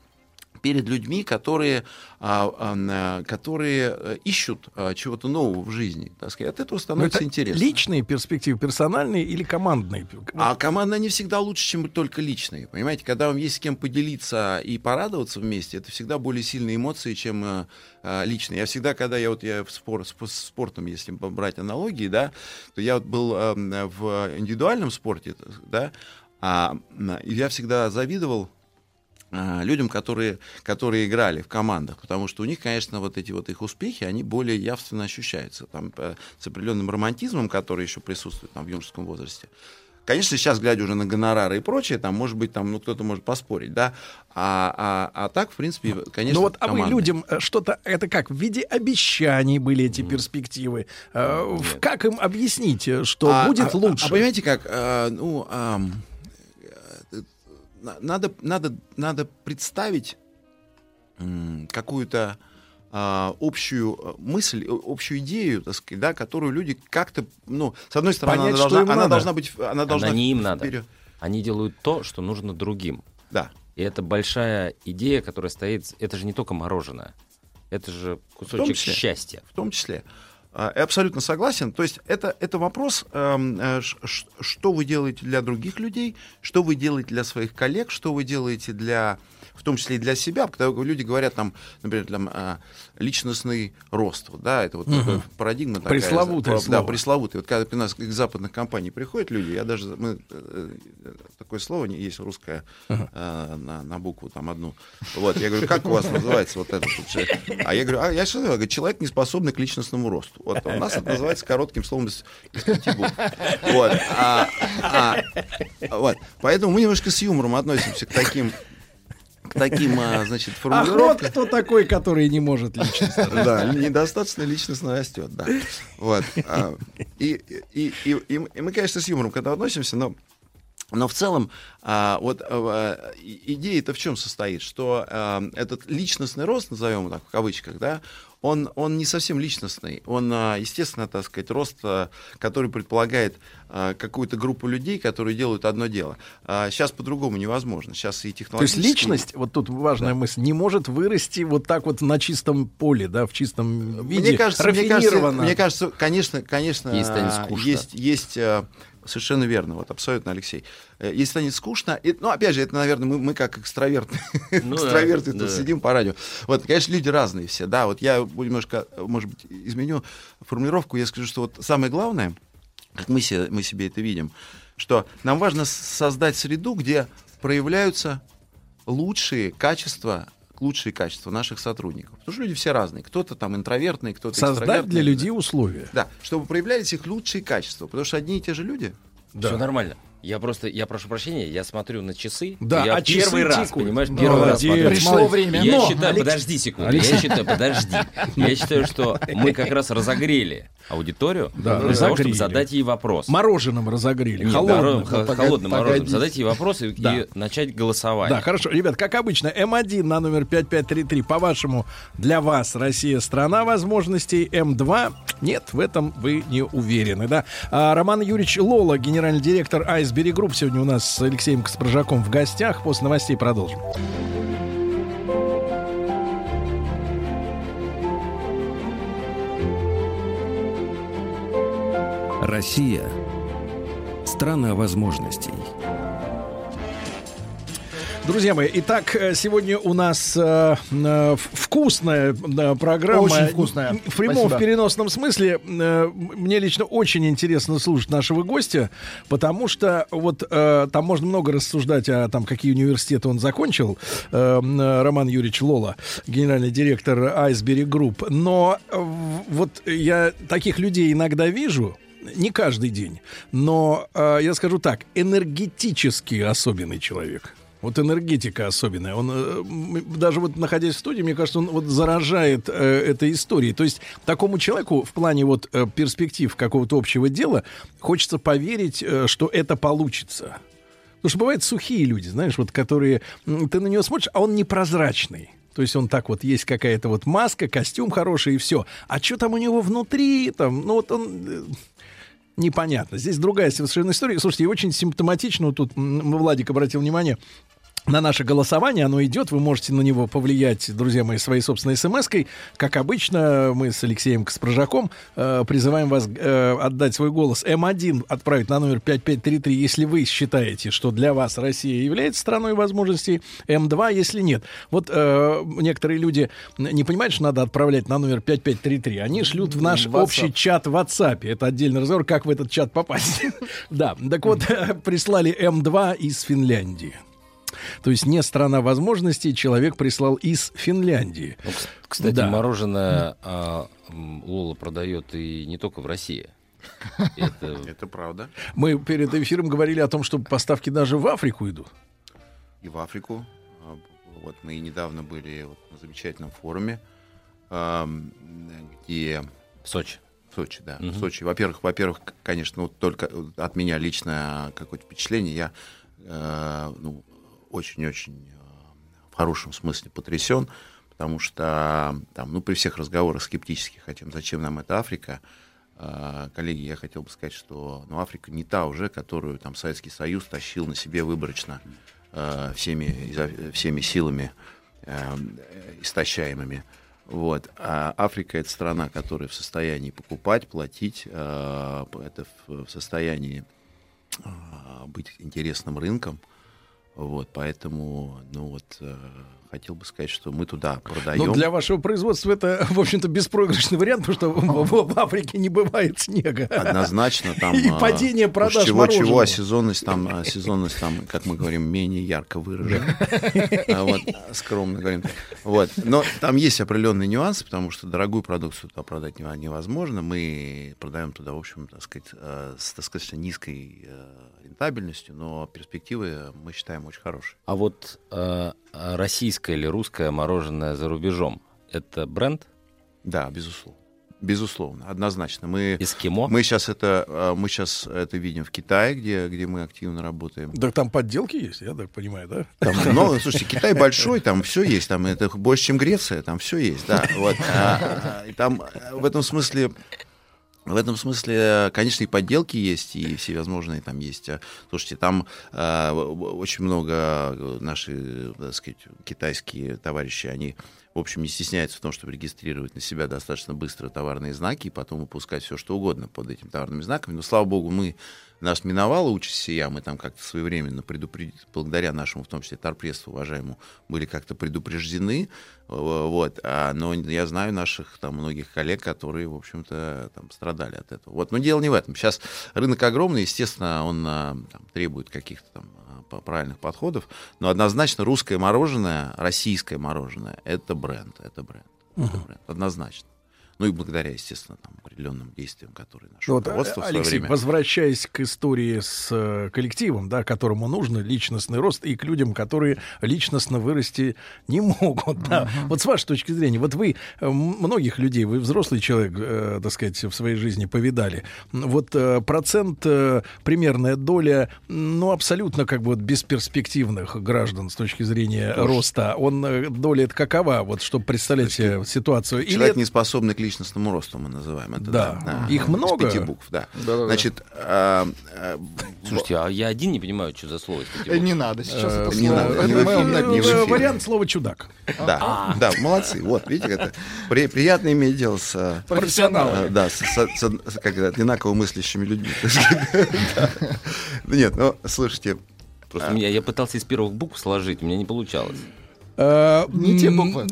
перед людьми, которые, а, а, которые э, ищут а, чего-то нового в жизни. Так сказать. От этого становится интересно. Личные перспективы, персональные или командные? А команда не всегда лучше, чем только личные. Понимаете, когда вам есть с кем поделиться и порадоваться вместе, это всегда более сильные эмоции, чем э, э, личные. Я всегда, когда я вот я в спор, с спортом, если брать аналогии, да, то я вот был в индивидуальном спорте, да, а, я всегда завидовал людям, которые, которые играли в командах, потому что у них, конечно, вот эти вот их успехи, они более явственно ощущаются, там, с определенным романтизмом, который еще присутствует там, в юношеском возрасте. конечно, сейчас, глядя уже на гонорары и прочее, там, может быть, там, ну, кто-то может поспорить, да, а, а, а так, в принципе, конечно, Ну вот, а вы людям э, что-то, это как, в виде обещаний были эти перспективы? Э, в- Как им объяснить, э, что А- будет а- лучше? А, понимаете как, э, ну, э, на- надо, надо, надо представить какую-то а, общую э, мысль, э, общую идею, так сказать, да, которую люди как-то, ну, с одной стороны, Понять, она, что должна, им она надо. должна быть, она должна Она не им надо. вперед. Они делают то, что нужно другим. Да. И это большая идея, которая стоит... Это же не только мороженое. Это же В том кусочек числе. счастья. В том числе. А, Я абсолютно согласен. То есть это, это вопрос, эм, э, что вы делаете для других людей, что вы делаете для своих коллег, что вы делаете для, в том числе и для себя. Когда люди говорят, там, например, там, а, личностный рост. Да, это вот такая парадигма. такая, Пресловутое да, слово. пресловутый. Вот когда у нас из западных компаний приходят люди, я даже, мы, э, такое слово есть русское э, на, на букву там одну. Вот, я говорю, как у вас называется вот этот человек? А я говорю, а я что, говорю, человек, не способный к личностному росту. Вот у нас это называется коротким словом из, из пяти букв. Вот, а- а, вот. Поэтому мы немножко с юмором относимся к таким к таким, а, значит, Ах, вот формулировкам. кто такой, который не может личностно. Да, недостаточно личностно растет, да. Вот. а, И, и, и, и мы- конечно, с юмором к этому относимся, но но в целом, а, вот а, и- идея-то в чем состоит, что а, этот личностный рост, назовем его так в кавычках, да, он, он не совсем личностный. Он, а, естественно, так сказать, рост, а, который предполагает а, какую-то группу людей, которые делают одно дело. Сейчас по-другому невозможно. Сейчас и То есть технологически... личность, вот тут важная мысль, не может вырасти вот так вот на чистом поле, да, в чистом виде, Мне кажется, мне кажется, мне кажется, конечно, конечно, а, скучно. есть, есть совершенно верно, вот абсолютно, Алексей. Э, Если станет скучно, и, ну, опять же, это, наверное, мы, мы как экстраверты, Ну да, экстраверты да. тут сидим по радио. Вот, конечно, люди разные все, да, вот я немножко, может быть, изменю формулировку, я скажу, что вот самое главное, как мы себе, мы себе это видим, что нам важно создать среду, где проявляются лучшие качества лучшие качества наших сотрудников. Потому что люди все разные. Кто-то там интровертный, кто-то Создать экстравертный. для людей условия. Да, чтобы проявлялись их лучшие качества. Потому что одни и те же люди. Все нормально. Я просто, я прошу прощения, я смотрю на часы. Да, я а первый раз, тикают. понимаешь, Да, первый раз смотрю. Пришло Молодец. время. Я Но, считаю, Алекс- подожди секунду, Алексей- я считаю, подожди. Я считаю, что мы как раз разогрели аудиторию Да, для того, чтобы задать ей вопрос. Мороженым разогрели. Нет, холодным. да, хо- Погоди- холодным морозом. погодите. Задать ей вопрос и, Да. и начать голосовать. Да, хорошо. Ребят, как обычно, М1 на номер 5533. По-вашему, для вас Россия страна возможностей. М2 нет, в этом вы не уверены, да. А, Роман Юрьевич Лола, генеральный директор Айсберри Групп, сегодня у нас с Алексеем Каспржаком в гостях. После новостей продолжим. Россия – страна возможностей. Друзья мои, итак, э, сегодня у нас э, э, вкусная э, программа. Очень вкусная. В прямом, Спасибо. в переносном смысле. Э, Мне лично очень интересно слушать нашего гостя, потому что вот э, там можно много рассуждать о том, какие университеты он закончил. Э, м, Роман Юрьевич Лола, генеральный директор Айсберри Групп. Но э, вот я таких людей иногда вижу, не каждый день, но э, я скажу так, энергетически особенный человек. Вот энергетика особенная. Он э, даже вот находясь в студии, мне кажется, он вот заражает э, этой историей. То есть такому человеку в плане вот э, перспектив какого-то общего дела хочется поверить, э, что это получится. Потому что бывают сухие люди, знаешь, вот которые ты на него смотришь, а он непрозрачный. То есть он так вот, есть какая-то вот маска, костюм хороший и все. А что там у него внутри, там, ну вот он... непонятно. Здесь другая совершенно история. Слушайте, и очень симптоматично, вот тут Владик обратил внимание, на наше голосование, оно идет, вы можете на него повлиять, друзья мои, своей собственной смс-кой. Как обычно, мы с Алексеем Каспаржаком э, призываем вас э, отдать свой голос М1, отправить на номер 5533, если вы считаете, что для вас Россия является страной возможностей, М2, если нет. Вот э, некоторые люди не понимают, что надо отправлять на номер 5533. Они шлют в наш WhatsApp. общий чат в WhatsApp. Это отдельный разговор, как в этот чат попасть. Да, так вот, прислали М2 из Финляндии. То есть не страна возможностей, человек прислал из Финляндии. Ну, кс- Кстати, Да. мороженое а, Лола продает и не только в России. Это... это правда. Мы перед эфиром говорили о том, что поставки даже в Африку идут. И в Африку. А, вот мы недавно были вот на замечательном форуме, где... В Сочи. В Сочи, да. Угу. В Сочи. Во-первых, во-первых, конечно, вот только от меня личное какое-то впечатление. Я э, ну, очень-очень в хорошем смысле потрясен, потому что там, ну, при всех разговорах скептических о том, зачем нам эта Африка, э, коллеги, я хотел бы сказать, что ну, Африка не та уже, которую там Советский Союз тащил на себе выборочно э, всеми, всеми силами э, истощаемыми. Вот. А Африка это страна, которая в состоянии покупать, платить, э, это в, состоянии э, быть интересным рынком. Вот, поэтому, ну вот, э, хотел бы сказать, что мы туда продаем. Ну, для вашего производства это, в общем-то, беспроигрышный вариант, потому что в, в Африке не бывает снега. Однозначно там... И а, падение продаж чего, чего, а сезонность там, а сезонность там, как мы говорим, менее ярко выражена. А вот, скромно говорим. Вот. Но там есть определенные нюансы, потому что дорогую продукцию туда продать невозможно. Мы продаем туда, в общем, так сказать, э, с достаточно низкой э, рентабельностью, но перспективы мы считаем очень хорошие. А вот э, российское или русское мороженое за рубежом это бренд? Да, безусловно. Безусловно, однозначно. Мы, Эскимо? Мы сейчас это, э, мы сейчас это видим в Китае, где, где мы активно работаем. Да там подделки есть, я так понимаю, да? Там, ну, слушайте, Китай большой, там все есть, там это больше, чем Греция, там все есть, да. Вот. А, а, там в этом смысле в этом смысле, конечно, и подделки есть, и всевозможные там есть. Слушайте, там э, очень много наши, так сказать, китайские товарищи, они, в общем, не стесняются в том, чтобы регистрировать на себя достаточно быстро товарные знаки и потом выпускать все, что угодно под этими товарными знаками. Но, слава богу, мы нас миновала участь сия, мы там как-то своевременно предупредить, благодаря нашему, в том числе, торпредству уважаемому, были как-то предупреждены, вот, а, но я знаю наших там многих коллег, которые, в общем-то, там страдали от этого. Вот, но дело не в этом. Сейчас рынок огромный, естественно, он а, там, требует каких-то там а, правильных подходов, но однозначно русское мороженое, российское мороженое, это бренд, это бренд, uh-huh. это бренд, однозначно. Ну и благодаря, естественно, там, определенным действиям, которые наше вот, руководство Алексей, в свое время... возвращаясь к истории с э, коллективом, да, которому нужно личностный рост, и к людям, которые личностно вырасти не могут. Да. Uh-huh. Вот с вашей точки зрения, вот вы э, многих людей, вы взрослый человек, э, так сказать, в своей жизни повидали. Вот э, процент, э, примерная доля, ну, абсолютно как бы вот бесперспективных граждан с точки зрения Тоже. роста, он, э, доля это какова, вот чтобы представлять себе ситуацию? Человек, Или... не способный к личностному росту, мы называем это. Да, да. их много. С пяти букв, да. да, да Значит, а, а, слушайте, а я один не понимаю, что за слово. Не надо сейчас это Не надо. Вариант слова чудак. Да, а. да, молодцы. Вот, видите, это приятно иметь дело с э, профессионалами. Да, с как одинаково мыслящими людьми. Нет, ну слушайте. Просто я, я пытался из первых букв сложить, у меня не получалось. Э, не те буквы.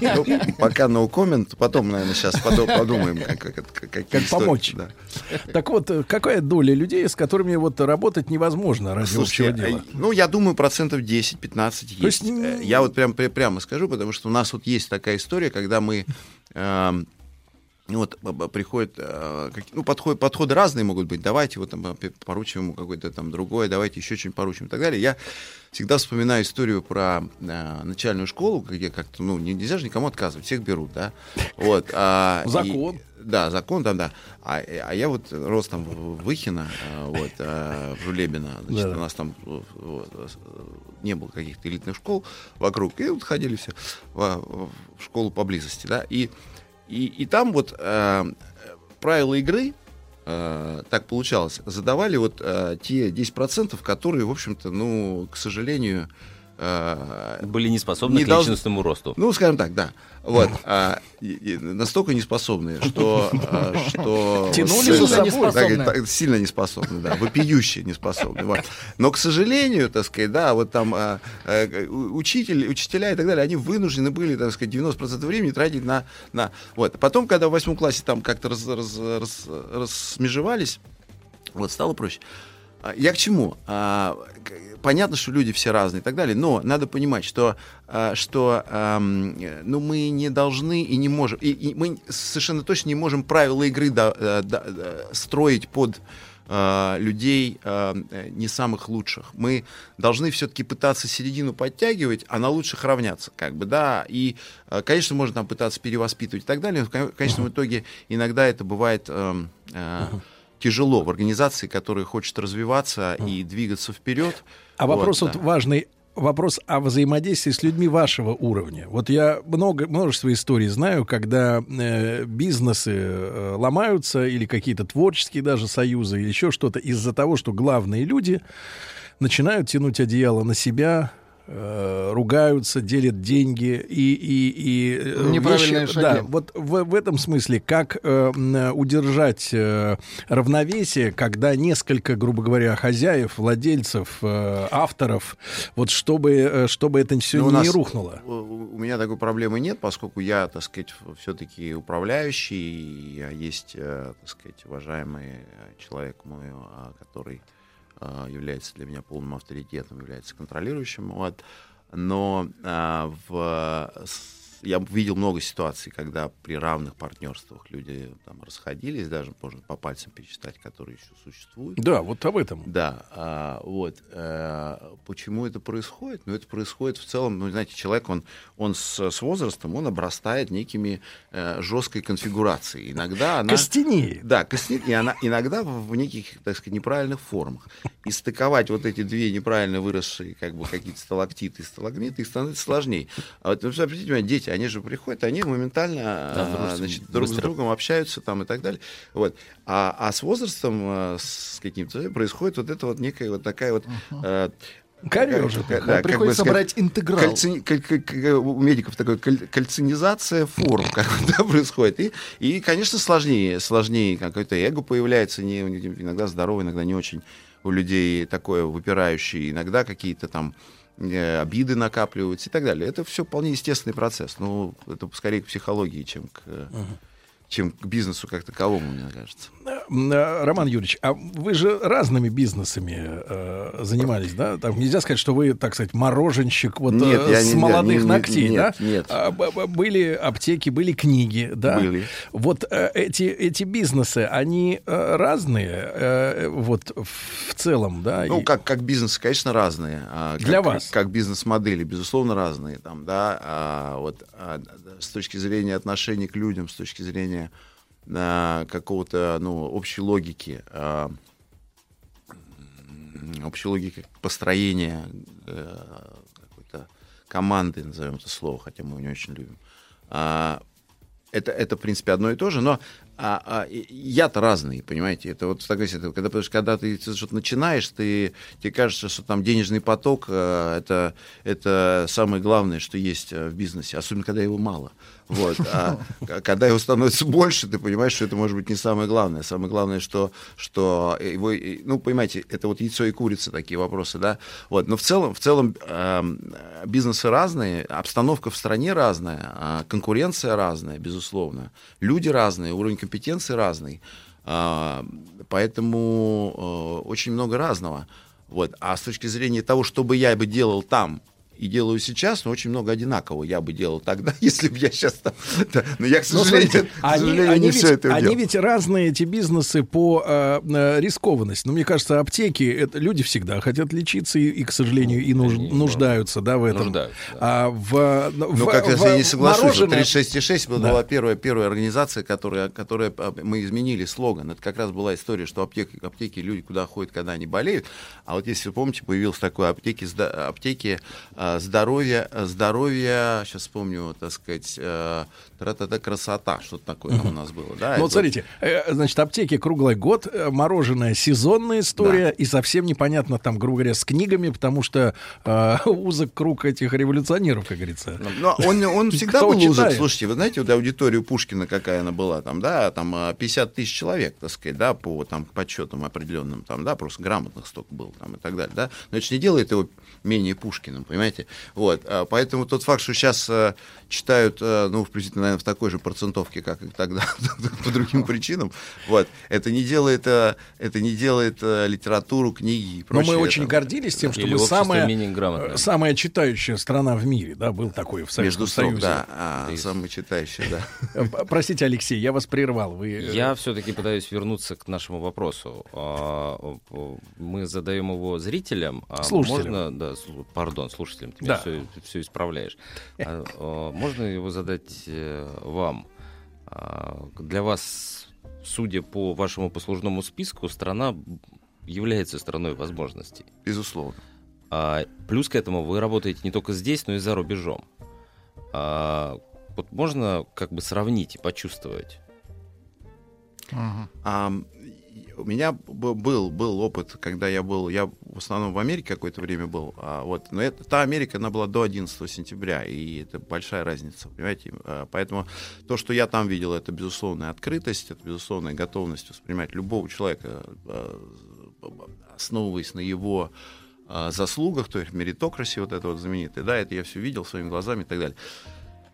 Ну, пока no comment, потом, наверное, сейчас подумаем, как помочь. Так вот, э, какая доля людей, с которыми вот работать невозможно ради общего дела? Ну, я думаю, процентов 10-15 есть. Э, я вот прям прямо скажу, потому что у нас вот есть такая история, когда мы эм, вот приходят, э, ну, подходы, подходы разные могут быть. Давайте вот там поручим ему какое-то там другое, давайте еще что-нибудь поручим и так далее. Я всегда вспоминаю историю про э, начальную школу, где как-то, ну, нельзя же никому отказывать, всех берут, да. Вот. А, закон. И, да, закон там, да. А, а я вот рос там в Выхино, э, вот, э, в Жулебино, значит, да. у нас там вот, не было каких-то элитных школ вокруг, и вот ходили все в, в школу поблизости, да, и и, и там вот э, правила игры, э, так получалось, задавали вот э, те 10%, которые, в общем-то, ну, к сожалению, э, были не способны не к личностному долж... росту. Ну, скажем так, да. Вот, а, и, и настолько неспособные, что, а, что Тянули за собой. Так, так, сильно неспособны, да, вопиющие неспособны. Вот. Но, к сожалению, так сказать, да, вот там а, а, учитель, учителя и так далее, они вынуждены были, так сказать, 90% времени тратить на, на... Вот. Потом, когда в восьмом классе там как-то раз, раз, раз, размежевались, вот, стало проще. А, я к чему? А, понятно, что люди все разные и так далее, но надо понимать, что, а, что ну, мы не должны и не можем, и, и мы совершенно точно не можем правила игры до, до, до, строить под людей не самых лучших. Мы должны все-таки пытаться середину подтягивать, а на лучших равняться, как бы, да, и, конечно, можно там пытаться перевоспитывать и так далее, но в конечном итоге иногда это бывает тяжело в организации, которая хочет развиваться и двигаться вперед. А вот, вопрос да. вот важный вопрос о взаимодействии с людьми вашего уровня. Вот я много, множество историй знаю, когда э, бизнесы э, ломаются или какие-то творческие даже союзы или еще что-то из-за того, что главные люди начинают тянуть одеяло на себя, э, ругаются, делят деньги и и и э, неправильные вещи, шаги. Да, вот в, в этом смысле как э, удержать э, равновесие, когда несколько, грубо говоря, хозяев, владельцев, э, авторов, вот чтобы э, чтобы это все ну, не нас, рухнуло. У меня такой проблемы нет, поскольку я, так сказать, все-таки управляющий, я есть, так сказать, уважаемый человек мой, а, который а, является для меня полным авторитетом, является контролирующим. Вот. Но а, в я видел много ситуаций, когда при равных партнерствах люди там расходились, даже можно по пальцам перечитать, которые еще существуют. Да, вот об этом. Да, а, вот. А, почему это происходит? Ну, это происходит в целом, ну, знаете, человек, он, он с, с возрастом, он обрастает некими а, жесткой конфигурацией. Иногда она... Костенеет. Да, костенеет, и она иногда в, неких, так сказать, неправильных формах. И стыковать вот эти две неправильно выросшие, как бы, какие-то сталактиты и сталагмиты, их становится сложнее. А вот, ну, обратите дети, они же приходят, они моментально да, а, значит, друг с другом общаются там и так далее. Вот. А, а с возрастом, а, с каким-то, происходит вот это вот некая вот такая вот... Uh-huh. Корежа. Да, Приходится как бы, брать интеграл. Кальци... У медиков такая кальцинизация форм как да, происходит. И, и, конечно, сложнее. Сложнее какое-то эго появляется, не, иногда здоровое, иногда не очень у людей такое выпирающее. Иногда какие-то там Э, обиды накапливаются и так далее. Это все вполне естественный процесс. Ну, это скорее к психологии, чем к... Uh-huh чем к бизнесу как таковому, мне кажется. Э, Роман Юрьевич, а вы же разными бизнесами э, занимались, да? Там нельзя сказать, что вы, так сказать, мороженщик вот нет, э, с не, молодых не, ногтей, нет, да? Нет, а, были аптеки, были книги, да? Были. Вот э, эти, эти бизнесы, они э, разные э, вот в целом, да? Ну, как, как бизнес, конечно, разные. А, Для как, вас? Как, как бизнес-модели, безусловно, разные. Там, да? а, вот, а, с точки зрения отношений к людям, с точки зрения э, какого-то ну, общей логики, э, общей логики построения э, какой-то команды, назовем это слово, хотя мы его не очень любим. А, это, это, в принципе, одно и то же, но а, а, я-то разный, понимаете? Это вот это, когда, потому что когда ты что-то начинаешь, ты, тебе кажется, что там денежный поток э, это, это самое главное, что есть э, в бизнесе, особенно когда его мало. Вот. А когда его становится больше, ты понимаешь, что это может быть не самое главное. Самое главное, что, что его, ну, понимаете, это вот яйцо и курица такие вопросы, да. Вот. Но в целом, в целом э, бизнесы разные, обстановка в стране разная, э, конкуренция разная, безусловно, люди разные, уровень компетенции разный. Э, поэтому э, очень много разного. Вот. А с точки зрения того, что бы я бы делал там, и делаю сейчас, но очень много одинакового я бы делал тогда, если бы я сейчас там... Да, но я, к сожалению, смотрите, к сожалению они, не они все ведь, это Они ведь разные, эти бизнесы, по э, э, рискованности. Но мне кажется, аптеки, это, люди всегда хотят лечиться и, и к сожалению, и нуж, нуждаются да, в этом. Нуждаются, да. А в, ну, в, как в, я не соглашусь, мороженое... 36,6 была, да. первая, первая организация, которая, которая а, мы изменили слоган. Это как раз была история, что аптеки, аптеки люди куда ходят, когда они болеют. А вот если вы помните, появился такой аптеки, аптеки а, здоровья здоровье, сейчас вспомню, так сказать, э, тра-та-та, красота, что-то такое там у нас было. Да, ну, вот смотрите, э, значит, аптеки круглый год, э, мороженое сезонная история, да. и совсем непонятно там, грубо говоря, с книгами, потому что э, узок круг этих революционеров, как говорится. Но он, он всегда был читает? узок. Слушайте, вы знаете, вот аудиторию Пушкина какая она была там, да, там 50 тысяч человек, так сказать, да, по там подсчетам определенным, там, да, просто грамотных столько было там и так далее, да. Но это же не делает его менее Пушкиным, понимаете? Понимаете? Вот, а, поэтому тот факт, что сейчас а, читают, а, ну, приблизительно, наверное, в такой же процентовке, как и тогда, по другим причинам, вот, это не делает, а, это не делает литературу, книги и Но прочее. мы очень гордились тем, что Или мы самая, самая читающая страна в мире, да, был такой в Советском Между строк, Союзе. да, а, самый читающий, да. Э, Простите, Алексей, я вас прервал. Вы, э, Я все-таки пытаюсь вернуться к нашему вопросу. А, Мы задаем его зрителям. а Слушателям. Можно, да, пардон, слушателям, ты Да. меня все, исправляешь. А, о, Можно его задать э, вам? А, Для вас, судя по вашему послужному списку, страна является страной возможностей. Безусловно. А, плюс к этому вы работаете не только здесь, но и за рубежом. А, вот можно как бы сравнить и почувствовать. А, и у меня был, был опыт, когда я был, я в основном в Америке какое-то время был, а вот, но это, та Америка, она была до 11 сентября, и это большая разница, понимаете? А, Поэтому то, что я там видел, это безусловная открытость, это безусловная готовность воспринимать любого человека, а, основываясь на его а, заслугах, то есть меритокраси вот это вот знаменитое, да, это я все видел своими глазами и так далее.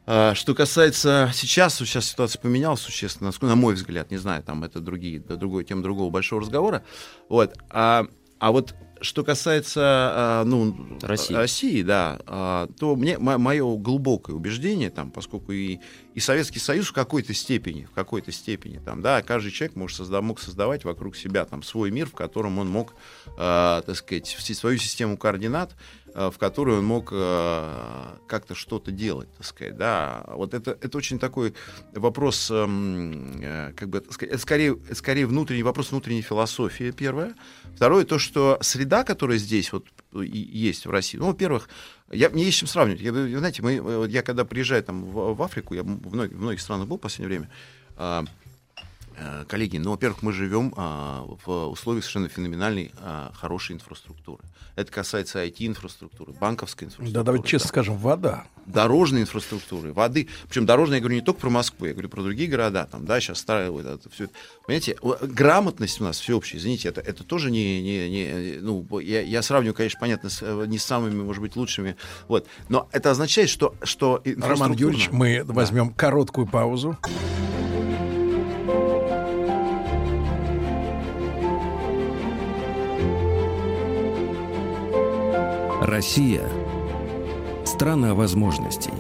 А, Что касается сейчас, сейчас ситуация поменялась существенно, на мой взгляд, не знаю, там это другие, другой, тема другого большого разговора. Вот. А, а вот что касается а, ну, России. России, да, а, то мне мое глубокое убеждение, там, поскольку и, и Советский Союз в какой-то степени, в какой-то степени, там, да, каждый человек может созда- мог создавать вокруг себя там свой мир, в котором он мог, а, так сказать, вс- свою систему координат, в которой он мог а, как-то что-то делать, так сказать, да. Вот это, это очень такой вопрос, эм, э, как бы, это скорее, скорее внутренний вопрос внутренней философии, первое. Второе, то, что среда, которая здесь вот есть в России, ну, во-первых, я, мне есть чем сравнивать. Я, знаете, мы, э, я когда приезжаю там, в, в Африку, я в многих, в многих странах был в последнее время, а, э, коллеги, ну, во-первых, мы живем а, в условиях совершенно феноменальной а, хорошей инфраструктуры. Это касается IT-инфраструктуры, банковской инфраструктуры. Да, давайте честно скажем, вода. Дорожной инфраструктуры, воды. Причем дорожная, я говорю, не только про Москву, я говорю про другие города. Там, да, сейчас вот это, все. Понимаете, грамотность у нас всеобщая, извините, это, это тоже не, не, не ну, я, я сравниваю, конечно, понятно, с, э, не с самыми, может быть, лучшими. Вот. Но это означает, что, что Роман Юрьевич, мы Да. возьмем короткую паузу. Россия – страна возможностей.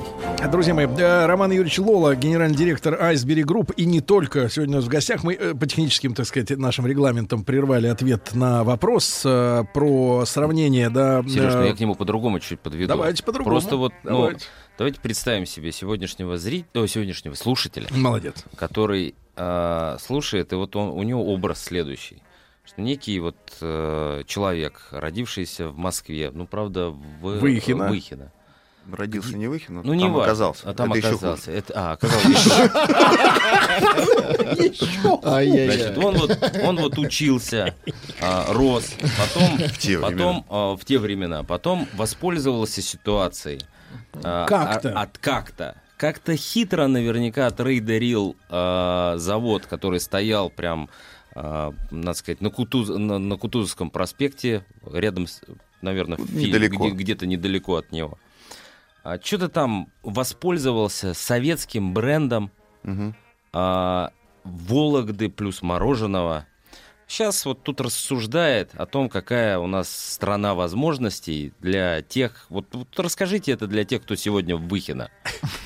Друзья мои, э, Роман Юрьевич Лола, генеральный директор Айсберри Групп, и не только сегодня у нас в гостях. Мы э, по техническим, так сказать, нашим регламентам прервали ответ на вопрос э, про сравнение, да. Сереж, ну э, я к нему по-другому чуть подведу. Давайте по-другому. Просто вот, ну, Давайте. давайте представим себе сегодняшнего зрителя, сегодняшнего слушателя. Молодец. Который э, слушает, и вот он, у него образ следующий. Что некий вот э, человек, родившийся в Москве, ну, правда, в Выхино. Выхино. Родился не Выхино, Ну, не там важно. оказался. А там Это оказался. Это, а, оказался. Значит, он вот, он вот учился, а, рос, потом, В те потом а, в те времена, потом воспользовался ситуацией. а, Как-то. От как-то. Как-то хитро наверняка трейдерил завод, который стоял прям, надо сказать, на, Кутуз, на, на Кутузовском проспекте, рядом, с, наверное, Недалеко. где- где-то недалеко от него. А, что-то там воспользовался советским брендом, Мгм. а, Вологды плюс мороженого. Сейчас вот тут рассуждает о том, какая у нас страна возможностей для тех... Вот, вот расскажите это для тех, кто сегодня в Выхино.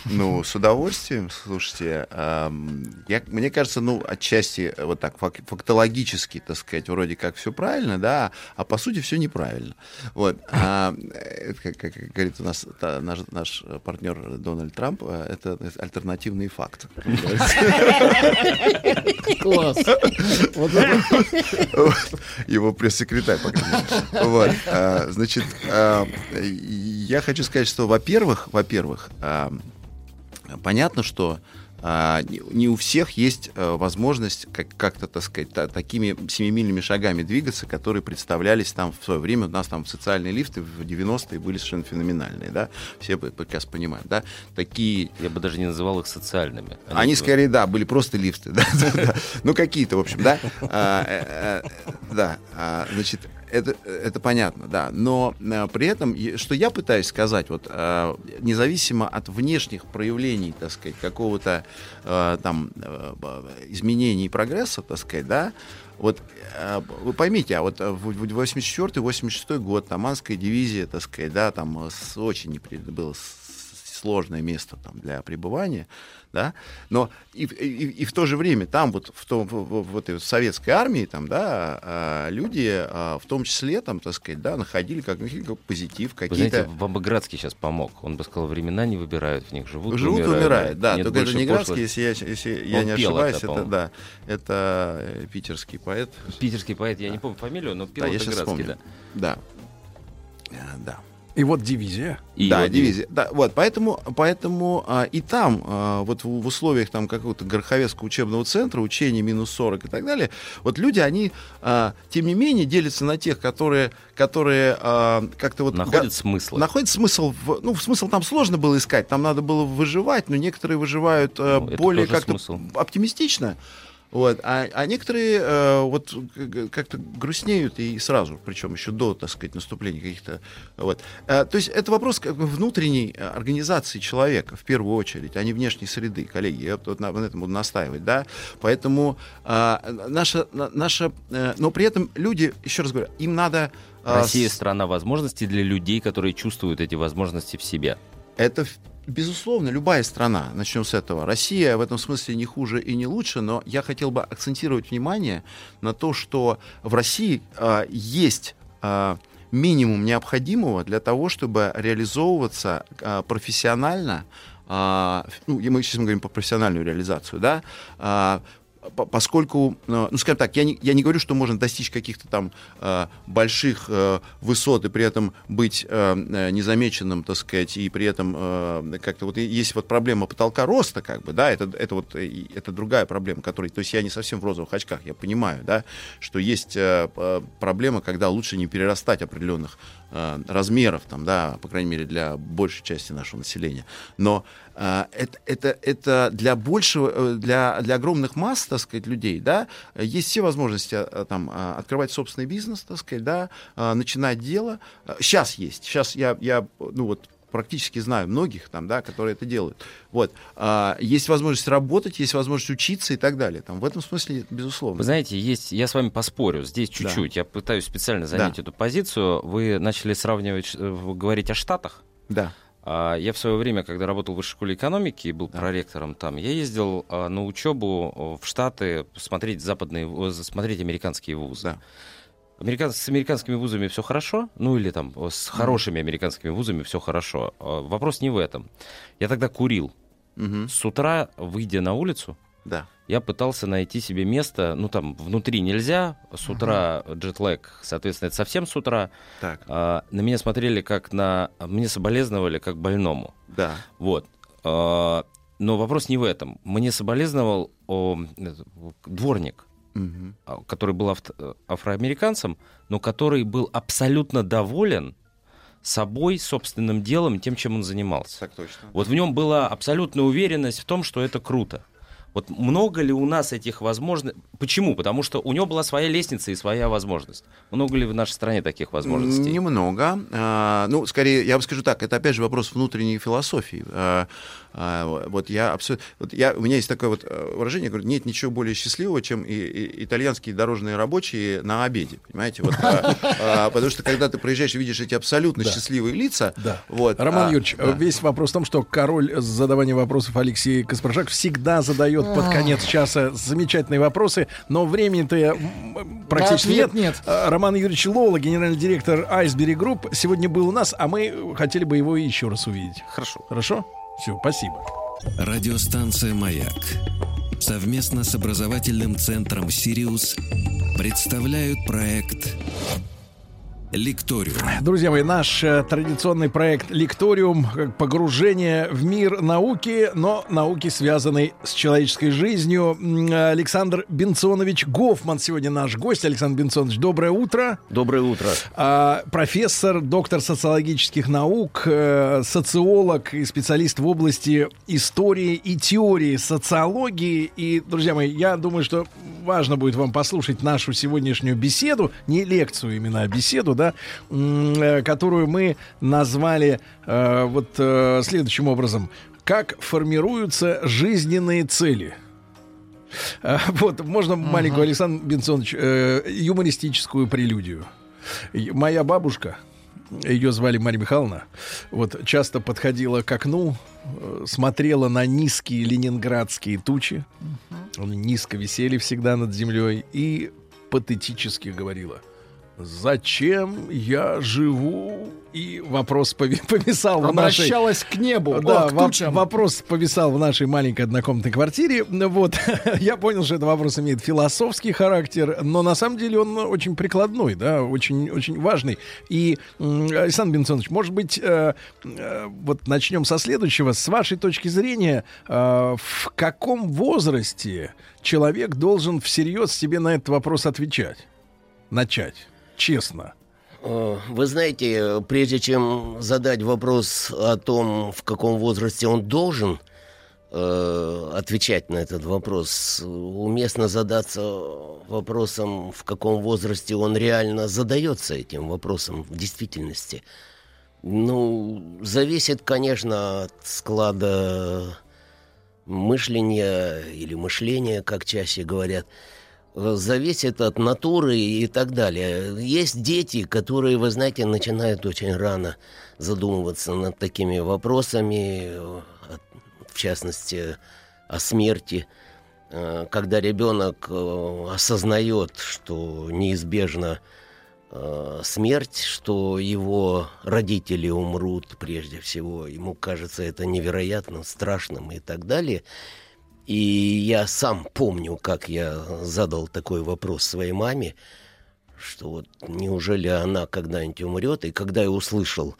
Ну, с удовольствием, слушайте. ам, я, мне кажется, ну, отчасти э, вот так фак- фактологически, так сказать, вроде как все правильно, да, а по сути все неправильно. Вот. А, э, это, как, как говорит у нас та- наш, наш партнер Дональд Трамп, э, это альтернативный факт. Класс. Вот это- Вот. Его пресс-секретарь, по крайней мере. Вот. А, Значит, а, я хочу сказать, что, во-первых, во-первых, а, понятно, что не не у всех есть э, возможность как- как-то, так сказать, та- такими семимильными шагами двигаться, которые представлялись там в свое время. У нас там социальные лифты в 90-е были совершенно феноменальные, да, все прекрасно понимают, да, такие... Я бы даже не называл их социальными. Они, скорее, да, были просто лифты, да. ну какие-то, в общем, да, А, э, э, да, а, значит, это, это понятно, да. Но э, при этом, что я пытаюсь сказать, вот э, независимо от внешних проявлений, так сказать, какого-то э, там э, изменений прогресса, так сказать, да, вот э, вы поймите, а вот э, в 84-86 год, там, Анская дивизия, так сказать, да, там э, с- очень было сложное место там для пребывания, да, но и, и, и в то же время там вот в, том, в, в- этой советской армии там, да, а, люди, а, в том числе там, так сказать, да, находили как, как позитив, Вы знаете, какие-то... Бабаградский сейчас помог. Он бы сказал, времена не выбирают, в них живут, Живут умирают. умирают, да. Нет только это не Градский, если я, если я не ошибаюсь, это, это, да, это э, питерский поэт. Питерский поэт, я не помню фамилию, но пел Да, это Градский, да. Да. Э, Да. И вот дивизия. И да, вот дивизия. Да, вот, поэтому, поэтому а, и там, а, вот в, в условиях там какого-то Гороховецкого учебного центра, учения минус 40 и так далее, вот люди, они, а, тем не менее, делятся на тех, которые, которые а, как-то вот... Находят га- смысл. Находят смысл, в, ну, смысл там сложно было искать, там надо было выживать, но некоторые выживают а, Ну, более как-то смысл. оптимистично. Вот, а, а некоторые э, вот как-то грустнеют и сразу, причем еще до, так сказать, наступления каких-то. Вот. Э, то есть это вопрос как бы внутренней э, организации человека в первую очередь, а не внешней среды, коллеги. Я вот на, на этом буду настаивать, да. Поэтому э, наша, на- наша, э, но при этом люди, еще раз говорю, им надо. э, Россия страна возможностей для людей, которые чувствуют эти возможности в себе. Это, безусловно, любая страна. Начнем с этого. Россия в этом смысле не хуже и не лучше, но я хотел бы акцентировать внимание на то, что в России а, есть а, минимум необходимого для того, чтобы реализовываться а, профессионально. а, ну, мы сейчас говорим про профессиональную реализацию, да, по- поскольку, э, ну, скажем так, я не, я не говорю, что можно достичь каких-то там э, больших э, высот и при этом быть э, э, незамеченным, так сказать, и при этом э, как-то вот есть вот проблема потолка роста, как бы, да, это, это вот это другая проблема, которая, то есть я не совсем в розовых очках, я понимаю, да, что есть э, проблема, когда лучше не перерастать определенных э, размеров, там, да, по крайней мере, для большей части нашего населения. Но э, это, это, это для большего, э, для, для огромных масс, так сказать, людей, да, есть все возможности э, там открывать собственный бизнес, так сказать, да, начинать дело. Сейчас есть. Сейчас я, я, ну вот, практически знаю многих там, да, которые это делают. Вот. А, есть возможность работать, есть возможность учиться и так далее. Там, в этом смысле, безусловно. Вы знаете, есть, я с вами поспорю, здесь Да. чуть-чуть. Я пытаюсь специально занять Да. эту позицию. Вы начали сравнивать, э, говорить о Штатах. Да. А, Я в свое время, когда работал в высшей школе экономики и был проректором там, я ездил а, на учебу в Штаты смотреть западные, в- смотреть американские вузы. Американ- С американскими вузами все хорошо, ну или там о, с хорошими американскими вузами все хорошо. А, Вопрос не в этом. Я тогда курил. С утра, выйдя на улицу, Да. я пытался найти себе место, ну там внутри нельзя, с утра джетлэг, соответственно, это совсем с утра. Так. А, на меня смотрели как на... Мне соболезновали как больному. Да. Вот. А, но вопрос не в этом. Мне соболезновал о, это, дворник, А, который был авт- э, афроамериканцем, но который был абсолютно доволен собой, собственным делом, тем, чем он занимался. Так точно. Вот в нем была абсолютная уверенность в том, что это круто. Вот много ли у нас этих возможностей? Почему? Потому что у него была своя лестница и своя возможность. Много ли в нашей стране таких возможностей? Немного. А, ну, скорее, я бы скажу так, это опять же вопрос внутренней философии. А, вот я абсолютно... Вот я, у меня есть такое вот э, выражение, говорю, нет ничего более счастливого, чем и, и- итальянские дорожные рабочие на обеде, понимаете? Вот, а, а, потому что когда ты проезжаешь и видишь эти абсолютно Да. счастливые лица, Да. вот... Роман а, Юрьевич, да. весь вопрос в том, что король с задаванием вопросов Алексей Каспржак всегда задает под конец часа замечательные вопросы, но времени-то практически ответ нет. нет. А, Роман Юрьевич Лола, генеральный директор Айсберри Групп, сегодня был у нас, а мы хотели бы его еще раз увидеть. Хорошо. Хорошо? Все, спасибо. Радиостанция «Маяк» совместно с образовательным центром «Сириус» представляют проект Лекториум. Друзья мои, наш э, традиционный проект Лекториум погружение в мир науки, но науки, связанной с человеческой жизнью. Александр Бенционович Гофман сегодня наш гость. Александр Бенционович, доброе утро. Доброе утро. А, профессор, доктор социологических наук, э, социолог и специалист в области истории и теории социологии. И, друзья мои, я думаю, что важно будет вам послушать нашу сегодняшнюю беседу, не лекцию именно, а беседу, да, э, которую мы назвали э, вот э, следующим образом. Как формируются жизненные цели? Э, Вот, можно маленькую, Александр Бенсонович, э, юмористическую прелюдию. Моя бабушка, ее звали Марья Михайловна, вот часто подходила к окну, э, смотрела на низкие ленинградские тучи, они низко висели всегда над землей, и патетически говорила, «Зачем я живу?» И вопрос пови- повисал в нашей... Обращалась к небу, Да, о, к тучам. вопрос повисал в нашей маленькой однокомнатной квартире. Вот, я понял, что этот вопрос имеет философский характер, но на самом деле он очень прикладной, да, очень, очень важный. И, Александр Бенсонович, может быть, э, э, вот начнем со следующего. С вашей точки зрения, э, в каком возрасте человек должен всерьез себе на этот вопрос отвечать? Начать, честно. Э, Вы знаете, прежде чем задать вопрос о том, в каком возрасте он должен э, отвечать на этот вопрос, уместно задаться вопросом, в каком возрасте он реально задается этим вопросом в действительности. Ну, зависит, конечно, от склада мышления или мышления, как чаще говорят, зависит от натуры и так далее. Есть дети, которые, вы знаете, начинают очень рано задумываться над такими вопросами, в частности, о смерти. Э, Когда ребенок э, осознает, что неизбежно э, смерть, что его родители умрут прежде всего, ему кажется это невероятно страшным и так далее. И я сам помню, как я задал такой вопрос своей маме, что вот неужели она когда-нибудь умрет, и когда я услышал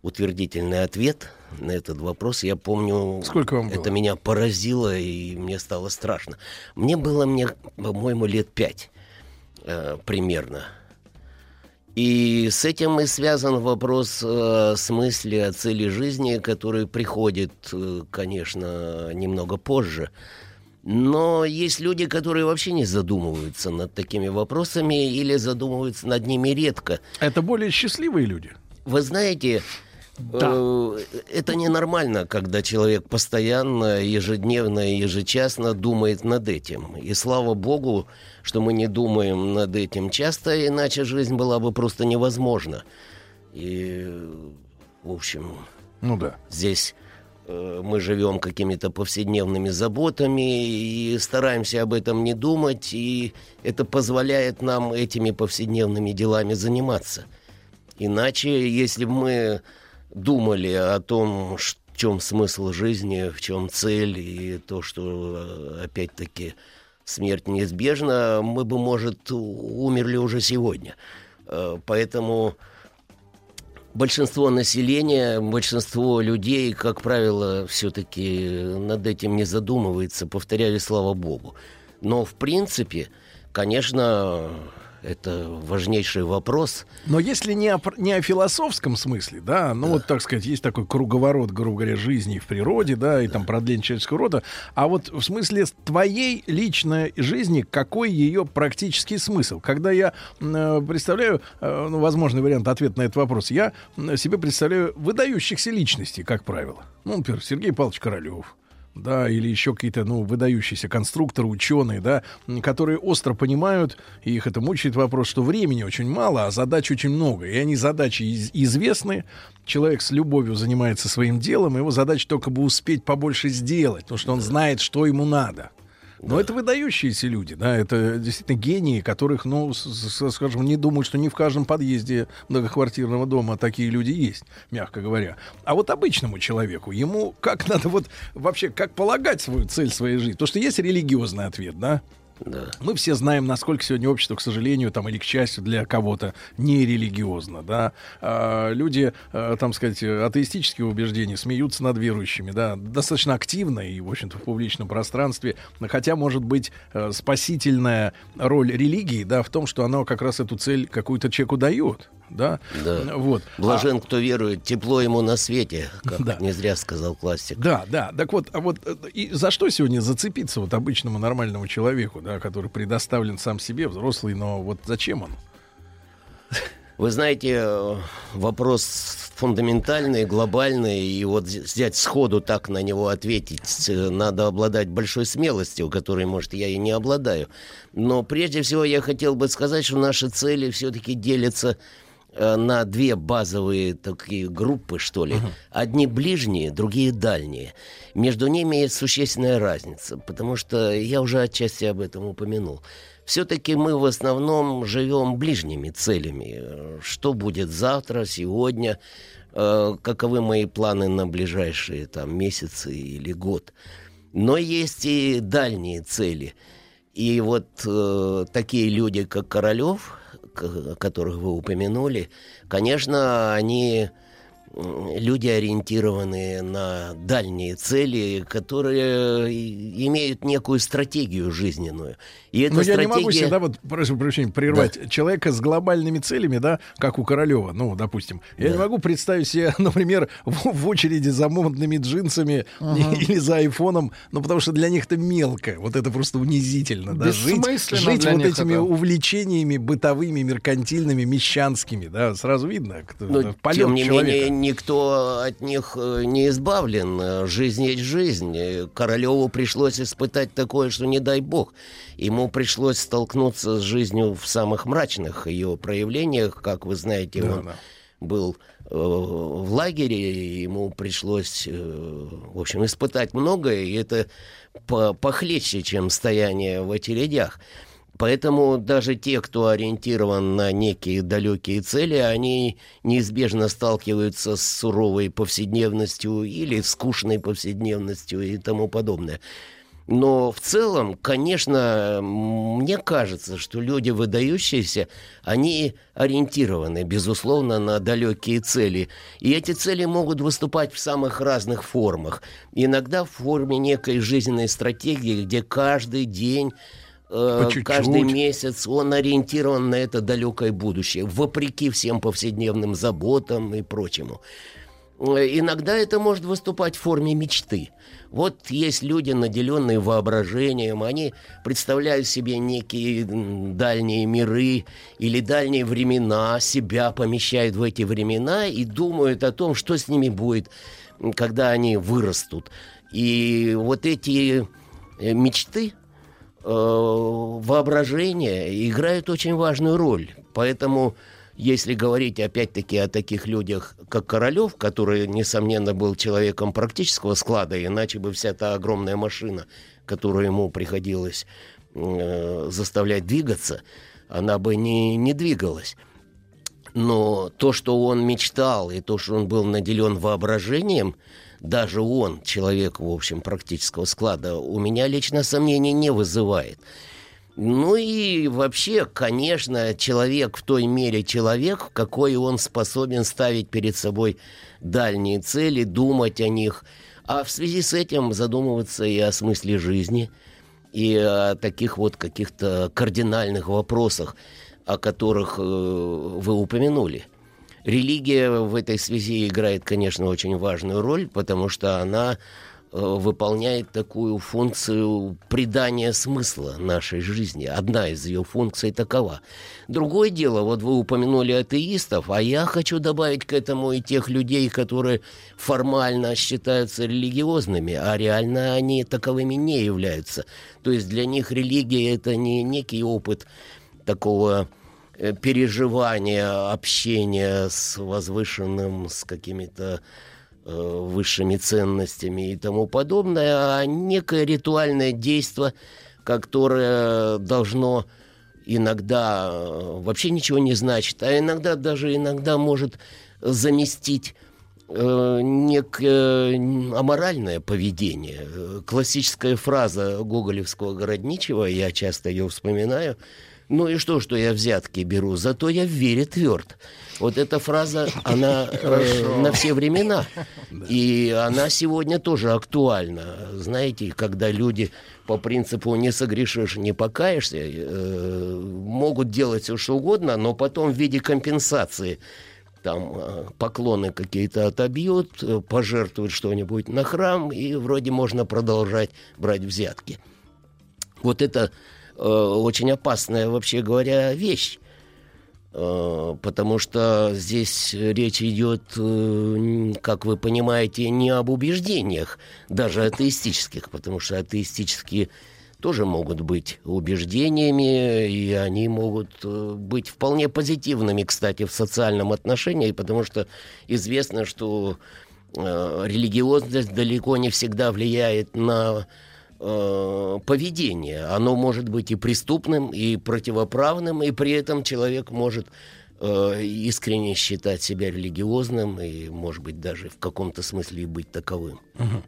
утвердительный ответ на этот вопрос, я помню, Сколько вам это было? меня поразило, и мне стало страшно. Мне было, мне, по-моему, лет пять э, примерно. И с этим и связан вопрос э, о смысле, о цели жизни, который приходит, э, конечно, немного позже. Но есть люди, которые вообще не задумываются над такими вопросами или задумываются над ними редко. Это более счастливые люди. Вы знаете, э, это ненормально, когда человек постоянно, ежедневно, ежечасно думает над этим. И слава богу, что мы не думаем над этим часто, иначе жизнь была бы просто невозможна. И, в общем, Ну да. здесь э, мы живем какими-то повседневными заботами и стараемся об этом не думать, и это позволяет нам этими повседневными делами заниматься. Иначе, если бы мы думали о том, в чем смысл жизни, в чем цель, и то, что, э, опять-таки, смерть неизбежна, мы бы, может, умерли уже сегодня. Э, Поэтому большинство населения, большинство людей, как правило, все-таки над этим не задумывается, повторяю, слава богу. Но, в принципе, конечно, это важнейший вопрос. Но если не о, не о философском смысле, да, ну вот, так сказать, есть такой круговорот, грубо говоря, жизни в природе, да, и там продление человеческого рода, а вот в смысле твоей личной жизни, какой ее практический смысл? Когда я э, представляю, э, ну, возможный вариант ответа на этот вопрос, я себе представляю выдающихся личностей, как правило. Ну, например, Сергей Павлович Королев, да, или еще какие-то, ну, выдающиеся конструкторы, ученые, да, которые остро понимают, и их это мучает вопрос, что времени очень мало, а задач очень много. И они задачи из- известны, человек с любовью занимается своим делом, его задача только бы успеть побольше сделать, потому что он знает, что ему надо. Но это выдающиеся люди, да, это действительно гении, которых, ну, скажем, не думаю, что не в каждом подъезде многоквартирного дома такие люди есть, мягко говоря. А вот обычному человеку, ему как надо вот вообще, как полагать свою цель своей жизни? Потому что есть религиозный ответ, да? Да. Мы все знаем, насколько сегодня общество, к сожалению, там или к счастью для кого-то нерелигиозно, да. А, люди, а, там сказать, атеистические убеждения смеются над верующими, да, достаточно активно и, в общем-то, в публичном пространстве. Хотя, может быть, а, спасительная роль религии, да, в том, что она как раз эту цель какую-то человеку дает да? Да. Вот. Блажен, а... кто верует, тепло ему на свете, как да. не зря сказал классик. Да, да. Так вот, а вот э, и за что сегодня зацепиться вот обычному нормальному человеку, да, который предоставлен сам себе, взрослый, но вот зачем он? Вы знаете, э, вопрос фундаментальный, глобальный, и вот взять сходу так на него ответить, э, надо обладать большой смелостью, которой, может, я и не обладаю. Но прежде всего я хотел бы сказать, что наши цели все-таки делятся на две базовые такие группы, что ли. Uh-huh. Одни ближние, другие дальние. Между ними есть существенная разница, потому что я уже отчасти об этом упомянул. Все-таки мы в основном живем ближними целями. Что будет завтра, сегодня, э, каковы мои планы на ближайшие там, месяцы или год. Но есть и дальние цели. И вот э, такие люди, как Королев, которых вы упомянули, конечно, они люди, ориентированные на дальние цели, которые имеют некую стратегию жизненную. И эта Но стратегия... я не могу себе, да, вот, прошу прощения, прервать да. человека с глобальными целями, да, как у Королева, ну, допустим. Я да. не могу представить себе, например, в, в очереди за модными джинсами ага. или за айфоном, ну, потому что для них это мелко, вот это просто унизительно, да, жить, жить вот этими это. увлечениями бытовыми, меркантильными, мещанскими, да, сразу видно, кто, Но, полет тем не человека. менее, никто от них э, не избавлен. Жизнь есть жизнь. Королеву пришлось испытать такое, что не дай бог. Ему пришлось столкнуться с жизнью в самых мрачных ее проявлениях. Как вы знаете, да, он да. был э, в лагере, ему пришлось, э, в общем, испытать многое, и это по похлеще, чем стояние в очередях. Поэтому даже те, кто ориентирован на некие далекие цели, они неизбежно сталкиваются с суровой повседневностью или скучной повседневностью и тому подобное. Но в целом, конечно, мне кажется, что люди выдающиеся, они ориентированы, безусловно, на далекие цели. И эти цели могут выступать в самых разных формах. Иногда в форме некой жизненной стратегии, где каждый день э, каждый месяц он ориентирован на это далекое будущее, вопреки всем повседневным заботам и прочему. Э, иногда это может выступать в форме мечты. Вот есть люди, наделенные воображением, они представляют себе некие дальние миры или дальние времена, себя помещают в эти времена и думают о том, что с ними будет, когда они вырастут. И вот эти э, мечты, э, воображение играют очень важную роль. Поэтому если говорить опять-таки о таких людях, как Королев, который, несомненно, был человеком практического склада, иначе бы вся та огромная машина, которую ему приходилось э, заставлять двигаться, она бы не, не двигалась. Но то, что он мечтал, и то, что он был наделен воображением, даже он, человек, в общем, практического склада, у меня лично сомнений не вызывает. Ну и вообще, конечно, человек в той мере человек, какой он способен ставить перед собой дальние цели, думать о них, а в связи с этим задумываться и о смысле жизни, и о таких вот каких-то кардинальных вопросах, о которых э, вы упомянули. Религия в этой связи играет, конечно, очень важную роль, потому что она выполняет такую функцию придания смысла нашей жизни. Одна из ее функций такова. Другое дело, вот вы упомянули атеистов, а я хочу добавить к этому и тех людей, которые формально считаются религиозными, а реально они таковыми не являются. То есть для них религия это не некий опыт такого э, переживания, общения с возвышенным, с какими-то Э, высшими ценностями и тому подобное, а некое ритуальное действие, которое должно иногда э, вообще ничего не значит, а иногда даже иногда может заместить э, некое аморальное поведение. Классическая фраза гоголевского городничего, я часто ее вспоминаю, ну и что, что я взятки беру, зато я в вере тверд. Вот эта фраза, она э, на все времена. И она сегодня тоже актуальна. Знаете, когда люди по принципу не согрешишь, не покаешься, э, могут делать все что угодно, но потом в виде компенсации там э, поклоны какие-то отобьют, э, пожертвуют что-нибудь на храм, и вроде можно продолжать брать взятки. Вот это э, очень опасная, вообще говоря, вещь. Э, потому что здесь речь идет, э, как вы понимаете, не об убеждениях, даже атеистических, потому что атеистические тоже могут быть убеждениями, и они могут э, быть вполне позитивными, кстати, в социальном отношении, потому что известно, что религиозность далеко не всегда влияет на э, поведение. Оно может быть и преступным, и противоправным, и при этом человек может э, искренне считать себя религиозным и, может быть, даже в каком-то смысле и быть таковым. Угу.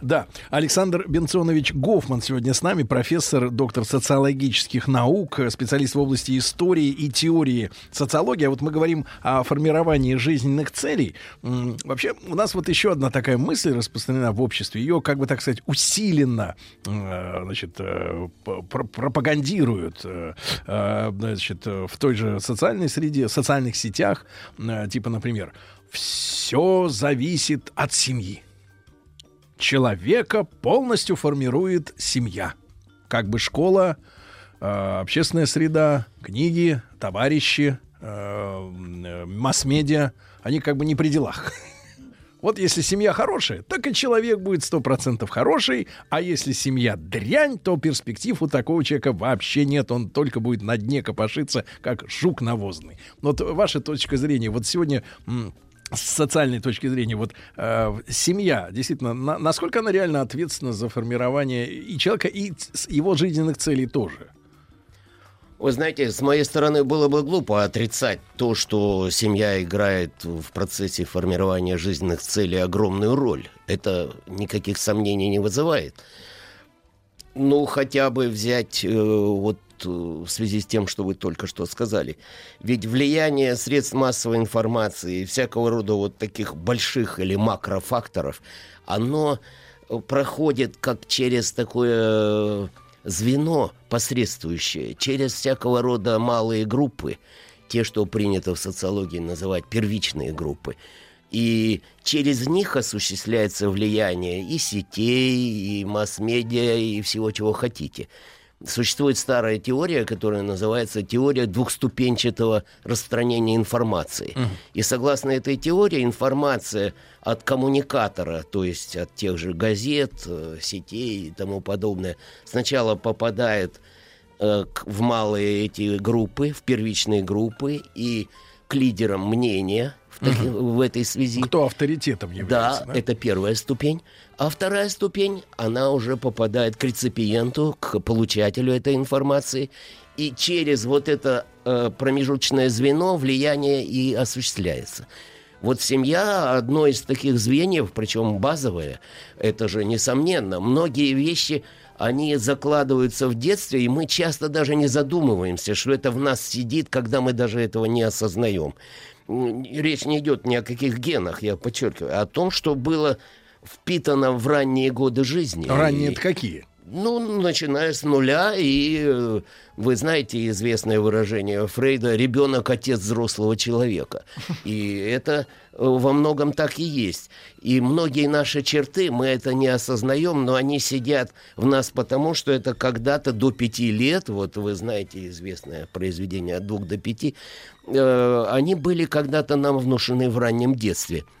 Да, Александр Бенционович Гофман сегодня с нами, профессор, доктор социологических наук, специалист в области истории и теории социологии. А вот мы говорим о формировании жизненных целей. Вообще, у нас вот еще одна такая мысль распространена в обществе. Ее, как бы так сказать, усиленно э, значит, э, пропагандируют э, значит, в той же социальной среде, социальных сетях. Типа, например, все зависит от семьи человека полностью формирует семья. Как бы школа, э, общественная среда, книги, товарищи, э, масс-медиа, они как бы не при делах. Вот если семья хорошая, так и человек будет сто процентов хороший, а если семья дрянь, то перспектив у такого человека вообще нет, он только будет на дне копошиться, как жук навозный. Вот ваша точка зрения, вот сегодня с социальной точки зрения, вот э, семья, действительно, на, насколько она реально ответственна за формирование и человека, и его жизненных целей тоже? Вы знаете, с моей стороны было бы глупо отрицать то, что семья играет в процессе формирования жизненных целей огромную роль. Это никаких сомнений не вызывает. Ну, хотя бы взять э, вот в связи с тем, что вы только что сказали. Ведь влияние средств массовой информации и всякого рода вот таких больших или макрофакторов, оно э, проходит как через такое звено посредствующее, через всякого рода малые группы, те, что принято в социологии называть первичные группы. И через них осуществляется влияние и сетей, и масс-медиа, и всего, чего хотите – Существует старая теория, которая называется теория двухступенчатого распространения информации. Uh-huh. И согласно этой теории информация от коммуникатора, то есть от тех же газет, э, сетей и тому подобное, сначала попадает э, в малые эти группы, в первичные группы и к лидерам мнения в, таки, угу. в этой связи. Кто авторитетом является? Да, да, это первая ступень. А вторая ступень, она уже попадает к реципиенту, к получателю этой информации. И через вот это э, промежуточное звено влияние и осуществляется. Вот семья одно из таких звеньев, причем базовое, это же несомненно. Многие вещи, они закладываются в детстве, и мы часто даже не задумываемся, что это в нас сидит, когда мы даже этого не осознаем. Речь не идет ни о каких генах, я подчеркиваю, а о том, что было впитано в ранние годы жизни. Ранние это какие? Ну, начиная с нуля, и э, вы знаете известное выражение Фрейда «ребенок – отец взрослого человека». И это э, во многом так и есть. И многие наши черты, мы это не осознаем, но они сидят в нас потому, что это когда-то до пяти лет, вот вы знаете известное произведение «От двух до пяти», э, они были когда-то нам внушены в раннем детстве –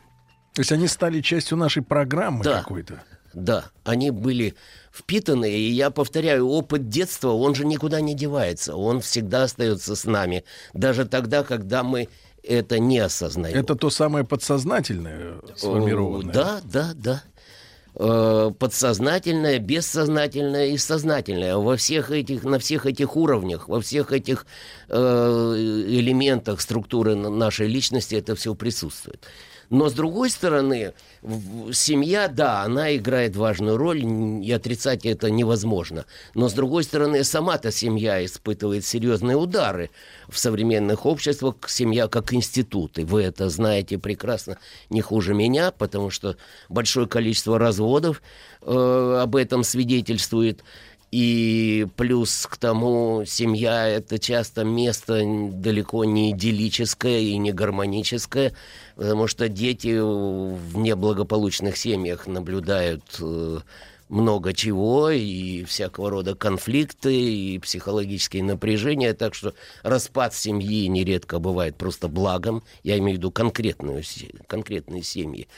то есть они стали частью нашей программы да, какой-то? Да, они были впитаны, и я повторяю, опыт детства, он же никуда не девается, он всегда остается с нами, даже тогда, когда мы это не осознаем. Это то самое подсознательное сформированное? Да, да, да. Э, подсознательное, бессознательное и сознательное. Во всех этих, на всех этих уровнях, во всех этих э, элементах структуры нашей личности это все присутствует. Но, с другой стороны, семья, да, она играет важную роль, и отрицать это невозможно. Но, с другой стороны, сама-то семья испытывает серьезные удары. В современных обществах семья как институт, и вы это знаете прекрасно не хуже меня, потому что большое количество разводов э, об этом свидетельствует. И плюс к тому, семья это часто место далеко не идиллическое и не гармоническое, потому что дети в неблагополучных семьях наблюдают э, много чего, и всякого рода конфликты, и психологические напряжения, так что распад семьи нередко бывает просто благом, я имею в виду конкретную, конкретные семьи.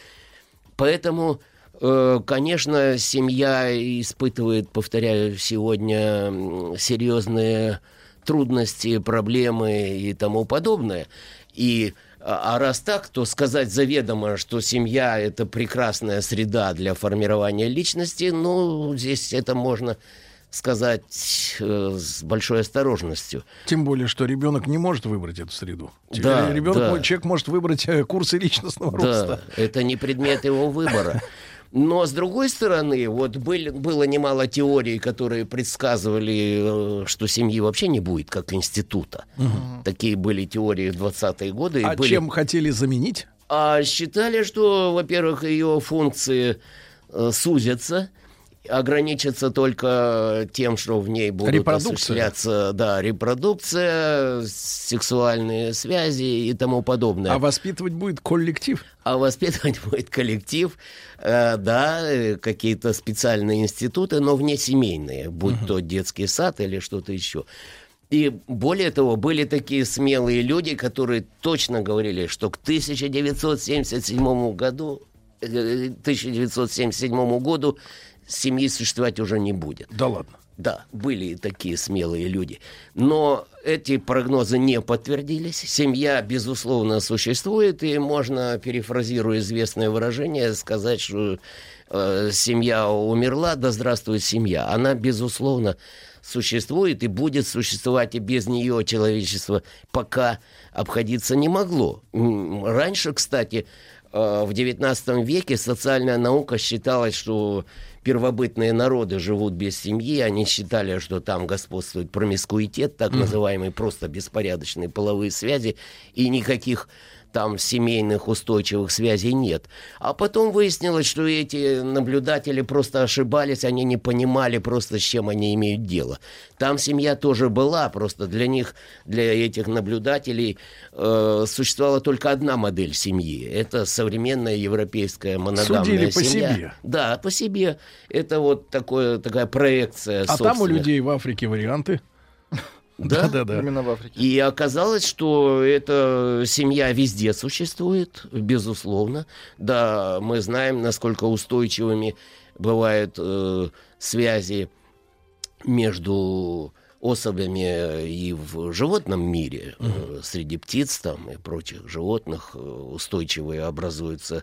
Поэтому конечно, семья испытывает, повторяю, сегодня серьезные трудности, проблемы и тому подобное. И а, а раз так, то сказать заведомо, что семья это прекрасная среда для формирования личности, ну, здесь это можно сказать э, с большой осторожностью. Тем более, что ребенок не может выбрать эту среду. Да, ребенок, да. человек может выбрать э, курсы личностного да, роста. Это не предмет его выбора. Но, с другой стороны, вот были, было немало теорий, которые предсказывали, э, что семьи вообще не будет, как института. Угу. Такие были теории в 20-е годы. А были... чем хотели заменить? А считали, что, во-первых, ее функции э, сузятся, ограничится только тем, что в ней будут осуществляться да, репродукция, сексуальные связи и тому подобное. А воспитывать будет коллектив? А воспитывать будет коллектив, э, да, какие-то специальные институты, но внесемейные, будь uh-huh. то детский сад или что-то еще. И более того, были такие смелые люди, которые точно говорили, что к 1977 году 1977 э, году семьи существовать уже не будет. Да ладно. Да, были такие смелые люди. Но эти прогнозы не подтвердились. Семья, безусловно, существует, и можно, перефразируя известное выражение, сказать, что э, семья умерла, да здравствует семья. Она, безусловно, существует и будет существовать, и без нее человечество пока обходиться не могло. Раньше, кстати, в XIX веке социальная наука считалась, что первобытные народы живут без семьи, они считали, что там господствует промискуитет, так называемые просто беспорядочные половые связи, и никаких там семейных устойчивых связей нет. А потом выяснилось, что эти наблюдатели просто ошибались, они не понимали просто, с чем они имеют дело. Там семья тоже была, просто для них, для этих наблюдателей э, существовала только одна модель семьи. Это современная европейская моногамная Судили по семья. себе. Да, по себе. Это вот такое, такая проекция. А там у людей в Африке варианты. Да, да, да. Именно в Африке. И оказалось, что эта семья везде существует, безусловно. Да, мы знаем, насколько устойчивыми бывают э, связи между особями и в животном мире, uh-huh. среди птиц там и прочих животных э, устойчивые образуются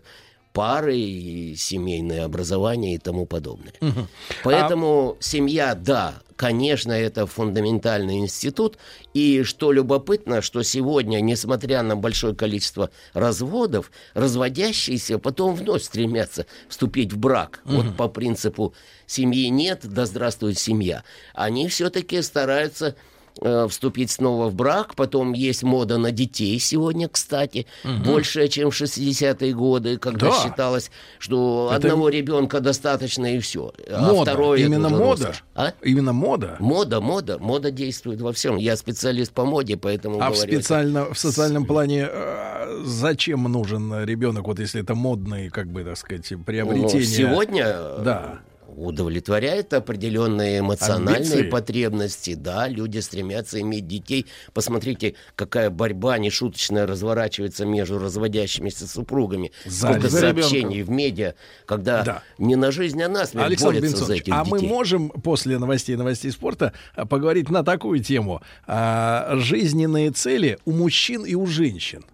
пары, и семейное образование и тому подобное. Угу. Поэтому а... семья, да, конечно, это фундаментальный институт. И что любопытно, что сегодня, несмотря на большое количество разводов, разводящиеся потом вновь стремятся вступить в брак. Угу. Вот по принципу семьи нет, да здравствует семья. Они все-таки стараются э, вступить снова в брак. Потом есть мода на детей сегодня, кстати, угу. большая, чем в 60-е годы, когда да. считалось, что Это... одного ребенка достаточно и все. А мода. второй Именно мода. А? Именно мода. Мода, мода, мода действует во всем. Я специалист по моде, поэтому. А говорю, в специально в социальном плане э, зачем нужен ребенок, вот если это модные, как бы так сказать, приобретения? Ну, сегодня. Да удовлетворяет определенные эмоциональные Амбиции. потребности. Да, люди стремятся иметь детей. Посмотрите, какая борьба нешуточная разворачивается между разводящимися супругами. За, Сколько за сообщений ребенка. в медиа, когда да. не на жизнь, а на смерть Александр борются за этих а детей. мы можем после новостей новостей спорта а, поговорить на такую тему. А, жизненные цели у мужчин и у женщин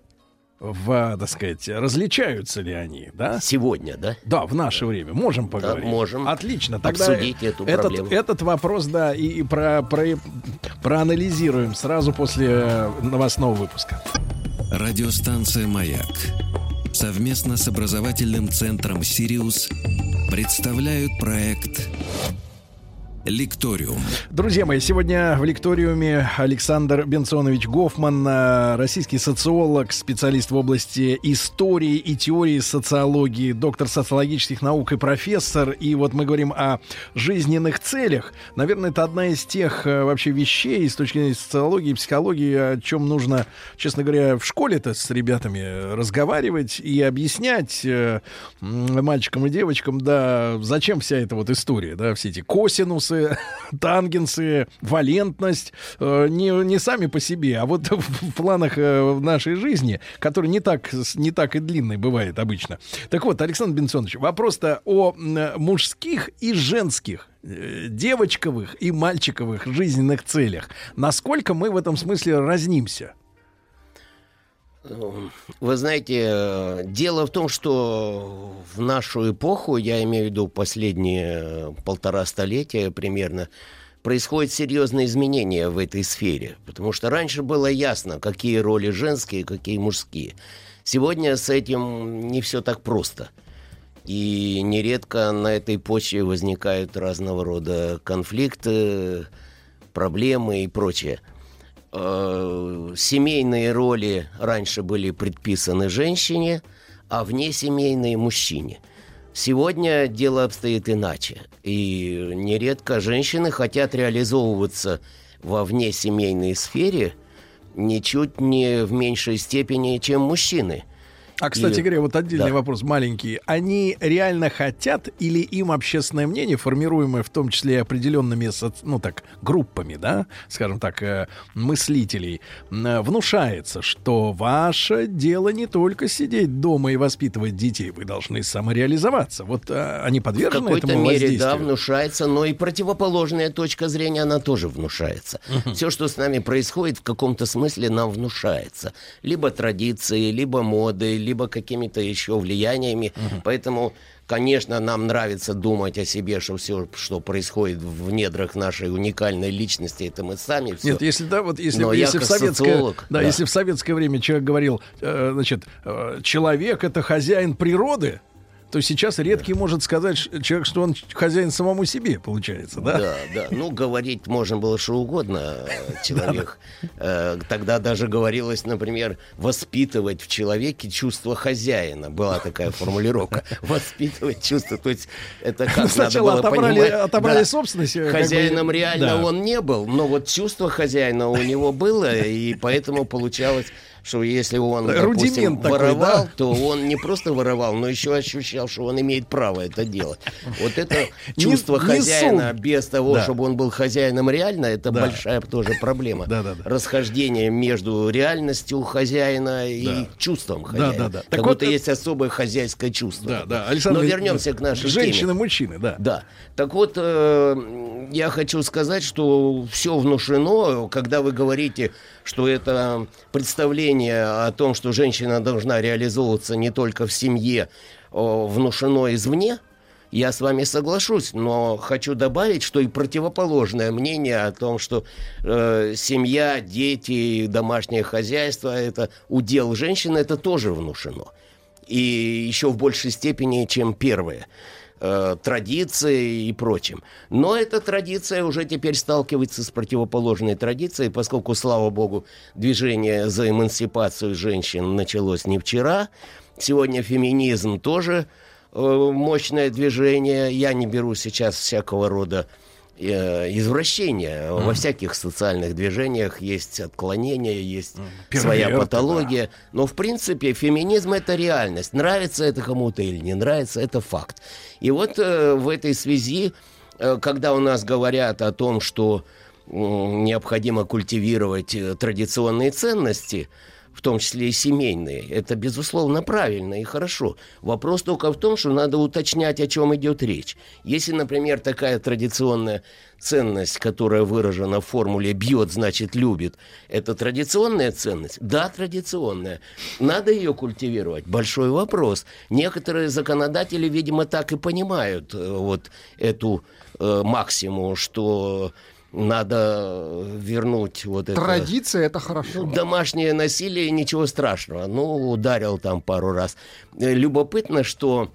в, так сказать, различаются ли они, да? Сегодня, да? Да, в наше время. Можем поговорить. Да, можем. Отлично. Тогда обсудить эту этот, проблему. Этот вопрос, да, и, и про, про, проанализируем сразу после новостного выпуска. Радиостанция «Маяк» совместно с образовательным центром «Сириус» представляют проект Лекториум. Друзья мои, сегодня в лекториуме Александр Бенсонович Гофман, э, российский социолог, специалист в области истории и теории социологии, доктор социологических наук и профессор. И вот мы говорим о жизненных целях. Наверное, это одна из тех э, вообще вещей с точки зрения социологии психологии, о чем нужно, честно говоря, в школе-то с ребятами разговаривать и объяснять э, мальчикам и девочкам, да, зачем вся эта вот история, да, все эти косинусы, синусы, тангенсы, валентность э, не, не сами по себе, а вот в планах э, нашей жизни, который не так, не так и длинный бывает обычно. Так вот, Александр Бенсонович, вопрос-то о мужских и женских э, девочковых и мальчиковых жизненных целях. Насколько мы в этом смысле разнимся? Вы знаете, дело в том, что в нашу эпоху, я имею в виду последние полтора столетия примерно, происходят серьезные изменения в этой сфере. Потому что раньше было ясно, какие роли женские, какие мужские. Сегодня с этим не все так просто. И нередко на этой почве возникают разного рода конфликты, проблемы и прочее – э, семейные роли раньше были предписаны женщине, а внесемейные мужчине. Сегодня дело обстоит иначе. И нередко женщины хотят реализовываться во внесемейной сфере ничуть не в меньшей степени, чем мужчины – а, кстати и... говоря, вот отдельный да. вопрос маленький. Они реально хотят или им общественное мнение, формируемое в том числе определенными, ну так, группами, да, скажем так, э, мыслителей, внушается, что ваше дело не только сидеть дома и воспитывать детей, вы должны самореализоваться. Вот а, они подвержены в какой-то этому мере, да, внушается, но и противоположная точка зрения, она тоже внушается. Угу. Все, что с нами происходит, в каком-то смысле нам внушается. Либо традиции, либо моды, либо какими-то еще влияниями. Угу. Поэтому, конечно, нам нравится думать о себе, что все, что происходит в недрах нашей уникальной личности, это мы сами. Все. Нет, если да, вот если, Но если в советское, социолог, да, да, если в советское время человек говорил, э, значит, э, человек это хозяин природы то сейчас редкий может сказать человек, что он хозяин самому себе, получается, да? Да, да. Ну, говорить можно было что угодно человек. Э, тогда даже говорилось, например, воспитывать в человеке чувство хозяина. Была такая формулировка. Воспитывать чувство. То есть это как Сначала надо было отобрали, понимать. Отобрали да. собственность. Хозяином бы, реально да. он не был, но вот чувство хозяина у него было, и поэтому получалось что если он, допустим, такой, воровал, да? то он не просто воровал, но еще ощущал, что он имеет право это делать. Вот это чувство хозяина без того, чтобы он был хозяином реально, это большая тоже проблема. Расхождение между реальностью хозяина и чувством хозяина. Да, да, да. Как так будто вот есть особое хозяйское чувство. Да, да. Александр, но вернемся к нашей Женщины, мужчины, да. Да. Так вот, э, я хочу сказать, что все внушено, когда вы говорите, что это представление мнение о том, что женщина должна реализовываться не только в семье, внушено извне, я с вами соглашусь, но хочу добавить, что и противоположное мнение о том, что э, семья, дети, домашнее хозяйство это удел женщины, это тоже внушено. И еще в большей степени, чем первое э, традиции и прочим. Но эта традиция уже теперь сталкивается с противоположной традицией, поскольку, слава богу, движение за эмансипацию женщин началось не вчера. Сегодня феминизм тоже э, мощное движение. Я не беру сейчас всякого рода Э, извращения. Mm. Во всяких социальных движениях есть отклонения, есть mm. своя патология. Да. Но, в принципе, феминизм — это реальность. Нравится это кому-то или не нравится, это факт. И вот э, в этой связи, э, когда у нас говорят о том, что э, необходимо культивировать э, традиционные ценности — в том числе и семейные. Это, безусловно, правильно и хорошо. Вопрос только в том, что надо уточнять, о чем идет речь. Если, например, такая традиционная ценность, которая выражена в формуле «бьет, значит, любит», это традиционная ценность? Да, традиционная. Надо ее культивировать? Большой вопрос. Некоторые законодатели, видимо, так и понимают э, вот эту э, максимум, что надо вернуть вот это... Традиция — это хорошо. Ну, домашнее насилие, ничего страшного. Ну, ударил там пару раз. Э, любопытно, что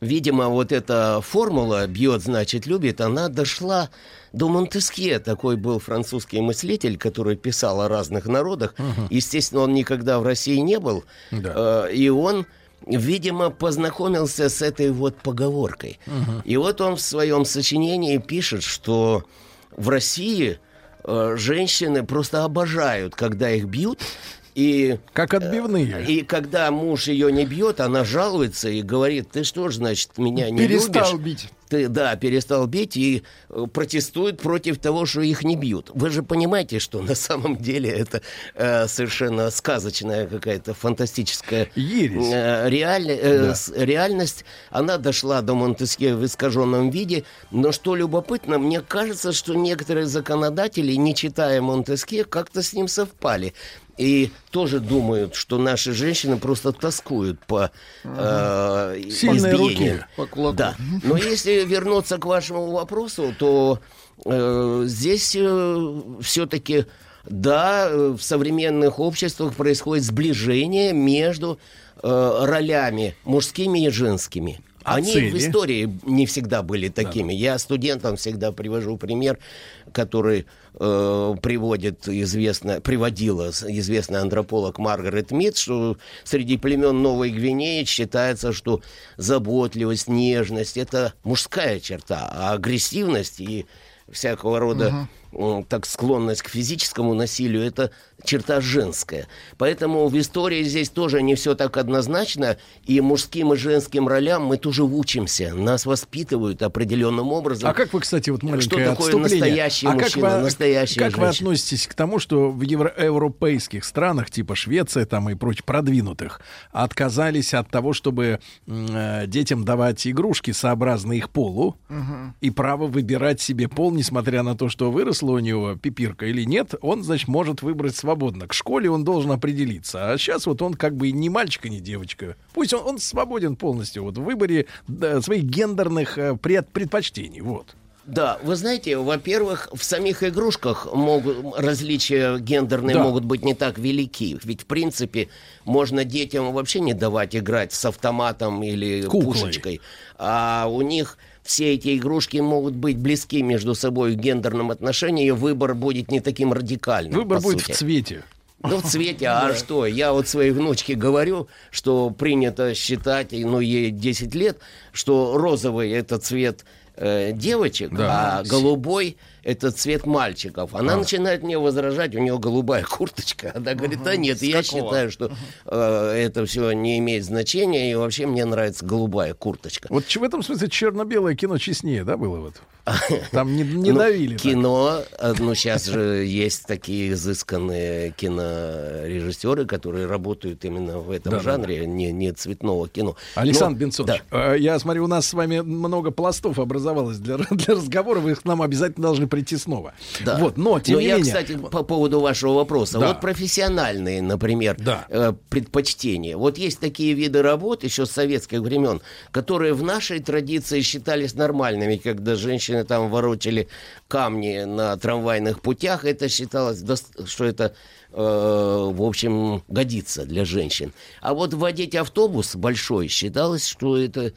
видимо, вот эта формула «бьет, значит, любит», она дошла до Монтескье. Такой был французский мыслитель, который писал о разных народах. Угу. Естественно, он никогда в России не был. Да. Э, и он видимо, познакомился с этой вот поговоркой. Угу. И вот он в своем сочинении пишет, что в России э, женщины просто обожают, когда их бьют, и, как отбивные. И когда муж ее не бьет, она жалуется и говорит, ты что ж, значит, меня не перестал любишь? бить. Ты, да, перестал бить и э, протестует против того, что их не бьют. Вы же понимаете, что на самом деле это э, совершенно сказочная какая-то фантастическая э, реаль, э, да. с, реальность. Она дошла до Монтескье в искаженном виде, но что любопытно, мне кажется, что некоторые законодатели, не читая Монтескье, как-то с ним совпали и тоже думают, что наши женщины просто тоскуют по э, Сильные руки по кулаку. Да. Но если вернуться к вашему вопросу, то э, здесь э, все-таки да, в современных обществах происходит сближение между э, ролями мужскими и женскими. А Они цели? в истории не всегда были такими. Да. Я студентам всегда привожу пример, который э, приводит известная, приводила известный антрополог Маргарет Мид, что среди племен Новой Гвинеи считается, что заботливость, нежность – это мужская черта, а агрессивность и всякого рода угу так склонность к физическому насилию, это черта женская. Поэтому в истории здесь тоже не все так однозначно, и мужским и женским ролям мы тоже учимся, нас воспитывают определенным образом. А как вы, кстати, вот маленькое Что такое отступление. настоящий а мужчина, как вы, настоящая Как женщина? вы относитесь к тому, что в евро- европейских странах, типа Швеция там и прочь продвинутых, отказались от того, чтобы э, детям давать игрушки сообразно их полу угу. и право выбирать себе пол, несмотря на то, что выросло у него пипирка или нет, он, значит, может выбрать свободно. К школе он должен определиться. А сейчас вот он как бы и не мальчик, и не девочка. Пусть он, он свободен полностью вот в выборе да, своих гендерных э, пред, предпочтений. Вот. Да, вы знаете, во-первых, в самих игрушках могут, различия гендерные да. могут быть не так велики. Ведь, в принципе, можно детям вообще не давать играть с автоматом или Куклой. пушечкой. А у них все эти игрушки могут быть близки между собой в гендерном отношении, и выбор будет не таким радикальным. Выбор будет сути. в цвете. Ну, в цвете, а что? Я вот своей внучке говорю, что принято считать, ну, ей 10 лет, что розовый это цвет э, девочек, да. а голубой это цвет мальчиков. Она а. начинает мне возражать, у нее голубая курточка. Она говорит, да нет, С я какого? считаю, что э, это все не имеет значения, и вообще мне нравится голубая курточка. Вот в этом смысле черно-белое кино честнее, да, было вот? Там не, не ну, давили. Кино, так. ну сейчас же есть такие изысканные кинорежиссеры, которые работают именно в этом да, жанре, да. Не, не цветного кино. Александр Но, Бенцович, да. я смотрю, у нас с вами много пластов образовалось для, для разговора, вы к нам обязательно должны прийти снова. Да. Вот, но тем но не я, менее... кстати, по поводу вашего вопроса. Да. Вот профессиональные, например, да. э, предпочтения. Вот есть такие виды работ еще с советских времен, которые в нашей традиции считались нормальными, когда женщины там ворочали камни на трамвайных путях. Это считалось, что это э, в общем, годится для женщин. А вот водить автобус большой считалось, что это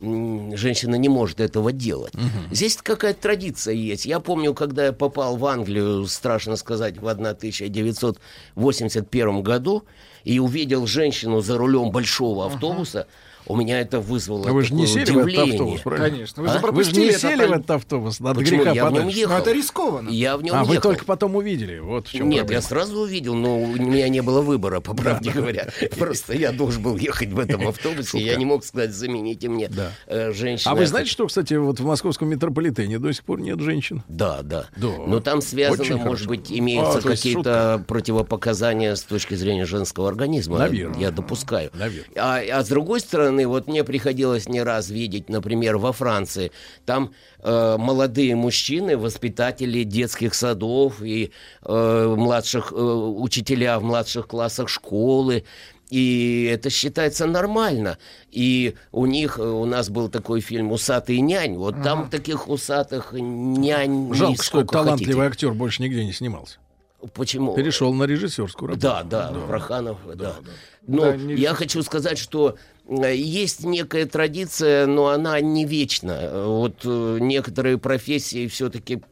женщина не может этого делать. Угу. Здесь какая-то традиция есть. Я помню, когда я попал в Англию, страшно сказать, в 1981 году, и увидел женщину за рулем большого автобуса, у меня это вызвало а вы же не сели удивление. в этот автобус, правильно? Конечно. Вы, а? же, вы же не сели в этот автобус, надо Почему? греха я подальше. в нем ехал. Но это рискованно. Я в нем а ехал. вы только потом увидели, вот в чем Нет, проблема. я сразу увидел, но у меня не было выбора, по правде говоря. Просто я должен был ехать в этом автобусе, я не мог сказать, замените мне э, женщину. А вы знаете, что, кстати, вот в московском метрополитене до сих пор нет женщин? Да, да. Но там связано, может быть, имеются а, какие-то противопоказания с точки зрения женского организма. Наверное. Я допускаю. Наверное. А, а с другой стороны, вот мне приходилось не раз видеть, например, во Франции. Там э, молодые мужчины, воспитатели детских садов и э, младших э, учителя в младших классах школы, И это считается нормально. И у них, у нас был такой фильм «Усатый нянь». Вот ага. там таких усатых нянь Жалко, что талантливый хотите. актер больше нигде не снимался. Почему? Перешел на режиссерскую работу. Да, да, да. Проханов, да. да. да. Но да, не... я хочу сказать, что э, есть некая традиция, но она не вечна. Вот э, некоторые профессии все-таки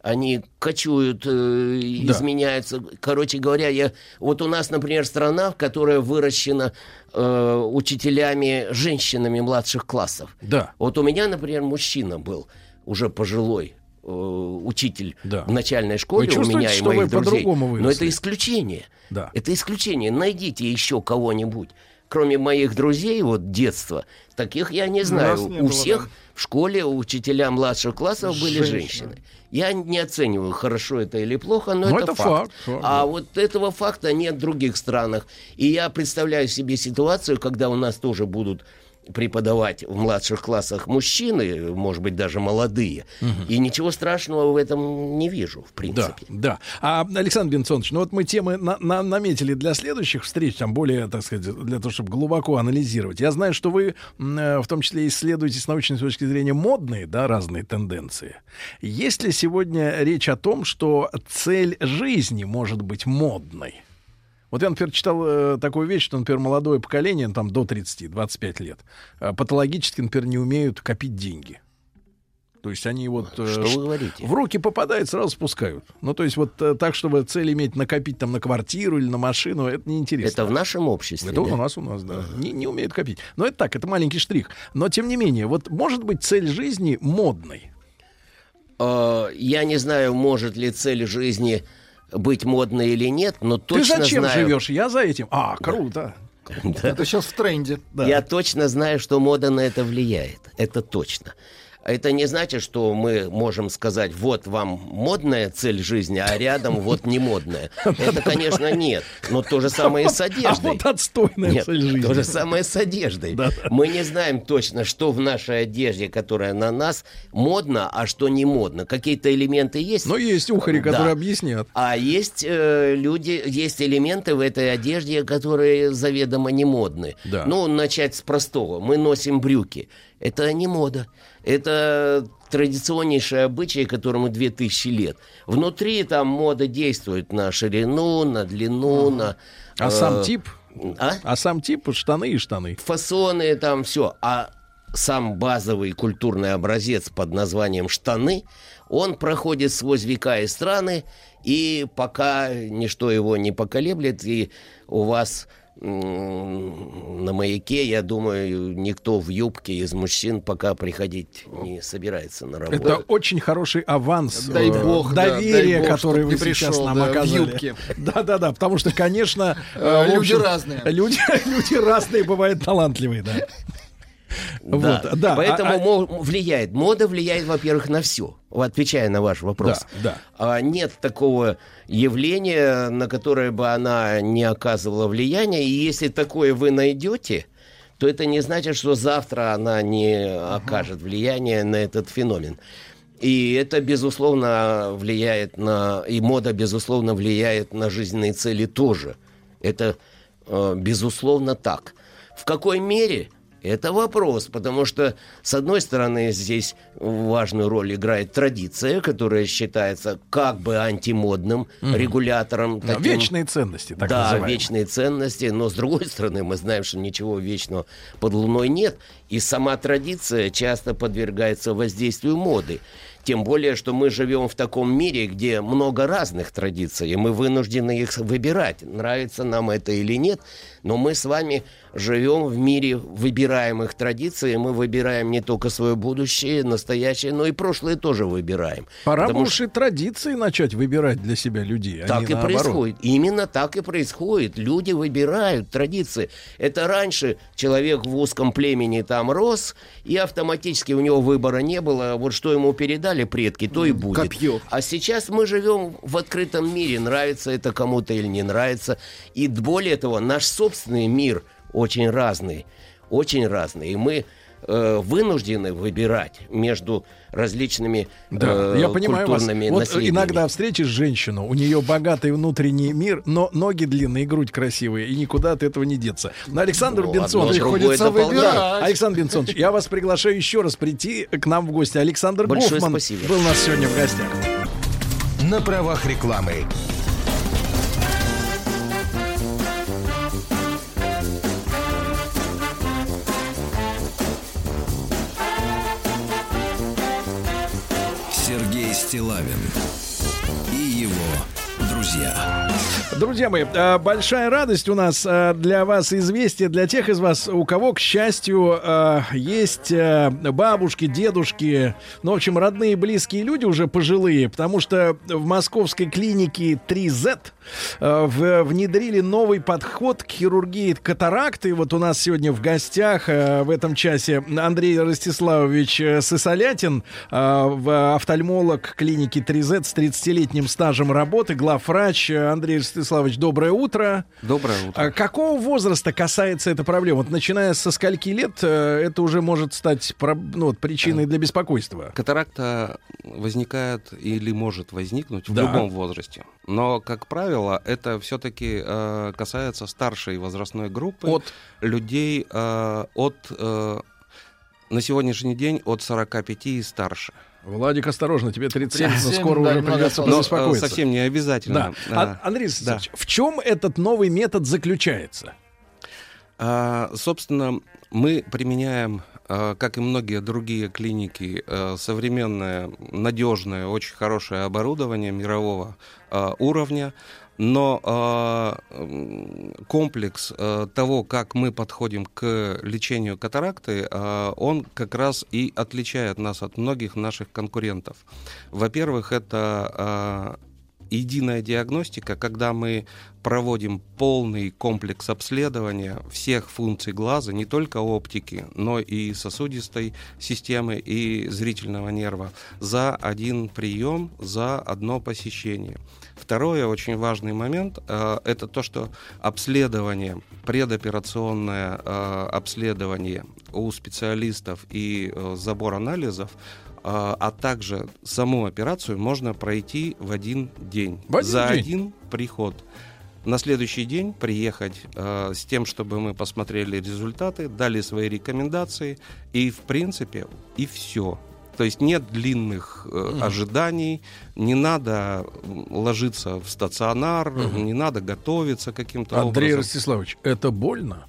они кочуют, э, да. изменяются. Короче говоря, я вот у нас, например, страна, которая выращена э, учителями, женщинами младших классов. Да. Вот у меня, например, мужчина был уже пожилой э, учитель да. в начальной школе у меня и моих друзей. Но это исключение. Да. Это исключение. Найдите еще кого-нибудь кроме моих друзей вот детства, таких я не знаю. Не У было, всех да. в школе учителя младших классов Женщина. были женщины. Я не оцениваю, хорошо это или плохо, но, но это, это факт. факт. А да. вот этого факта нет в других странах. И я представляю себе ситуацию, когда у нас тоже будут преподавать в младших классах мужчины, может быть, даже молодые. Угу. И ничего страшного в этом не вижу, в принципе. Да, да. А, Александр Бенсонович, ну вот мы темы на на наметили для следующих встреч, там более, так сказать, для того, чтобы глубоко анализировать. Я знаю, что вы э, в том числе исследуете с научной точки зрения модные, да, разные тенденции. Есть ли сегодня речь о том, что цель жизни может быть модной? Вот я, например, читал э, такую вещь, что, например, молодое поколение, там, до 30-25 лет, э, патологически, например, не умеют копить деньги. То есть они вот... Э, что вы говорите? В руки попадает, сразу спускают. Ну, то есть вот э, так, чтобы цель иметь накопить там на квартиру или на машину, это неинтересно. Это в нашем обществе, Это да? у нас, у нас, да. Uh-huh. Не, не умеют копить. Но это так, это маленький штрих. Но, тем не менее, вот может быть цель жизни модной? Uh, я не знаю, может ли цель жизни быть модной или нет, но точно Ты зачем знаю... живешь? Я за этим. А, круто. Да. Это сейчас в тренде. Да. Я точно знаю, что мода на это влияет. Это точно. Это не значит, что мы можем сказать, вот вам модная цель жизни, а рядом вот не модная. Это, конечно, нет. Но то же самое и с одеждой. А вот отстойная нет, цель жизни. То же самое с одеждой. Да. Мы не знаем точно, что в нашей одежде, которая на нас, модно, а что не модно. Какие-то элементы есть. Но есть ухари, которые да. объяснят. А есть э, люди, есть элементы в этой одежде, которые заведомо не модны. Да. Ну, начать с простого. Мы носим брюки. Это не мода. Это традиционнейшее обычай, которому 2000 лет. Внутри там мода действует на ширину, на длину, на... А э, сам тип? А? а сам тип штаны и штаны. Фасоны там все. А сам базовый культурный образец под названием штаны, он проходит сквозь века и страны, и пока ничто его не поколеблет, и у вас на маяке, я думаю, никто в юбке из мужчин пока приходить не собирается на работу. Это очень хороший аванс. Дай э, бог, доверие, да, дай которое вы пришел, сейчас нам да, оказали. В юбке. Да, да, да, потому что, конечно, э, люди разные. Люди, люди разные бывают талантливые, да. Да. Вот, да. Поэтому а, а... влияет. Мода влияет, во-первых, на все. Отвечая на ваш вопрос. Да, да. А нет такого явления, на которое бы она не оказывала влияния. И если такое вы найдете, то это не значит, что завтра она не окажет влияние на этот феномен. И это, безусловно, влияет на... И мода, безусловно, влияет на жизненные цели тоже. Это, э, безусловно, так. В какой мере? Это вопрос, потому что, с одной стороны, здесь важную роль играет традиция, которая считается как бы антимодным угу. регулятором. Таким, вечные ценности, так Да, называемые. вечные ценности, но с другой стороны, мы знаем, что ничего вечного под луной нет, и сама традиция часто подвергается воздействию моды. Тем более, что мы живем в таком мире, где много разных традиций, и мы вынуждены их выбирать, нравится нам это или нет. Но мы с вами живем в мире выбираемых традиций, мы выбираем не только свое будущее, настоящее, но и прошлое тоже выбираем. Пора бы уж и традиции начать выбирать для себя людей. А так и наоборот. происходит. Именно так и происходит. Люди выбирают традиции. Это раньше человек в узком племени там рос, и автоматически у него выбора не было. Вот что ему передали предки, то и будет. Копье. А сейчас мы живем в открытом мире, нравится это кому-то или не нравится. И более того, наш собственный мир очень разный, очень разный. И мы э, вынуждены выбирать между различными да, э, я понимаю вас. культурными Вот наследиями. иногда встретишь женщину, у нее богатый внутренний мир, но ноги длинные, грудь красивые, и никуда от этого не деться. Но Александр Ну, другое приходится выбирать. Александр Бенсонович, я вас приглашаю еще раз прийти к нам в гости. Александр Большое Гофман спасибо. был у нас сегодня в гостях. На правах рекламы. Стилавин и его друзья. Друзья мои, э, большая радость у нас э, для вас известие, для тех из вас, у кого, к счастью, э, есть бабушки, дедушки, ну, в общем, родные, близкие люди уже пожилые, потому что в московской клинике 3Z э, в- внедрили новый подход к хирургии катаракты. Вот у нас сегодня в гостях в этом часе Андрей Ростиславович Сысолятин, офтальмолог клиники 3Z с 30-летним стажем работы, главврач. Э, Андрей Ростиславович, доброе утро. Доброе утро. А какого возраста касается эта проблема? Вот начиная со скольки лет э, это уже может стать ну, вот, причиной для беспокойства? Катаракта возникает или может возникнуть в Да. любом возрасте. Но, как правило, это все-таки касается старшей возрастной группы От? людей э, от э, на сегодняшний день от 45 и старше. Владик, осторожно, тебе 37, но 37, скоро да, уже придется. Но, побеспокоиться. совсем не обязательно. Да. А- Андрей да. Александрович, в чем этот новый метод заключается? А, собственно, мы применяем, а, как и многие другие клиники, а, современное, надежное, очень хорошее оборудование мирового а, уровня. Но м, комплекс а, того, как мы подходим к лечению катаракты, а, он как раз и отличает нас от многих наших конкурентов. Во-первых, это а, единая диагностика, когда мы проводим полный комплекс обследования всех функций глаза, не только оптики, но и сосудистой системы и зрительного нерва за один прием, за одно посещение. Второе очень важный момент э, это то, что обследование, предоперационное э, обследование у специалистов и э, забор анализов а а также саму операцию можно пройти в один день. В один за день? один приход. На следующий день приехать э, с тем, чтобы мы посмотрели результаты, дали свои рекомендации, и в принципе и все. То есть нет длинных э, Мгм. ожиданий, не надо ложиться в стационар, Мгм. не надо готовиться каким-то Андрей образом. Ростиславович, это больно?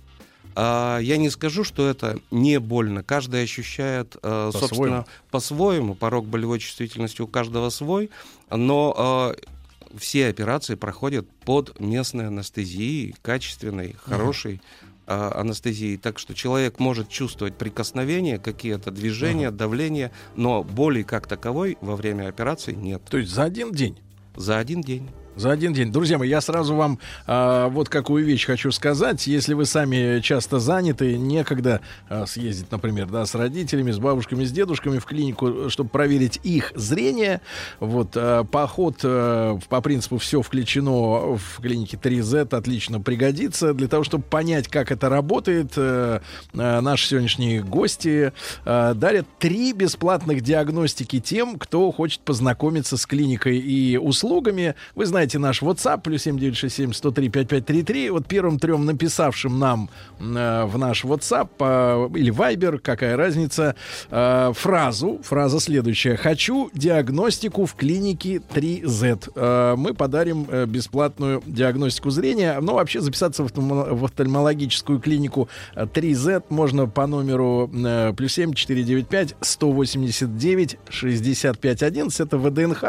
А, я не скажу, что это не больно. Каждый ощущает, э, По-своему. собственно, по-своему. Порог болевой чувствительности у каждого свой, но э, все операции проходят под местной анестезией, качественной, хорошей э, анестезией. Так что человек может чувствовать прикосновения, какие-то движения, давление, но боли как таковой во время операции нет. То есть за один день? За один день. За один день. Друзья мои, я сразу вам а, вот какую вещь хочу сказать. Если вы сами часто заняты, некогда а, съездить, например, да, с родителями, с бабушками, с дедушками в клинику, чтобы проверить их зрение. Вот а, поход а, по принципу все включено в клинике 3Z отлично пригодится для того, чтобы понять, как это работает. э, э, наши сегодняшние гости э, дарят три бесплатных диагностики тем, кто хочет познакомиться с клиникой и услугами. Вы знаете наш WhatsApp, плюс 7967 103 5533. Вот первым трем написавшим нам э, в наш WhatsApp э, или Viber, какая разница, э, фразу, фраза следующая. «Хочу диагностику в клинике 3Z». Э, мы подарим э, бесплатную диагностику зрения. Но вообще записаться в в офтальмологическую клинику э, 3Z можно по номеру э, плюс 7 495 189 65 11. Это ВДНХ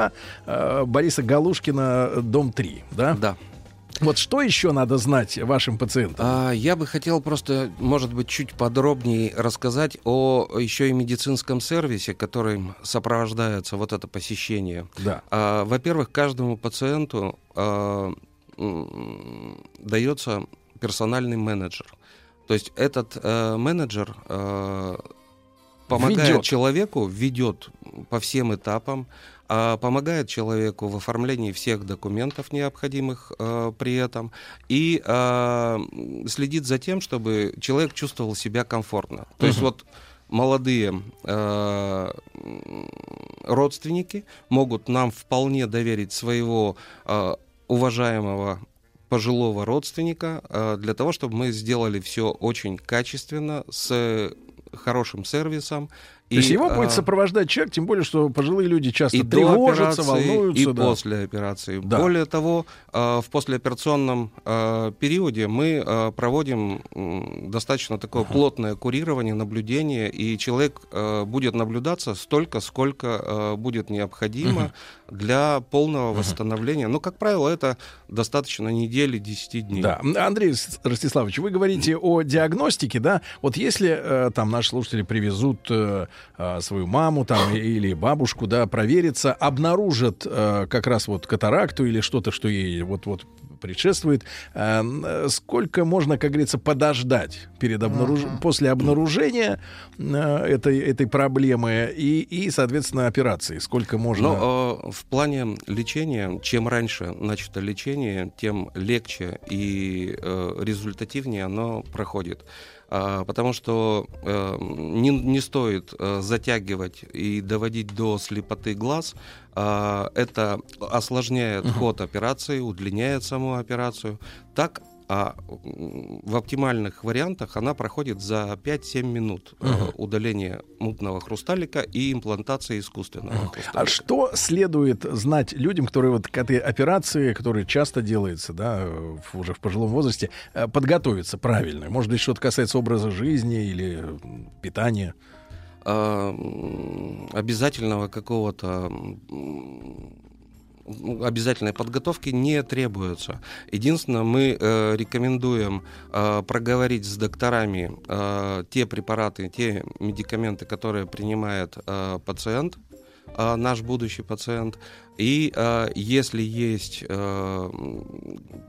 э, Бориса Галушкина, дом 3, да? Да. Вот что еще надо знать вашим пациентам? А, Я бы хотел просто, может быть, чуть подробнее рассказать о еще и медицинском сервисе, которым сопровождается вот это посещение. Да. А, Во-первых, каждому пациенту а, дается персональный менеджер. То есть этот э, менеджер э, помогает Ведет. человеку, ведет по всем этапам, а, помогает человеку в оформлении всех документов, необходимых э, при этом, и м, следит за тем, чтобы человек чувствовал себя комфортно. То есть вот молодые э, родственники могут нам вполне доверить своего э, уважаемого пожилого родственника э, для того, чтобы мы сделали все очень качественно, с хорошим сервисом. То есть его а, будет сопровождать человек, тем более, что пожилые люди часто и тревожатся, операции, волнуются. и да. после операции. Да. Более того, э, в послеоперационном э, периоде мы проводим достаточно такое плотное курирование, наблюдение, и человек будет наблюдаться столько, сколько будет необходимо для полного восстановления. Ну, как правило, это достаточно недели, 10 дней. Да. Андрей Ростиславович, вы говорите о диагностике, да? Вот если э, там наши слушатели привезут э, э, свою маму там или бабушку, да, провериться, обнаружат э, как раз вот катаракту или что-то, что ей вот-вот предшествует, э, н- э, сколько можно, как говорится, подождать перед обнаруж... после обнаружения э, этой, этой проблемы и, и, соответственно, операции? Сколько можно... Но э, в плане лечения, чем раньше начато лечение, тем легче и э, результативнее оно проходит. А, потому что э, не, не стоит э, затягивать и доводить до слепоты глаз. А, это осложняет ход операции, удлиняет саму операцию. Так а в оптимальных вариантах она проходит за 5-7 минут Мгм. удаления мутного хрусталика и имплантации искусственного хрусталика. А что следует знать людям, которые вот к этой операции, которая часто делается, да, уже в пожилом возрасте, э, подготовиться правильно? Может быть, что-то касается образа жизни или питания? а, обязательного какого-то обязательной подготовки не требуется. Единственное, мы э, рекомендуем э, проговорить с докторами э, те препараты, те медикаменты, которые принимает э, пациент, э, наш будущий пациент. И э, если есть э,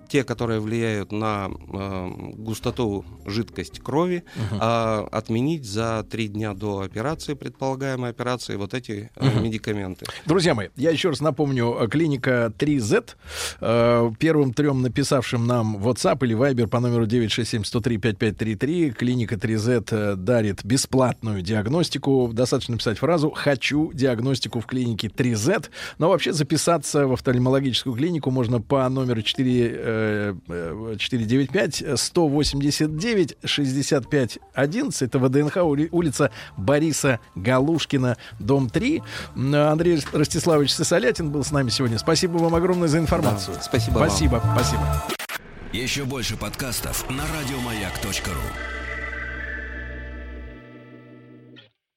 те, которые влияют на э, густоту жидкость крови, Мгм. а, отменить за три дня до операции, предполагаемой операции, вот эти э, медикаменты. Друзья мои, я еще раз напомню, э, клиника 3Z, э, первым трем написавшим нам WhatsApp или Viber по номеру 967-103-5533, клиника 3Z э, дарит бесплатную диагностику. Достаточно написать фразу «Хочу диагностику в клинике 3Z». Но вообще записаться в офтальмологическую клинику можно по номеру 4, э, э, 495-189-65-11. Это ВДНХ, ули- улица Бориса Галушкина, дом 3. М, Андрей Ростиславович Сысолятин был с нами сегодня. Спасибо вам огромное за информацию. Да, спасибо вам. Спасибо, спасибо. Еще больше подкастов на радиомаяк.ру.